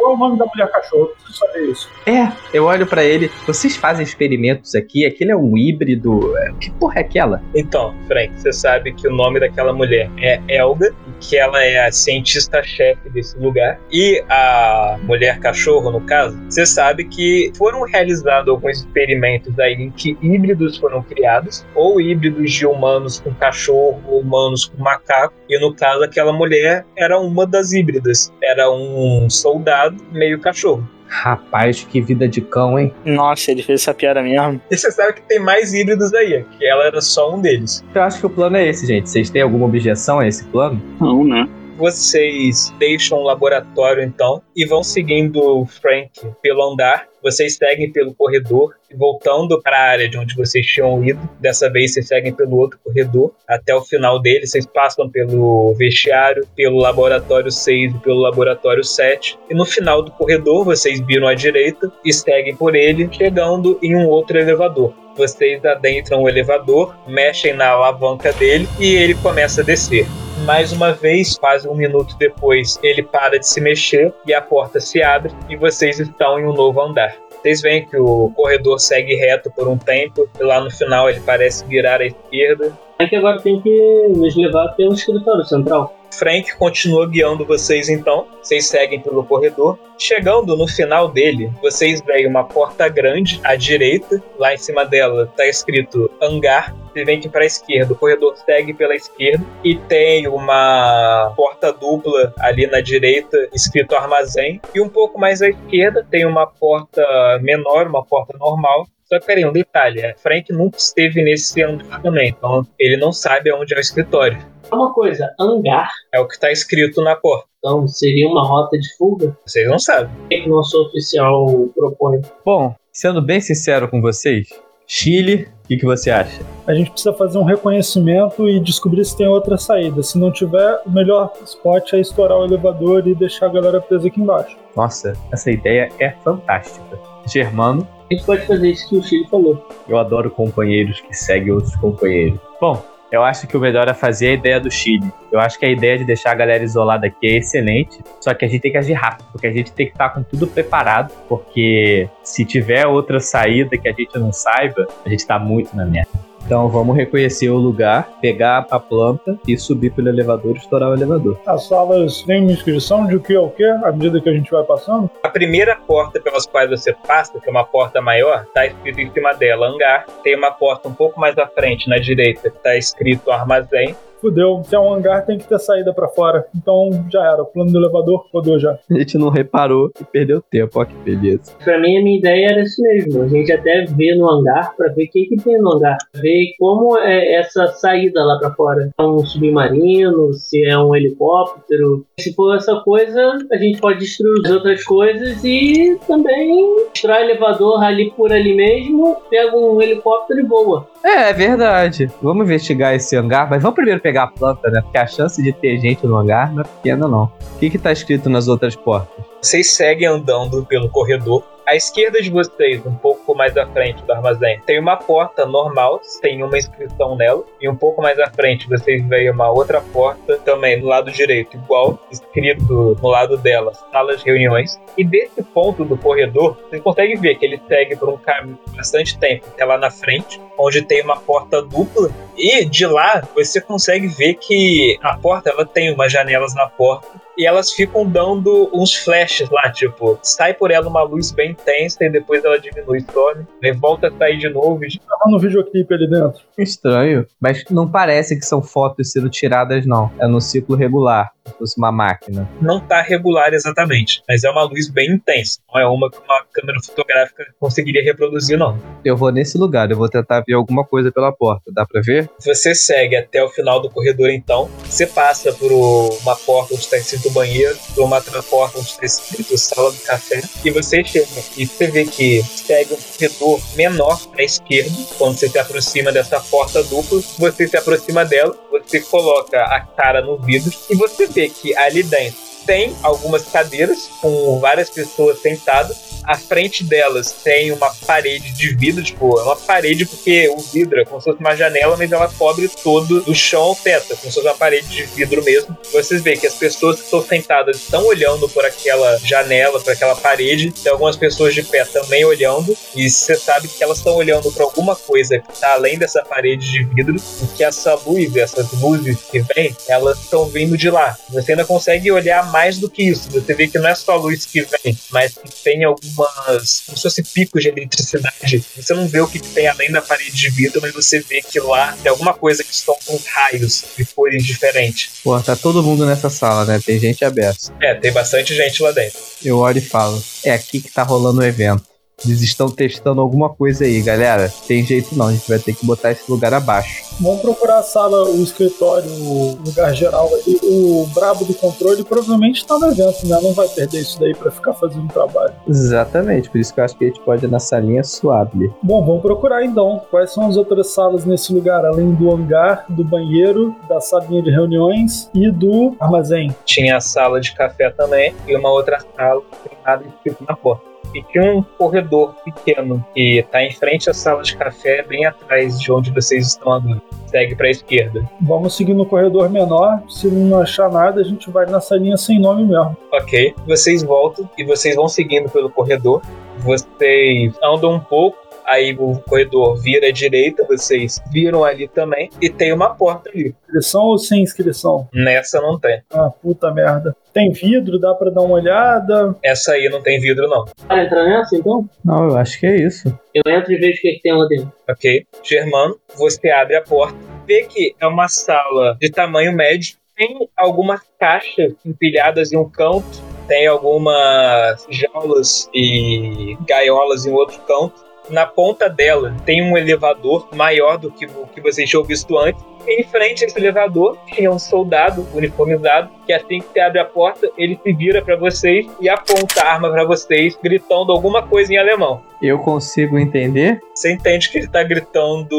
Qual é o nome da mulher cachorro? Eu preciso saber isso. É, eu olho pra ele. Vocês fazem experimentos aqui? Aquele é um híbrido. é, Que porra é aquela? Então, Frank, você sabe que o nome daquela mulher é Elga, e que ela é a cientista-chefe desse lugar. E a mulher cachorro, no caso, você sabe que foram realizados alguns experimentos aí em que híbridos foram criados, ou híbridos de humanos com cachorro, ou humanos com macaco. E no caso, aquela mulher era uma das híbridas. Era um soldado meio cachorro. Rapaz, que vida de cão, hein? Nossa, ele fez essa piada mesmo. E você sabe que tem mais híbridos aí, que ela era só um deles. Eu acho que o plano é esse, gente. Vocês têm alguma objeção a esse plano? Não, né? Vocês deixam o laboratório então e vão seguindo o Frank pelo andar. Vocês seguem pelo corredor voltando para a área de onde vocês tinham ido. Dessa vez vocês seguem pelo outro corredor até o final dele. Vocês passam pelo vestiário, pelo laboratório 6 e pelo laboratório 7. E no final do corredor vocês viram à direita e seguem por ele, chegando em um outro elevador. Vocês adentram o elevador, mexem na alavanca dele e ele começa a descer. Mais uma vez, quase um minuto depois, ele para de se mexer e a porta se abre e vocês estão em um novo andar. Vocês veem que o corredor segue reto por um tempo e lá no final ele parece virar à esquerda. É que agora tem que nos levar até o escritório central. Frank continua guiando vocês então. Vocês seguem pelo corredor. Chegando no final dele, vocês veem uma porta grande à direita. Lá em cima dela está escrito hangar. Você vem que para a esquerda, o corredor segue pela esquerda e tem uma porta dupla ali na direita, escrito armazém. E um pouco mais à esquerda tem uma porta menor, uma porta normal. Só que, peraí, um detalhe: é, Frank nunca esteve nesse andar também, então ele não sabe aonde é o escritório. Uma coisa, hangar, É o que está escrito na porta. então seria uma rota de fuga? Vocês não sabem. O que, que o nosso oficial propõe? Bom, sendo bem sincero com vocês, Chile, o que, que você acha? A gente precisa fazer um reconhecimento e descobrir se tem outra saída. Se não tiver, o melhor spot é estourar o elevador e deixar a galera presa aqui embaixo. Nossa, essa ideia é fantástica. Germano, A gente pode fazer isso que o Chile falou. eu adoro companheiros que seguem outros companheiros. Bom, eu acho que o melhor é fazer a ideia do Chile. Eu acho que a ideia de deixar a galera isolada aqui é excelente, só que a gente tem que agir rápido, porque a gente tem que estar com tudo preparado, porque se tiver outra saída que a gente não saiba, a gente tá muito na merda. Então vamos reconhecer o lugar, pegar a planta e subir pelo elevador e estourar o elevador. As salas têm uma inscrição de o que é o que, à medida que a gente vai passando. A primeira porta pelas quais você passa, que é uma porta maior, está escrito em cima dela hangar. Tem uma porta um pouco mais à frente, na direita, está escrito armazém. Fudeu, se é um hangar tem que ter saída pra fora. Então já era, o plano do elevador rodou já. A gente não reparou e perdeu tempo, ó que beleza. Pra mim, a minha ideia era isso mesmo. A gente até vê no hangar pra ver o que, que tem no hangar. Ver como é essa saída lá pra fora. É um submarino, se é um helicóptero. Se for essa coisa, a gente pode destruir as outras coisas e também destrói o elevador ali por ali mesmo, pega um helicóptero e voa. É, é verdade. Vamos investigar esse hangar, mas vamos primeiro pegar a planta, né? Porque a chance de ter gente no hangar não é pequena, não. O que que tá escrito nas outras portas? Vocês seguem andando pelo corredor. À esquerda de vocês, um pouco mais à frente do armazém, tem uma porta normal, tem uma inscrição nela, e um pouco mais à frente vocês veem uma outra porta também no lado direito, igual, escrito no lado dela, sala de reuniões. E desse ponto do corredor, vocês conseguem ver que ele segue por um caminho bastante tempo até lá na frente, onde tem uma porta dupla. E de lá você consegue ver que a porta ela tem umas janelas na porta e elas ficam dando uns flashes lá, tipo, sai por ela uma luz bem intensa e depois ela diminui, some, e volta a sair de novo. E... Tá no videoclipe ali dentro. Estranho, mas não parece que são fotos sendo tiradas, não. É no ciclo regular, fosse uma máquina. Não tá regular exatamente, mas é uma luz bem intensa. Não é uma que uma câmera fotográfica conseguiria reproduzir, não. Eu vou nesse lugar, eu vou tentar ver alguma coisa pela porta. Dá pra ver? Você segue até o final do corredor, então. Você passa por uma porta onde está escrito banheiro, por uma outra porta onde está escrito sala do café. E você chega e você vê que segue um corredor menor à esquerda. Quando você se aproxima dessa porta dupla, você se aproxima dela, você coloca a cara no vidro e você vê que ali dentro tem algumas cadeiras com várias pessoas sentadas. À frente delas tem uma parede de vidro, tipo, é uma parede porque o vidro é como se fosse uma janela, mas ela cobre todo do chão ao teto, é como se fosse uma parede de vidro mesmo. Vocês veem que as pessoas que estão sentadas estão olhando por aquela janela, por aquela parede, tem algumas pessoas de pé também olhando, e você sabe que elas estão olhando para alguma coisa que está além dessa parede de vidro, e que essa luz, essas luzes que vêm, elas estão vindo de lá. Você ainda consegue olhar mais do que isso. Você vê que não é só a luz que vem, mas que tem algumas. como se fosse picos de eletricidade. Você não vê o que tem além da parede de vidro, mas você vê que lá tem alguma coisa que estão com raios de cores diferentes. Pô, tá todo mundo nessa sala, né? Tem gente aberta. É, tem bastante gente lá dentro. Eu olho e falo: é aqui que tá rolando o evento. Eles estão testando alguma coisa aí, galera. Tem jeito não, a gente vai ter que botar esse lugar abaixo. Vamos procurar a sala, o escritório, o lugar geral ali. O brabo do controle provavelmente tá no evento, né? Não vai perder isso daí para ficar fazendo trabalho. Exatamente, por isso que eu acho que a gente pode ir na salinha suave. Bom, vamos procurar então. Quais são as outras salas nesse lugar, além do hangar, do banheiro, da salinha de reuniões e do armazém? Tinha a sala de café também e uma outra sala que tem nada escrito na porta e tinha um corredor pequeno que está em frente à sala de café, bem atrás de onde vocês estão agora. Segue para a esquerda. Vamos seguir no corredor menor. Se não achar nada, a gente vai na salinha sem nome mesmo. Ok. Vocês voltam e vocês vão seguindo pelo corredor. Vocês andam um pouco aí o corredor vira à direita, vocês viram ali também, e tem uma porta ali. Inscrição ou sem inscrição? Nessa não tem. Ah, puta merda. Tem vidro, dá pra dar uma olhada? Essa aí não tem vidro, não. Vai entrar nessa então? Não, eu acho que é isso. Eu entro e vejo o que, que tem lá dentro. Ok. Germano, você abre a porta, vê que é uma sala de tamanho médio, tem algumas caixas empilhadas em um canto, tem algumas jaulas e gaiolas em outro canto na ponta dela tem um elevador maior do que o que vocês tinham visto antes. Em frente a esse elevador tinha um soldado uniformizado que assim que você abre a porta, ele se vira para vocês e aponta a arma para vocês, gritando alguma coisa em alemão. Eu consigo entender? Você entende que ele tá gritando: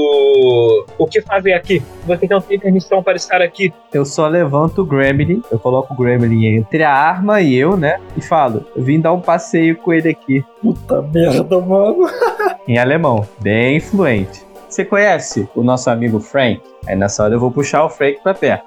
O que fazem aqui? Vocês não têm permissão para estar aqui. Eu só levanto o Gremlin, eu coloco o Gremlin entre a arma e eu, né? E falo: Eu vim dar um passeio com ele aqui. Puta merda, mano. em alemão, bem fluente. Você conhece o nosso amigo Frank? Aí nessa hora eu vou puxar o Frank pra perto.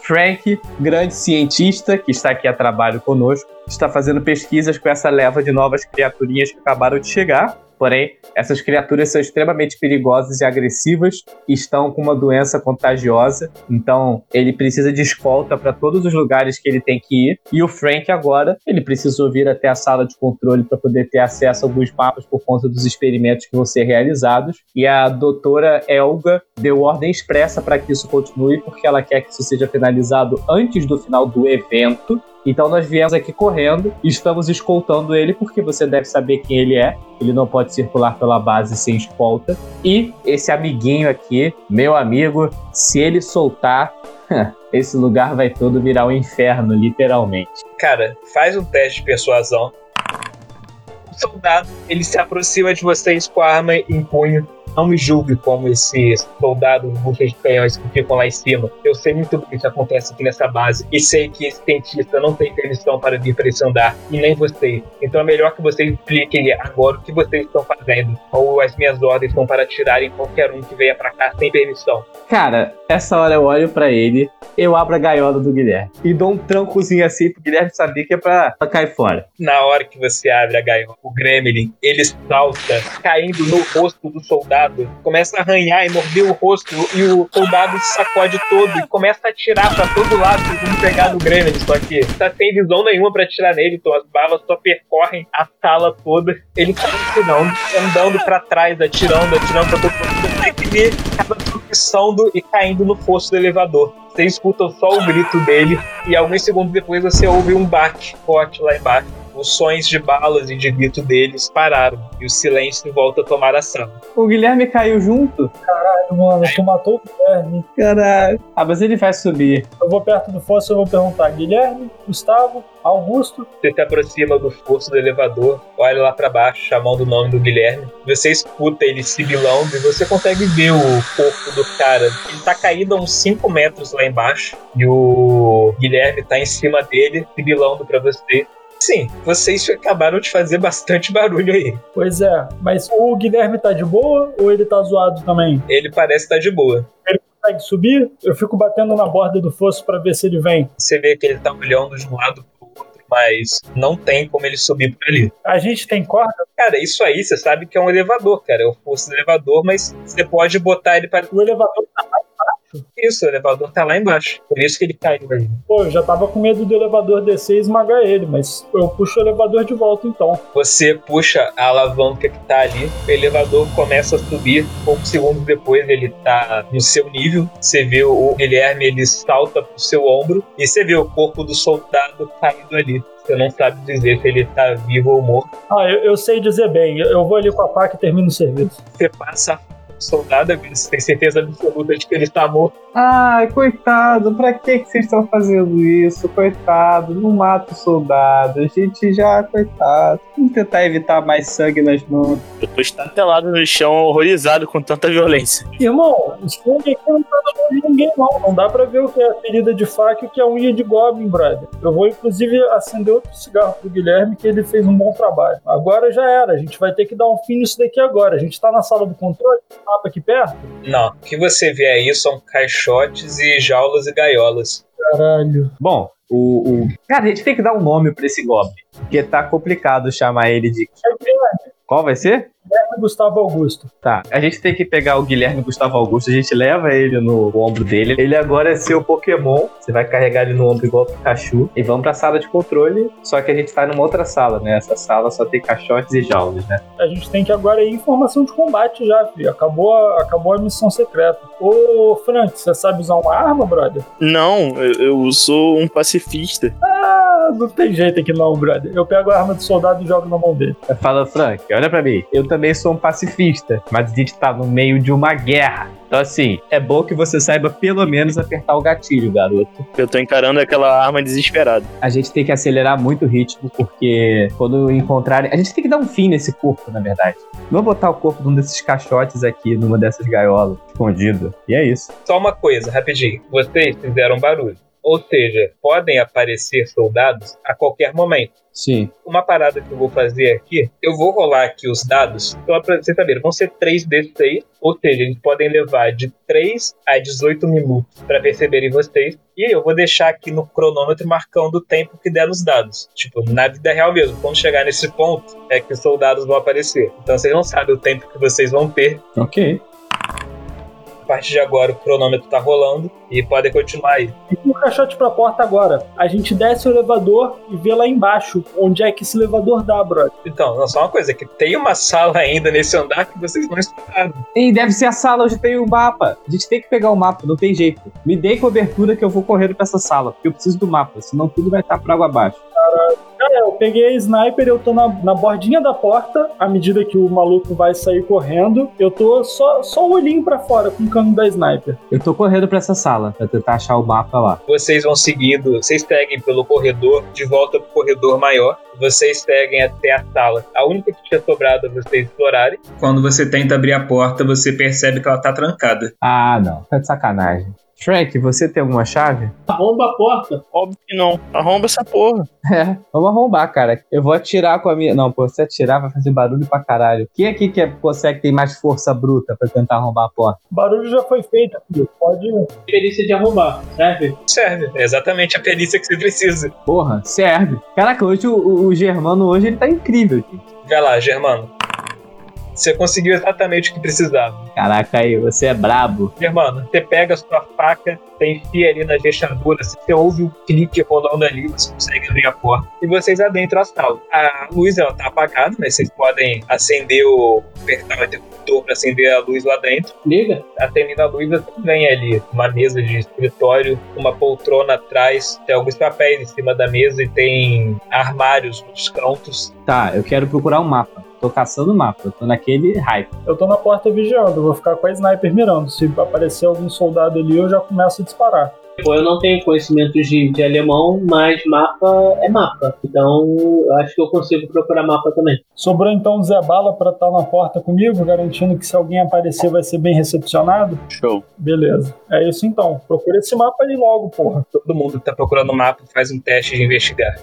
Frank, grande cientista que está aqui a trabalho conosco, está fazendo pesquisas com essa leva de novas criaturinhas que acabaram de chegar. Porém, essas criaturas são extremamente perigosas e agressivas, estão com uma doença contagiosa, então ele precisa de escolta para todos os lugares que ele tem que ir. E o Frank agora, ele precisou vir até a sala de controle para poder ter acesso a alguns mapas por conta dos experimentos que vão ser realizados. E a doutora Elga deu ordem expressa para que isso continue, porque ela quer que isso seja finalizado antes do final do evento. Então nós viemos aqui correndo e estamos escoltando ele porque você deve saber quem ele é. Ele não pode circular pela base sem escolta. E esse amiguinho aqui, meu amigo, se ele soltar, esse lugar vai todo virar um inferno, literalmente. Cara, faz um teste de persuasão. O soldado, ele se aproxima de vocês com a arma em punho não me julgue como esse soldado bucha de canhões que ficam lá em cima. Eu sei muito bem o que acontece aqui nessa base. E sei que esse cientista não tem permissão para vir para esse andar. E nem vocês. Então é melhor que vocês expliquem agora o que vocês estão fazendo. Ou as minhas ordens são para tirarem qualquer um que venha para cá sem permissão. Cara, essa hora eu olho pra ele, eu abro a gaiola do Guilherme e dou um trancozinho assim pro Guilherme saber que é pra, pra cair fora. Na hora que você abre a gaiola, o Gremlin, ele salta, caindo no rosto do soldado, começa a arranhar e morder o rosto, e o soldado se sacode todo e começa a atirar pra todo lado, tentando pegar no Gremlin. Só que tá sem visão nenhuma pra atirar nele, então as balas só percorrem a sala toda. Ele tá atirando, andando pra trás, atirando, atirando pra todo mundo. Ele acaba tropeçando e caindo no fosso do elevador. Você escuta só o grito dele e alguns segundos depois você ouve um bate forte lá embaixo. Os sons de balas e de grito deles pararam e o silêncio volta a tomar a sala. O Guilherme caiu junto? Caralho, mano, tu matou o Guilherme. Caralho. Ah, mas ele vai subir. Eu vou perto do fosso e vou perguntar: Guilherme, Gustavo, Augusto. Você se aproxima do fosso do elevador, olha lá pra baixo, chamando o nome do Guilherme. Você escuta ele sibilando e você consegue ver o corpo do cara. Ele tá caído a uns 5 metros lá embaixo e o Guilherme tá em cima dele, sibilando pra você. Sim, vocês acabaram de fazer bastante barulho aí. Pois é, mas o Guilherme tá de boa ou ele tá zoado também? Ele parece estar de boa. Consegue subir? Eu fico batendo na borda do fosso pra ver se ele vem. Você vê que ele tá olhando de um lado pro outro, mas não tem como ele subir por ali. A gente tem corda? Cara, isso aí você sabe que é um elevador, cara. É o fosso do elevador, mas você pode botar ele para. O elevador tá embaixo. Isso, o elevador tá lá embaixo. Por isso que ele caiu aí. Pô, eu já tava com medo do elevador descer e esmagar ele, mas eu puxo o elevador de volta então. Você puxa a alavanca que tá ali, o elevador começa a subir. Poucos segundos depois ele tá no seu nível. Você vê o Guilherme, ele salta pro seu ombro e você vê o corpo do soldado caído ali. Você não sabe dizer se ele tá vivo ou morto. Ah, eu, eu sei dizer bem. Eu eu vou ali com a faca e termino o serviço. Você passa a soldado, você tem certeza absoluta de que ele tá morto. Ai, coitado, pra que, que vocês estão fazendo isso? Coitado, não mata o soldado. A gente já, coitado. Vamos tentar evitar mais sangue nas mãos. Eu tô estatelado no chão, horrorizado com tanta violência. Irmão, o sangue aqui não tá de ninguém não. Não dá pra ver o que é ferida de faca e o que é unha de goblin, brother. Eu vou inclusive acender outro cigarro pro Guilherme que ele fez um bom trabalho. Agora já era, a gente vai ter que dar um fim nisso daqui agora. A gente tá na sala do controle, mapa aqui perto. Não, o que você vê aí são caixotes e jaulas e gaiolas. Caralho. Bom, o, o- Cara, a gente tem que dar um nome pra esse Goblin. Porque tá complicado chamar ele de. Qual vai ser? Guilherme Gustavo Augusto. Tá, a gente tem que pegar o Guilherme Gustavo Augusto, a gente leva ele no ombro dele. Ele agora é seu Pokémon. Você vai carregar ele no ombro igual o Pikachu. E vamos pra sala de controle. Só que a gente tá numa outra sala, né? Essa sala só tem caixotes e jaulas, né? A gente tem que agora ir em informação de combate já, filho. Acabou a, acabou a missão secreta. Ô, Frank, você sabe usar uma arma, brother? Não, eu, eu sou um pacifista. Ah, não tem jeito aqui não, brother. Eu pego a arma do soldado e jogo na mão dele. Fala, Frank, olha pra mim. Eu também sou um pacifista, mas a gente tá no meio de uma guerra. Então, assim, é bom que você saiba pelo menos apertar o gatilho, garoto. Eu tô encarando aquela arma desesperada. A gente tem que acelerar muito o ritmo, porque quando encontrarem. A gente tem que dar um fim nesse corpo, na verdade. Vamos botar o corpo num desses caixotes aqui, numa dessas gaiolas, escondido. E é isso. Só uma coisa, rapidinho. Vocês fizeram barulho. Ou seja, podem aparecer soldados a qualquer momento. Sim. Uma parada que eu vou fazer aqui, eu vou rolar aqui os dados, só pra vocês saberem, vão ser três desses aí, ou seja, eles podem levar de 3 a 18 minutos pra perceberem vocês, e eu vou deixar aqui no cronômetro marcando o tempo que der nos dados. Tipo, na vida real mesmo, quando chegar nesse ponto, é que os soldados vão aparecer. Então vocês não sabem o tempo que vocês vão ter. Ok. A partir de agora o cronômetro tá rolando e podem continuar aí. E com o caixote pra porta agora. A gente desce o elevador e vê lá embaixo onde é que esse elevador dá, brother. Então, não só uma coisa, é que tem uma sala ainda nesse andar que vocês não exploraram. E deve ser a sala onde tem o mapa. A gente tem que pegar o mapa, não tem jeito. Me dê cobertura que eu vou correndo pra essa sala, porque eu preciso do mapa, senão tudo vai estar por água abaixo. Cara, eu peguei a sniper, eu tô na, na bordinha da porta, à medida que o maluco vai sair correndo, eu tô só, só o olhinho pra fora com o cano da sniper. Eu tô correndo pra essa sala, pra tentar achar o mapa lá. Vocês vão seguindo, vocês seguem pelo corredor, de volta pro corredor maior, vocês seguem até a sala. A única que tinha sobrado a vocês explorarem. Quando você tenta abrir a porta, você percebe que ela tá trancada. Ah, não. Tá de sacanagem. Frank, você tem alguma chave? Arromba a porta. Óbvio que não. Arromba essa porra. É, vamos arrombar, cara. Eu vou atirar com a minha. Não, pô, se atirar vai fazer barulho pra caralho. Quem aqui que é- consegue ter mais força bruta pra tentar arrombar a porta? O barulho já foi feito, filho. Pode. Perícia de arrombar, serve? Serve. É exatamente a perícia que você precisa. Porra, serve. Caraca, hoje o, o- o Germano hoje ele tá incrível, gente. Vai lá, Germano. Você conseguiu exatamente o que precisava. Caraca aí, você é brabo. Germano, você pega a sua faca, você enfia ali na fechadura, você ouve o clique rolando ali, você consegue abrir a porta. E vocês adentram a sala. A luz ela tá apagada, mas vocês podem acender o. apertar o interruptor para acender a luz lá dentro. Liga. Atendendo a luz, você vem ali uma mesa de escritório, uma poltrona atrás, tem alguns papéis em cima da mesa e tem armários nos cantos. Tá, eu quero procurar um mapa. Tô caçando o mapa, eu tô naquele hype. Eu tô na porta vigiando, vou ficar com a sniper mirando. Se aparecer algum soldado ali, eu já começo a disparar. Pô, eu não tenho conhecimentos de, de alemão, mas mapa é mapa. Então, eu acho que eu consigo procurar mapa também. Sobrou então o Zé Bala pra estar na porta comigo, garantindo que se alguém aparecer vai ser bem recepcionado? Show. Beleza. É isso então. Procura esse mapa aí logo, porra. Todo mundo que tá procurando o mapa faz um teste de investigar.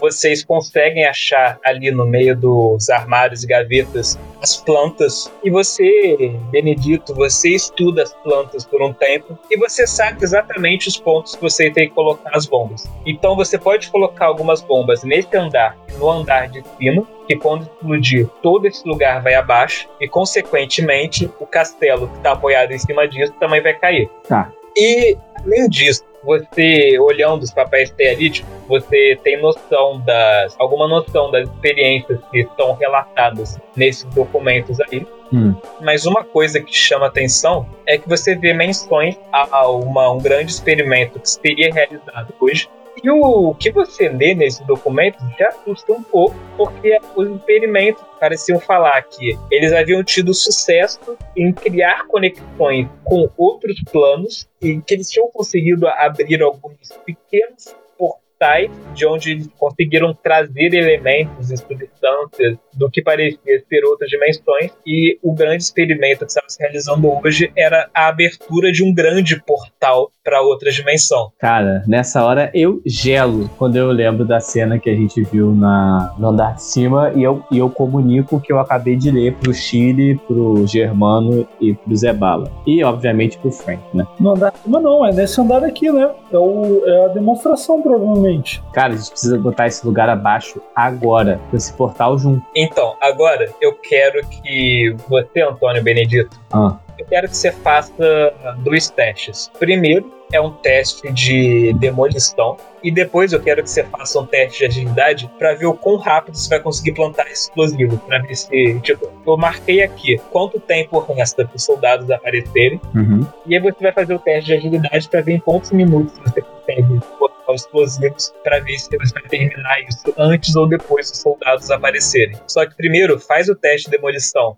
Vocês conseguem achar ali no meio dos armários e gavetas as plantas. E você, Benedito, você estuda as plantas por um tempo e você sabe exatamente os pontos que você tem que colocar as bombas. Então você pode colocar algumas bombas nesse andar, no andar de cima, que quando explodir, todo esse lugar vai abaixo e, consequentemente, o castelo que está apoiado em cima disso também vai cair. Tá. E, além disso, você olhando os papéis teoríticos, você tem noção das. alguma noção das experiências que estão relatadas nesses documentos aí. Hum. Mas uma coisa que chama atenção é que você vê menções a uma, um grande experimento que seria realizado hoje. E o que você lê nesse documento já assusta um pouco, porque os experimentos pareciam falar que eles haviam tido sucesso em criar conexões com outros planos e que eles tinham conseguido abrir alguns pequenos portais de onde eles conseguiram trazer elementos e substâncias do que parecia ser outras dimensões. E o grande experimento que estava se realizando hoje era a abertura de um grande portal para outra dimensão. Cara, nessa hora eu gelo quando eu lembro da cena que a gente viu na, no andar de cima e eu, e eu comunico o que eu acabei de ler pro Chile, pro Germano e pro Zé Bala. E, obviamente, pro Frank, né? No andar de cima não, é nesse andar aqui, né? É, o, é a demonstração, provavelmente. Cara, a gente precisa botar esse lugar abaixo agora, com esse portal junto. Então, agora eu quero que você, Antônio Benedito, Ah. Eu quero que você faça dois testes. Primeiro é um teste de demolição e depois eu quero que você faça um teste de agilidade para ver o quão rápido você vai conseguir plantar explosivo, para ver se, tipo, eu marquei aqui quanto tempo resta para os soldados aparecerem Uhum. e aí você vai fazer o teste de agilidade para ver em quantos minutos você consegue botar os explosivos para ver se você vai terminar isso antes ou depois dos soldados aparecerem. Só que primeiro faz o teste de demolição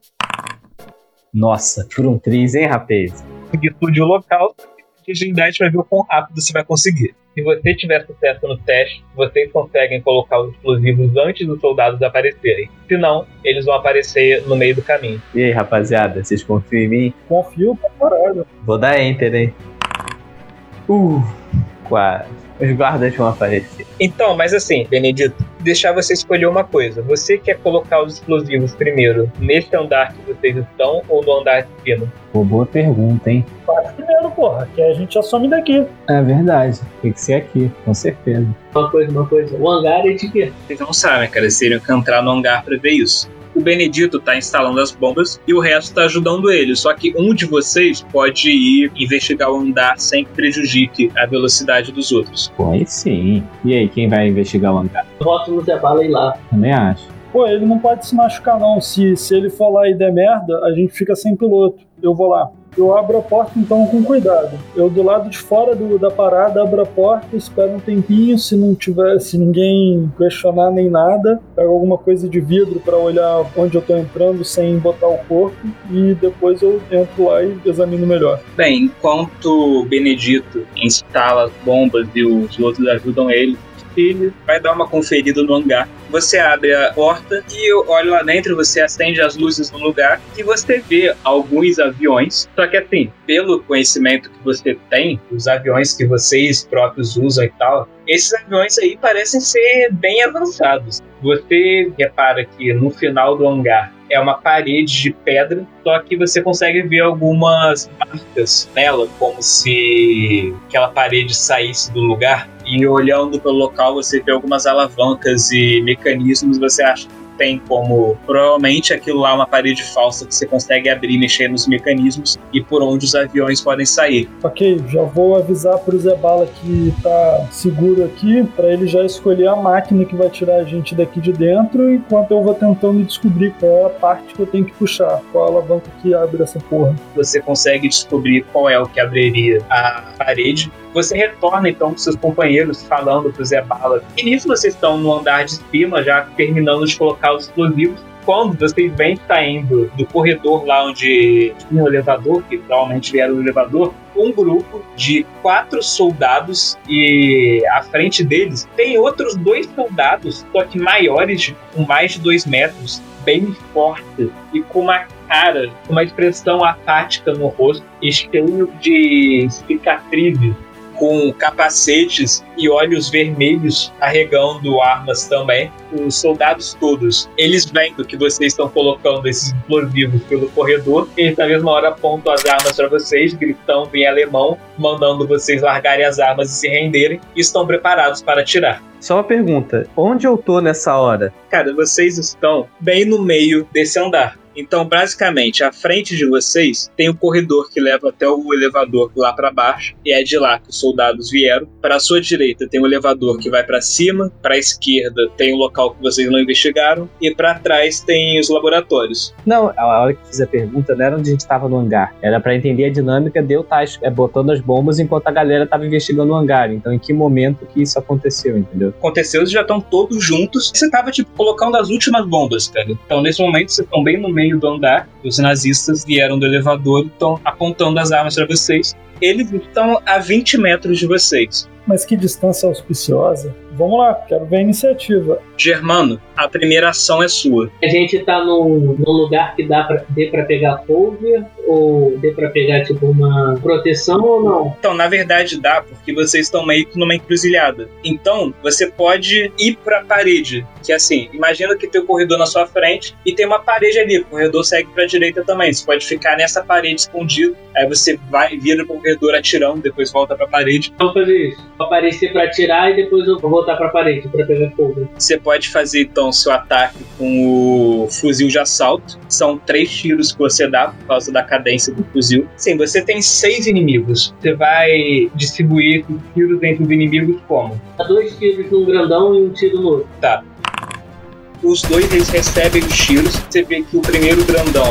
Nossa, por um triz, hein, rapaz? conseguir explodir o local e agilidade para ver o quão rápido você vai conseguir. Se você tiver sucesso no teste, vocês conseguem colocar os explosivos antes dos soldados aparecerem. Se não, eles vão aparecer no meio do caminho. E aí, rapaziada, vocês confiam em mim? Confio pra caralho. Vou dar enter, hein? Uh, quase. Os guardas vão aparecer. Então, mas assim, Benedito, deixar você escolher uma coisa. Você quer colocar os explosivos primeiro nesse andar que vocês estão ou no andar de cima? Pô, boa pergunta, hein? Faz primeiro, porra, que a gente assume daqui. É verdade. Tem que ser aqui, com certeza. Uma coisa, uma coisa. O hangar é de quê? Vocês não sabem, cara. Vocês teriam que entrar no hangar pra ver isso. O Benedito tá instalando as bombas e o resto tá ajudando ele. Só que um de vocês pode ir investigar o andar sem que prejudique a velocidade dos outros. Pô, aí sim. E aí, quem vai investigar o voto no Zé Bala e lá. Também acho. Pô, ele não pode se machucar, não. Se, se ele for lá e der merda, a gente fica sem piloto. Eu vou lá. Eu abro a porta, então, com cuidado. Eu, do lado de fora do- da parada, abro a porta, espero um tempinho. Se não tiver, se ninguém questionar nem nada, pego alguma coisa de vidro pra olhar onde eu tô entrando sem botar o corpo. E depois eu entro lá e examino melhor. Bem, enquanto Benedito instala as bombas e os outros ajudam ele, Chile, vai dar uma conferida no hangar. Você abre a porta e olha lá dentro, você acende as luzes no lugar e você vê alguns aviões. Só que assim, pelo conhecimento que você tem, os aviões que vocês próprios usam e tal, esses aviões aí parecem ser bem avançados. Você repara que no final do hangar é uma parede de pedra, só que você consegue ver algumas marcas nela, como se aquela parede saísse do lugar. E olhando pelo local, você vê algumas alavancas e mecanismos. Você acha que tem como. Provavelmente aquilo lá é uma parede falsa que você consegue abrir, mexer nos mecanismos e por onde os aviões podem sair. Ok, já vou avisar pro Zé Bala que tá seguro aqui, para ele já escolher a máquina que vai tirar a gente daqui de dentro, enquanto eu vou tentando descobrir qual é a parte que eu tenho que puxar, qual é a alavanca que abre essa porra. Você consegue descobrir qual é o que abriria a parede você retorna então com seus companheiros falando pro Zé Bala. E nisso vocês estão no andar de cima, já terminando de colocar os explosivos. Quando vocês vêm saindo do corredor lá onde tinha o elevador, que provavelmente vieram o elevador, um grupo de quatro soldados e à frente deles tem outros dois soldados, só que maiores, com mais de dois metros, bem fortes e com uma cara, uma expressão apática no rosto e cheio de cicatrizes com capacetes e olhos vermelhos carregando armas também. Os soldados todos, eles vendo que vocês estão colocando esses explosivos pelo corredor, eles na mesma hora apontam as armas para vocês, gritando em alemão, mandando vocês largarem as armas e se renderem, e estão preparados para atirar. Só uma pergunta: onde eu tô nessa hora? Cara, vocês estão bem no meio desse andar. Então, basicamente, à frente de vocês tem o um corredor que leva até o elevador lá para baixo, e é de lá que os soldados vieram. Para a sua direita tem um elevador que vai para cima, para a esquerda tem o um local que vocês não investigaram, e para trás tem os laboratórios. Não, a hora que fiz a pergunta não era onde a gente estava no hangar, era para entender a dinâmica de eu estar tá, é, botando as bombas enquanto a galera estava investigando o hangar. Então, em que momento que isso aconteceu, entendeu? Aconteceu, eles já estão todos juntos. Você estava tipo colocando as últimas bombas, cara. Então, nesse momento, vocês estão bem no meio meio do andar. Os nazistas vieram do elevador e estão apontando as armas para vocês. Eles estão a 20 metros de vocês. Mas que distância auspiciosa. Vamos lá, quero ver a iniciativa. Germano, a primeira ação é sua. A gente tá num, num lugar que dá pra, dê pra pegar cover ou dê pra pegar, tipo, uma proteção ou não? Então, na verdade dá, porque vocês estão meio que numa encruzilhada. Então, você pode ir pra parede, que é assim, imagina que tem um corredor na sua frente e tem uma parede ali, o corredor segue pra direita também. Você pode ficar nessa parede escondido, aí você vai, vira pro corredor atirando, depois volta pra parede. Vamos fazer isso. Aparecer pra atirar e depois eu vou voltar pra parede pra pegar fogo. Você pode fazer então seu ataque com o fuzil de assalto. São três tiros que você dá por causa da cadência do fuzil. Sim, você tem seis inimigos. Você vai distribuir os tiros entre os inimigos como? Dá dois tiros num grandão e um tiro no outro. Tá. Os dois eles recebem os tiros. Você vê que o primeiro grandão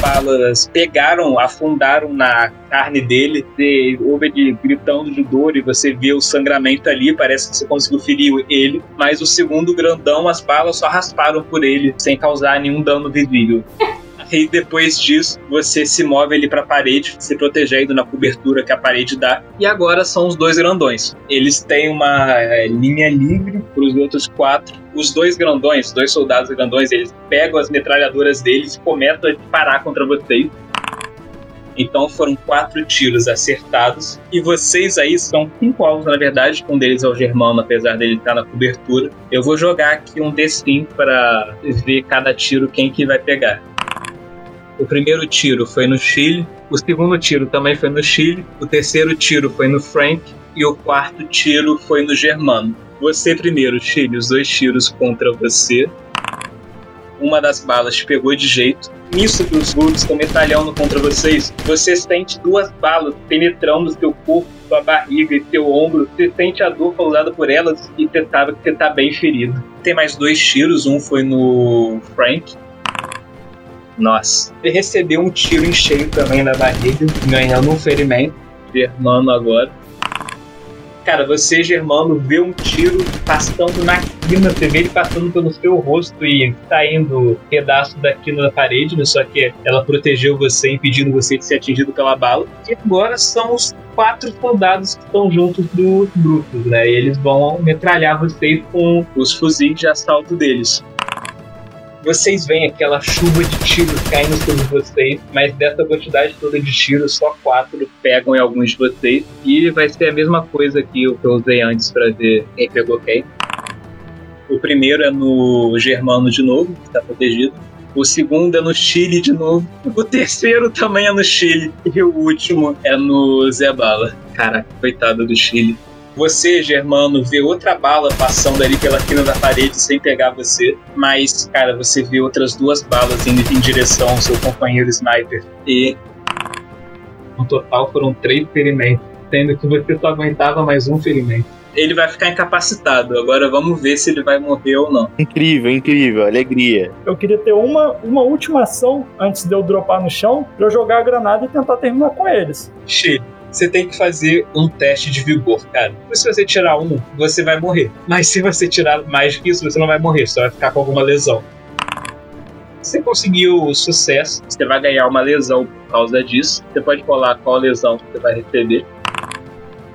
balas pegaram, afundaram na carne dele, você ouve ele gritando de dor e você vê o sangramento ali, parece que você conseguiu ferir ele, mas o segundo grandão, as balas só rasparam por ele, sem causar nenhum dano visível. E depois disso, você se move ali para a parede, se protegendo na cobertura que a parede dá. E agora são os dois grandões. Eles têm uma é, linha livre para os outros quatro. Os dois grandões, dois soldados grandões, eles pegam as metralhadoras deles e começam a disparar contra vocês. Então foram quatro tiros acertados. E vocês aí são cinco alvos, na verdade. Um deles é o Germano, apesar dele estar na cobertura. Eu vou jogar aqui um D5 para ver cada tiro quem que vai pegar. O primeiro tiro foi no Chile, o segundo tiro também foi no Chile, o terceiro tiro foi no Frank e o quarto tiro foi no Germano. Você primeiro, Chile, os dois tiros contra você. Uma das balas pegou de jeito. Nisso que os Goods estão metralhando contra vocês, você sente duas balas penetrando seu corpo, sua barriga e seu ombro. Você sente a dor causada por elas e você sabe que você está bem ferido. Tem mais dois tiros, um foi no Frank nossa. Ele recebeu um tiro em cheio também na barriga, ganhando um ferimento. Germano agora. Cara, você, Germano, vê um tiro passando na quina, você vê ele passando pelo seu rosto e saindo pedaço da quina da parede, né? Só que ela protegeu você, impedindo você de ser atingido pela bala. E agora são os quatro soldados que estão juntos dos Brutos, né? E eles vão metralhar vocês com os fuzis de assalto deles. Vocês veem aquela chuva de tiros caindo sobre vocês, mas dessa quantidade toda de tiros, só quatro pegam em alguns de vocês. E vai ser a mesma coisa que eu usei antes para ver quem pegou quem. O primeiro é no Germano de novo, que está protegido. O segundo é no Chile de novo. O terceiro também é no Chile. E o último é no Zé Bala. Caraca, coitado do Chile. Você, Germano, vê outra bala passando ali pela quina da parede sem pegar você. Mas, cara, você vê outras duas balas indo em direção ao seu companheiro sniper. E. No total foram três ferimentos. Sendo que você só aguentava mais um ferimento ele vai ficar incapacitado. Agora vamos ver se ele vai morrer ou não. Incrível, incrível, alegria. Eu queria ter uma, uma última ação antes de eu dropar no chão pra eu jogar a granada e tentar terminar com eles. Chile. Você tem que fazer um teste de vigor, cara. Se você tirar um, você vai morrer. Mas se você tirar mais que isso, você não vai morrer, você vai ficar com alguma lesão. Se você conseguiu sucesso, você vai ganhar uma lesão por causa disso. Você pode colar qual lesão você vai receber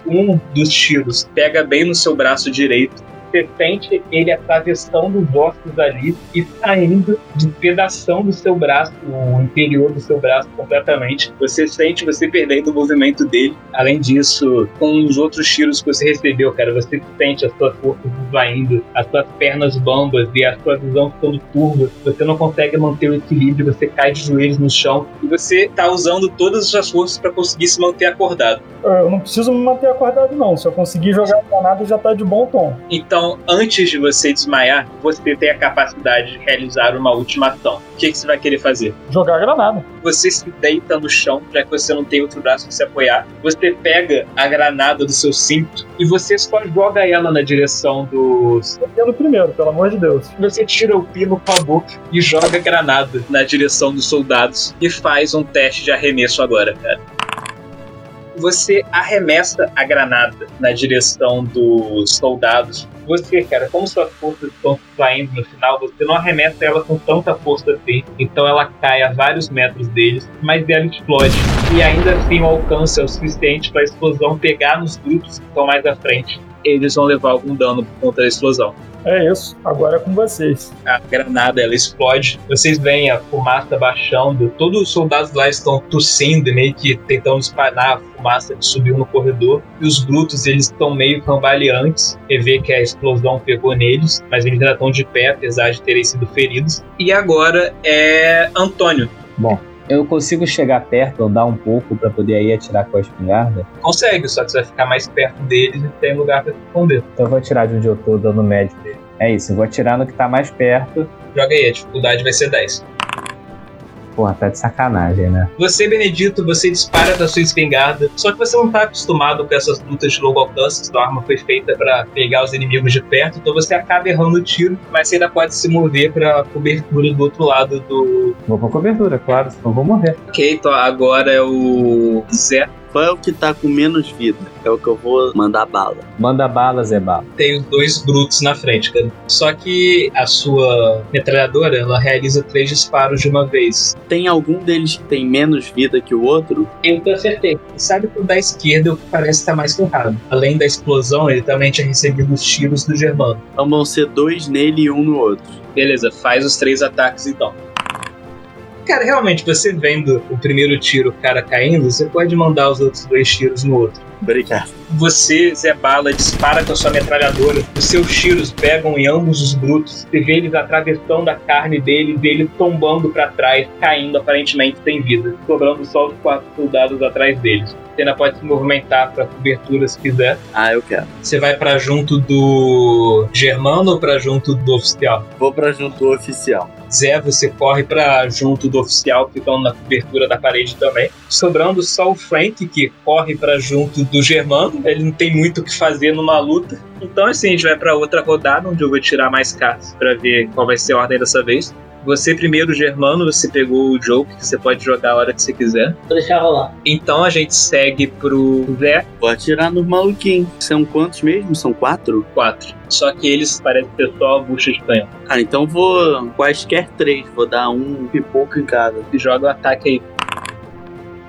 um dos tiros pega bem no seu braço direito você sente ele atravessando os ossos ali e saindo, despedaçando o seu braço, o interior do seu braço completamente. Você sente você perdendo o movimento dele. Além disso, com os outros tiros que você recebeu, cara, você sente as suas forças esvaindo, as suas pernas bambas e a sua visão ficando turva. Você não consegue manter o equilíbrio, você cai de joelhos no chão e você tá usando todas as suas forças para conseguir se manter acordado. Eu não preciso me manter acordado, não. Se eu conseguir jogar a granada, já tá de bom tom. Então, então, antes de você desmaiar, você tem a capacidade de realizar uma última ação. O que, que você vai querer fazer? Jogar a granada. Você se deita no chão, já que você não tem outro braço para se apoiar. Você pega a granada do seu cinto e você só joga ela na direção dos. Pelo primeiro, pelo amor de Deus. Você tira o pino com a boca e joga a granada na direção dos soldados e faz um teste de arremesso agora, cara você arremessa a granada na direção dos soldados. Você, cara, como suas forças estão saindo no final, você não arremessa ela com tanta força assim, então ela cai a vários metros deles, mas ela explode. E ainda assim o alcance é o suficiente para a explosão pegar nos grupos que estão mais à frente. Eles vão levar algum dano por conta da explosão. É isso, agora é com vocês. A granada ela explode, vocês veem a fumaça baixando, todos os soldados lá estão tossindo, meio que tentando espanar a fumaça que subiu no corredor, e os brutos eles estão meio cambaleantes, e vê que a explosão pegou neles, mas eles ainda estão de pé, apesar de terem sido feridos. E agora é Antônio. Bom, eu consigo chegar perto, andar um pouco para poder aí atirar com a espingarda? Consegue, só que você vai ficar mais perto deles e tem lugar para esconder. Então eu vou atirar de onde eu tô, dando médio dele. É isso, eu vou atirar no que tá mais perto. Joga aí, a dificuldade vai ser 10. Porra, tá de sacanagem, né? Você, Benedito, você dispara da sua espingarda, só que você não tá acostumado com essas lutas de longo alcance, sua arma foi feita para pegar os inimigos de perto, então você acaba errando o tiro, mas você ainda pode se mover pra cobertura do outro lado do. Vou pra cobertura, claro, senão vou morrer. Ok, então agora é o Zé. Qual é o que tá com menos vida? É o que eu vou mandar bala. Manda bala, Zé Bala. Tem os dois brutos na frente, cara. Só que a sua metralhadora, ela realiza três disparos de uma vez. Tem algum deles que tem menos vida que o outro? Eu que acertei. Sabe que o da esquerda parece estar mais ferrado. Além da explosão, ele também tinha recebido os tiros do Germano. Então vão ser dois nele e um no outro. Beleza, faz os três ataques então. Cara, realmente, você vendo o primeiro tiro, o cara caindo, você pode mandar os outros dois tiros no outro. Obrigado. Você, Zé Bala, dispara com a sua metralhadora. Os seus tiros pegam em ambos os brutos. Você vê eles atravessando a carne deles, eles tombando para trás, caindo aparentemente sem vida, sobrando só os quatro soldados atrás deles. Você ainda pode se movimentar para cobertura se quiser. Ah, eu quero. Você vai para junto do Germano ou para junto do oficial? Vou para junto do oficial. Zé, você corre para junto do oficial, ficando na cobertura da parede também. Sobrando só o Frank, que corre para junto do Germano. Ele não tem muito o que fazer numa luta. Então, assim, a gente vai para outra rodada, onde eu vou tirar mais cartas para ver qual vai ser a ordem dessa vez. Você primeiro, Germano, você pegou o joke, que você pode jogar a hora que você quiser. Vou deixar rolar. Então a gente segue pro Zé Vou atirar nos maluquinhos. São quantos mesmo? São quatro? 4. Só que eles parecem ser só a bucha de canhão. Ah, então vou quaisquer três. Vou dar um pipoco em cada. E joga o ataque aí.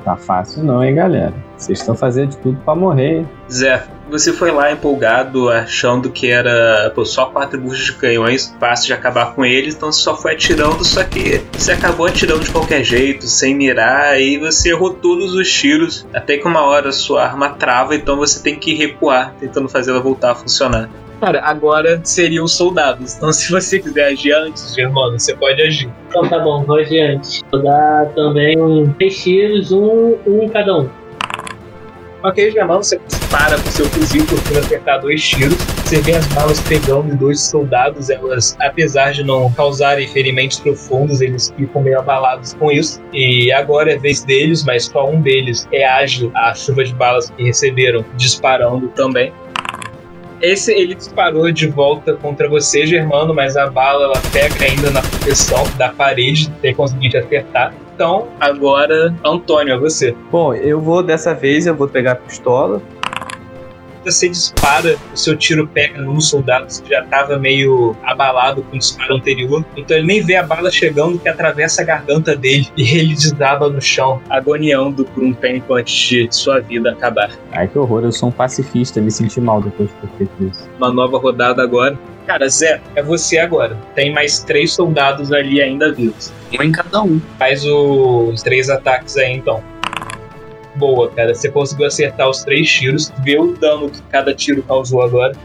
Tá fácil não, hein, galera? Vocês estão fazendo de tudo pra morrer? Zé, você foi lá empolgado, achando que era pô, só quatro buchas de canhões, fácil de acabar com eles, então você só foi atirando, só que você acabou atirando de qualquer jeito, sem mirar, e você errou todos os tiros, até que uma hora sua arma trava, então você tem que recuar, tentando fazer ela voltar a funcionar. Cara, agora seriam os soldados. Então, se você quiser agir antes, Germano, você pode agir. Então tá bom, vou adiante. Vou dar também um tiros, um, um cada um. Ok, Germano, você para com seu fuzil por acertar dois tiros. Você vê as balas pegando dois soldados. Elas, apesar de não causarem ferimentos profundos, eles ficam meio abalados com isso. E agora é vez deles, mas só um deles reage à chuva de balas que receberam, disparando também. Esse ele disparou de volta contra você, Germano, mas a bala ela pega ainda na proteção da parede, tem conseguido acertar. Então, agora, Antônio, é você. Bom, eu vou dessa vez, eu vou pegar a pistola. Você dispara, o seu tiro pega num soldado que já estava meio abalado com o disparo anterior. Então ele nem vê a bala chegando que atravessa a garganta dele e ele desaba no chão, agoniando por um tempo antes de sua vida acabar. Ai, que horror, eu sou um pacifista, me senti mal depois de ter feito isso. Uma nova rodada agora. Cara, Zé, é você agora. Tem mais três soldados ali ainda vivos. Um em cada um. Faz os três ataques aí então. Boa, cara. Você conseguiu acertar os três tiros. Vê o dano que cada tiro causou agora.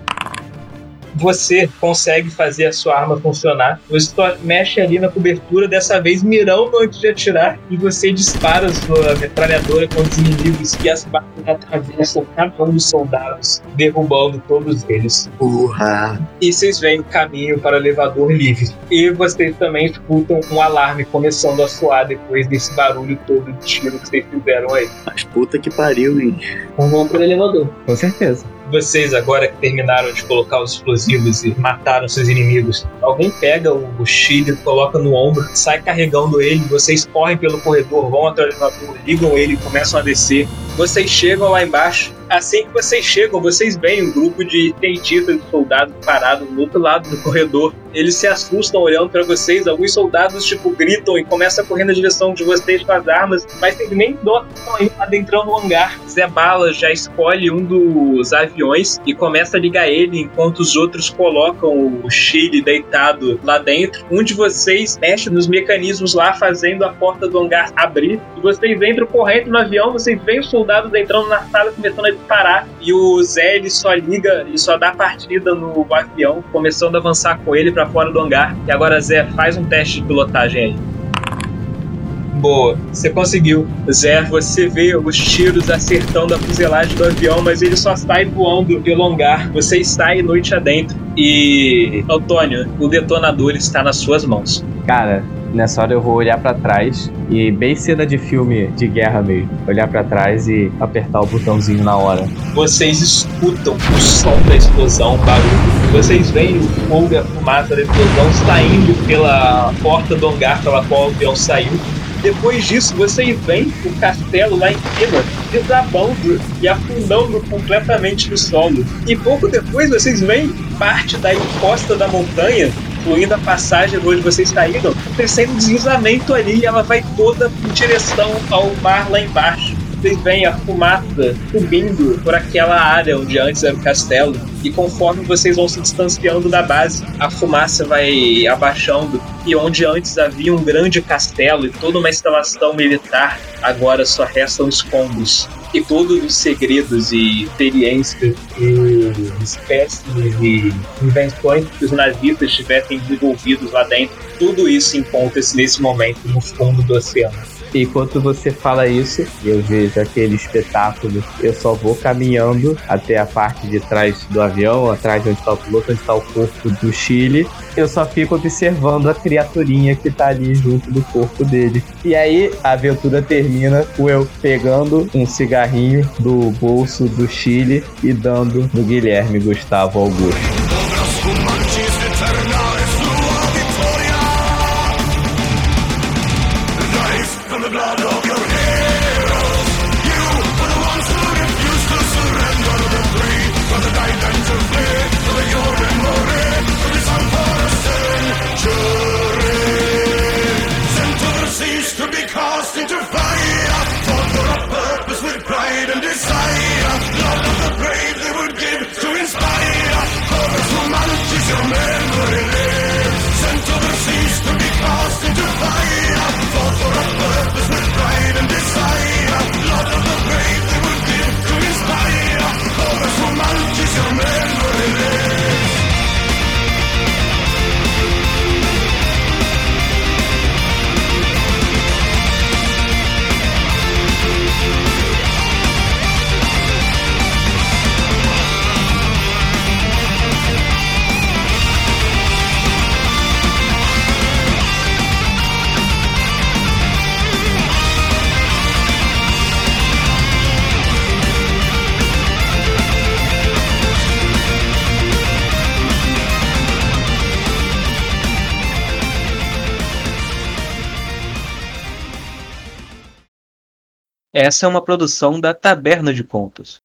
Você consegue fazer a sua arma funcionar. Você mexe ali na cobertura, dessa vez mirando antes de atirar. E você dispara a sua metralhadora com os inimigos. E as balas atravessam cada um dos soldados, derrubando todos eles. Urra. E vocês veem o caminho para o elevador livre. E vocês também escutam um alarme começando a soar depois desse barulho todo de tiro que vocês fizeram aí. Mas puta que pariu, hein? Então vamos pro elevador. Com certeza. Vocês, agora que terminaram de colocar os explosivos e mataram seus inimigos, alguém pega o, Chile, coloca no ombro, sai carregando ele, vocês correm pelo corredor, vão até o elevador, ligam ele e começam a descer. Vocês chegam lá embaixo. Assim que vocês chegam, vocês veem um grupo de cientistas e soldados parados no outro lado do corredor. Eles se assustam olhando para vocês. Alguns soldados, tipo, gritam e começam a correr na direção de vocês com as armas, mas vocês nem estão aí adentrando no hangar. Zé Bala já escolhe um dos aviões e começa a ligar ele enquanto os outros colocam o Chile deitado lá dentro. Um de vocês mexe nos mecanismos lá, fazendo a porta do hangar abrir. E vocês entram correndo no avião, vocês veem os soldados entrando na sala começando a disparar. E o Zé ele só liga, ele só dá partida no avião, começando a avançar com ele para fora do hangar. E agora, Zé, faz um teste de pilotagem aí. Boa, você conseguiu. Zé, você vê os tiros acertando a fuselagem do avião, mas ele só sai voando pelo hangar. Você está aí noite adentro. E, Antônio, o detonador está nas suas mãos. Cara, nessa hora eu vou olhar pra trás e bem cena de filme de guerra mesmo, olhar pra trás e apertar o botãozinho na hora. Vocês escutam o som da explosão, o barulho. Vocês veem o fogo e a fumaça da explosão saindo pela porta do hangar pela qual o avião saiu. Depois disso, vocês veem o castelo lá em cima desabando e afundando completamente no solo. E pouco depois, vocês veem parte da encosta da montanha incluindo a passagem onde vocês saíram, acontecendo um deslizamento ali e ela vai toda em direção ao mar lá embaixo. Vocês veem a fumaça subindo por aquela área onde antes era o castelo. E conforme vocês vão se distanciando da base, a fumaça vai abaixando. E onde antes havia um grande castelo e toda uma instalação militar, agora só restam escombros. E todos os segredos e experiências e espécimes e invenções que os nazistas tivessem desenvolvidos lá dentro, tudo isso encontra-se nesse momento no fundo do oceano. Enquanto você fala isso, eu vejo aquele espetáculo. Eu só vou caminhando até a parte de trás do avião, atrás de onde está o piloto, onde está o corpo do Chile. Eu só fico observando a criaturinha que tá ali junto do corpo dele. E aí a aventura termina com eu pegando um cigarrinho do bolso do Chile e dando no Guilherme Gustavo Augusto. Essa é uma produção da Taberna de Contos.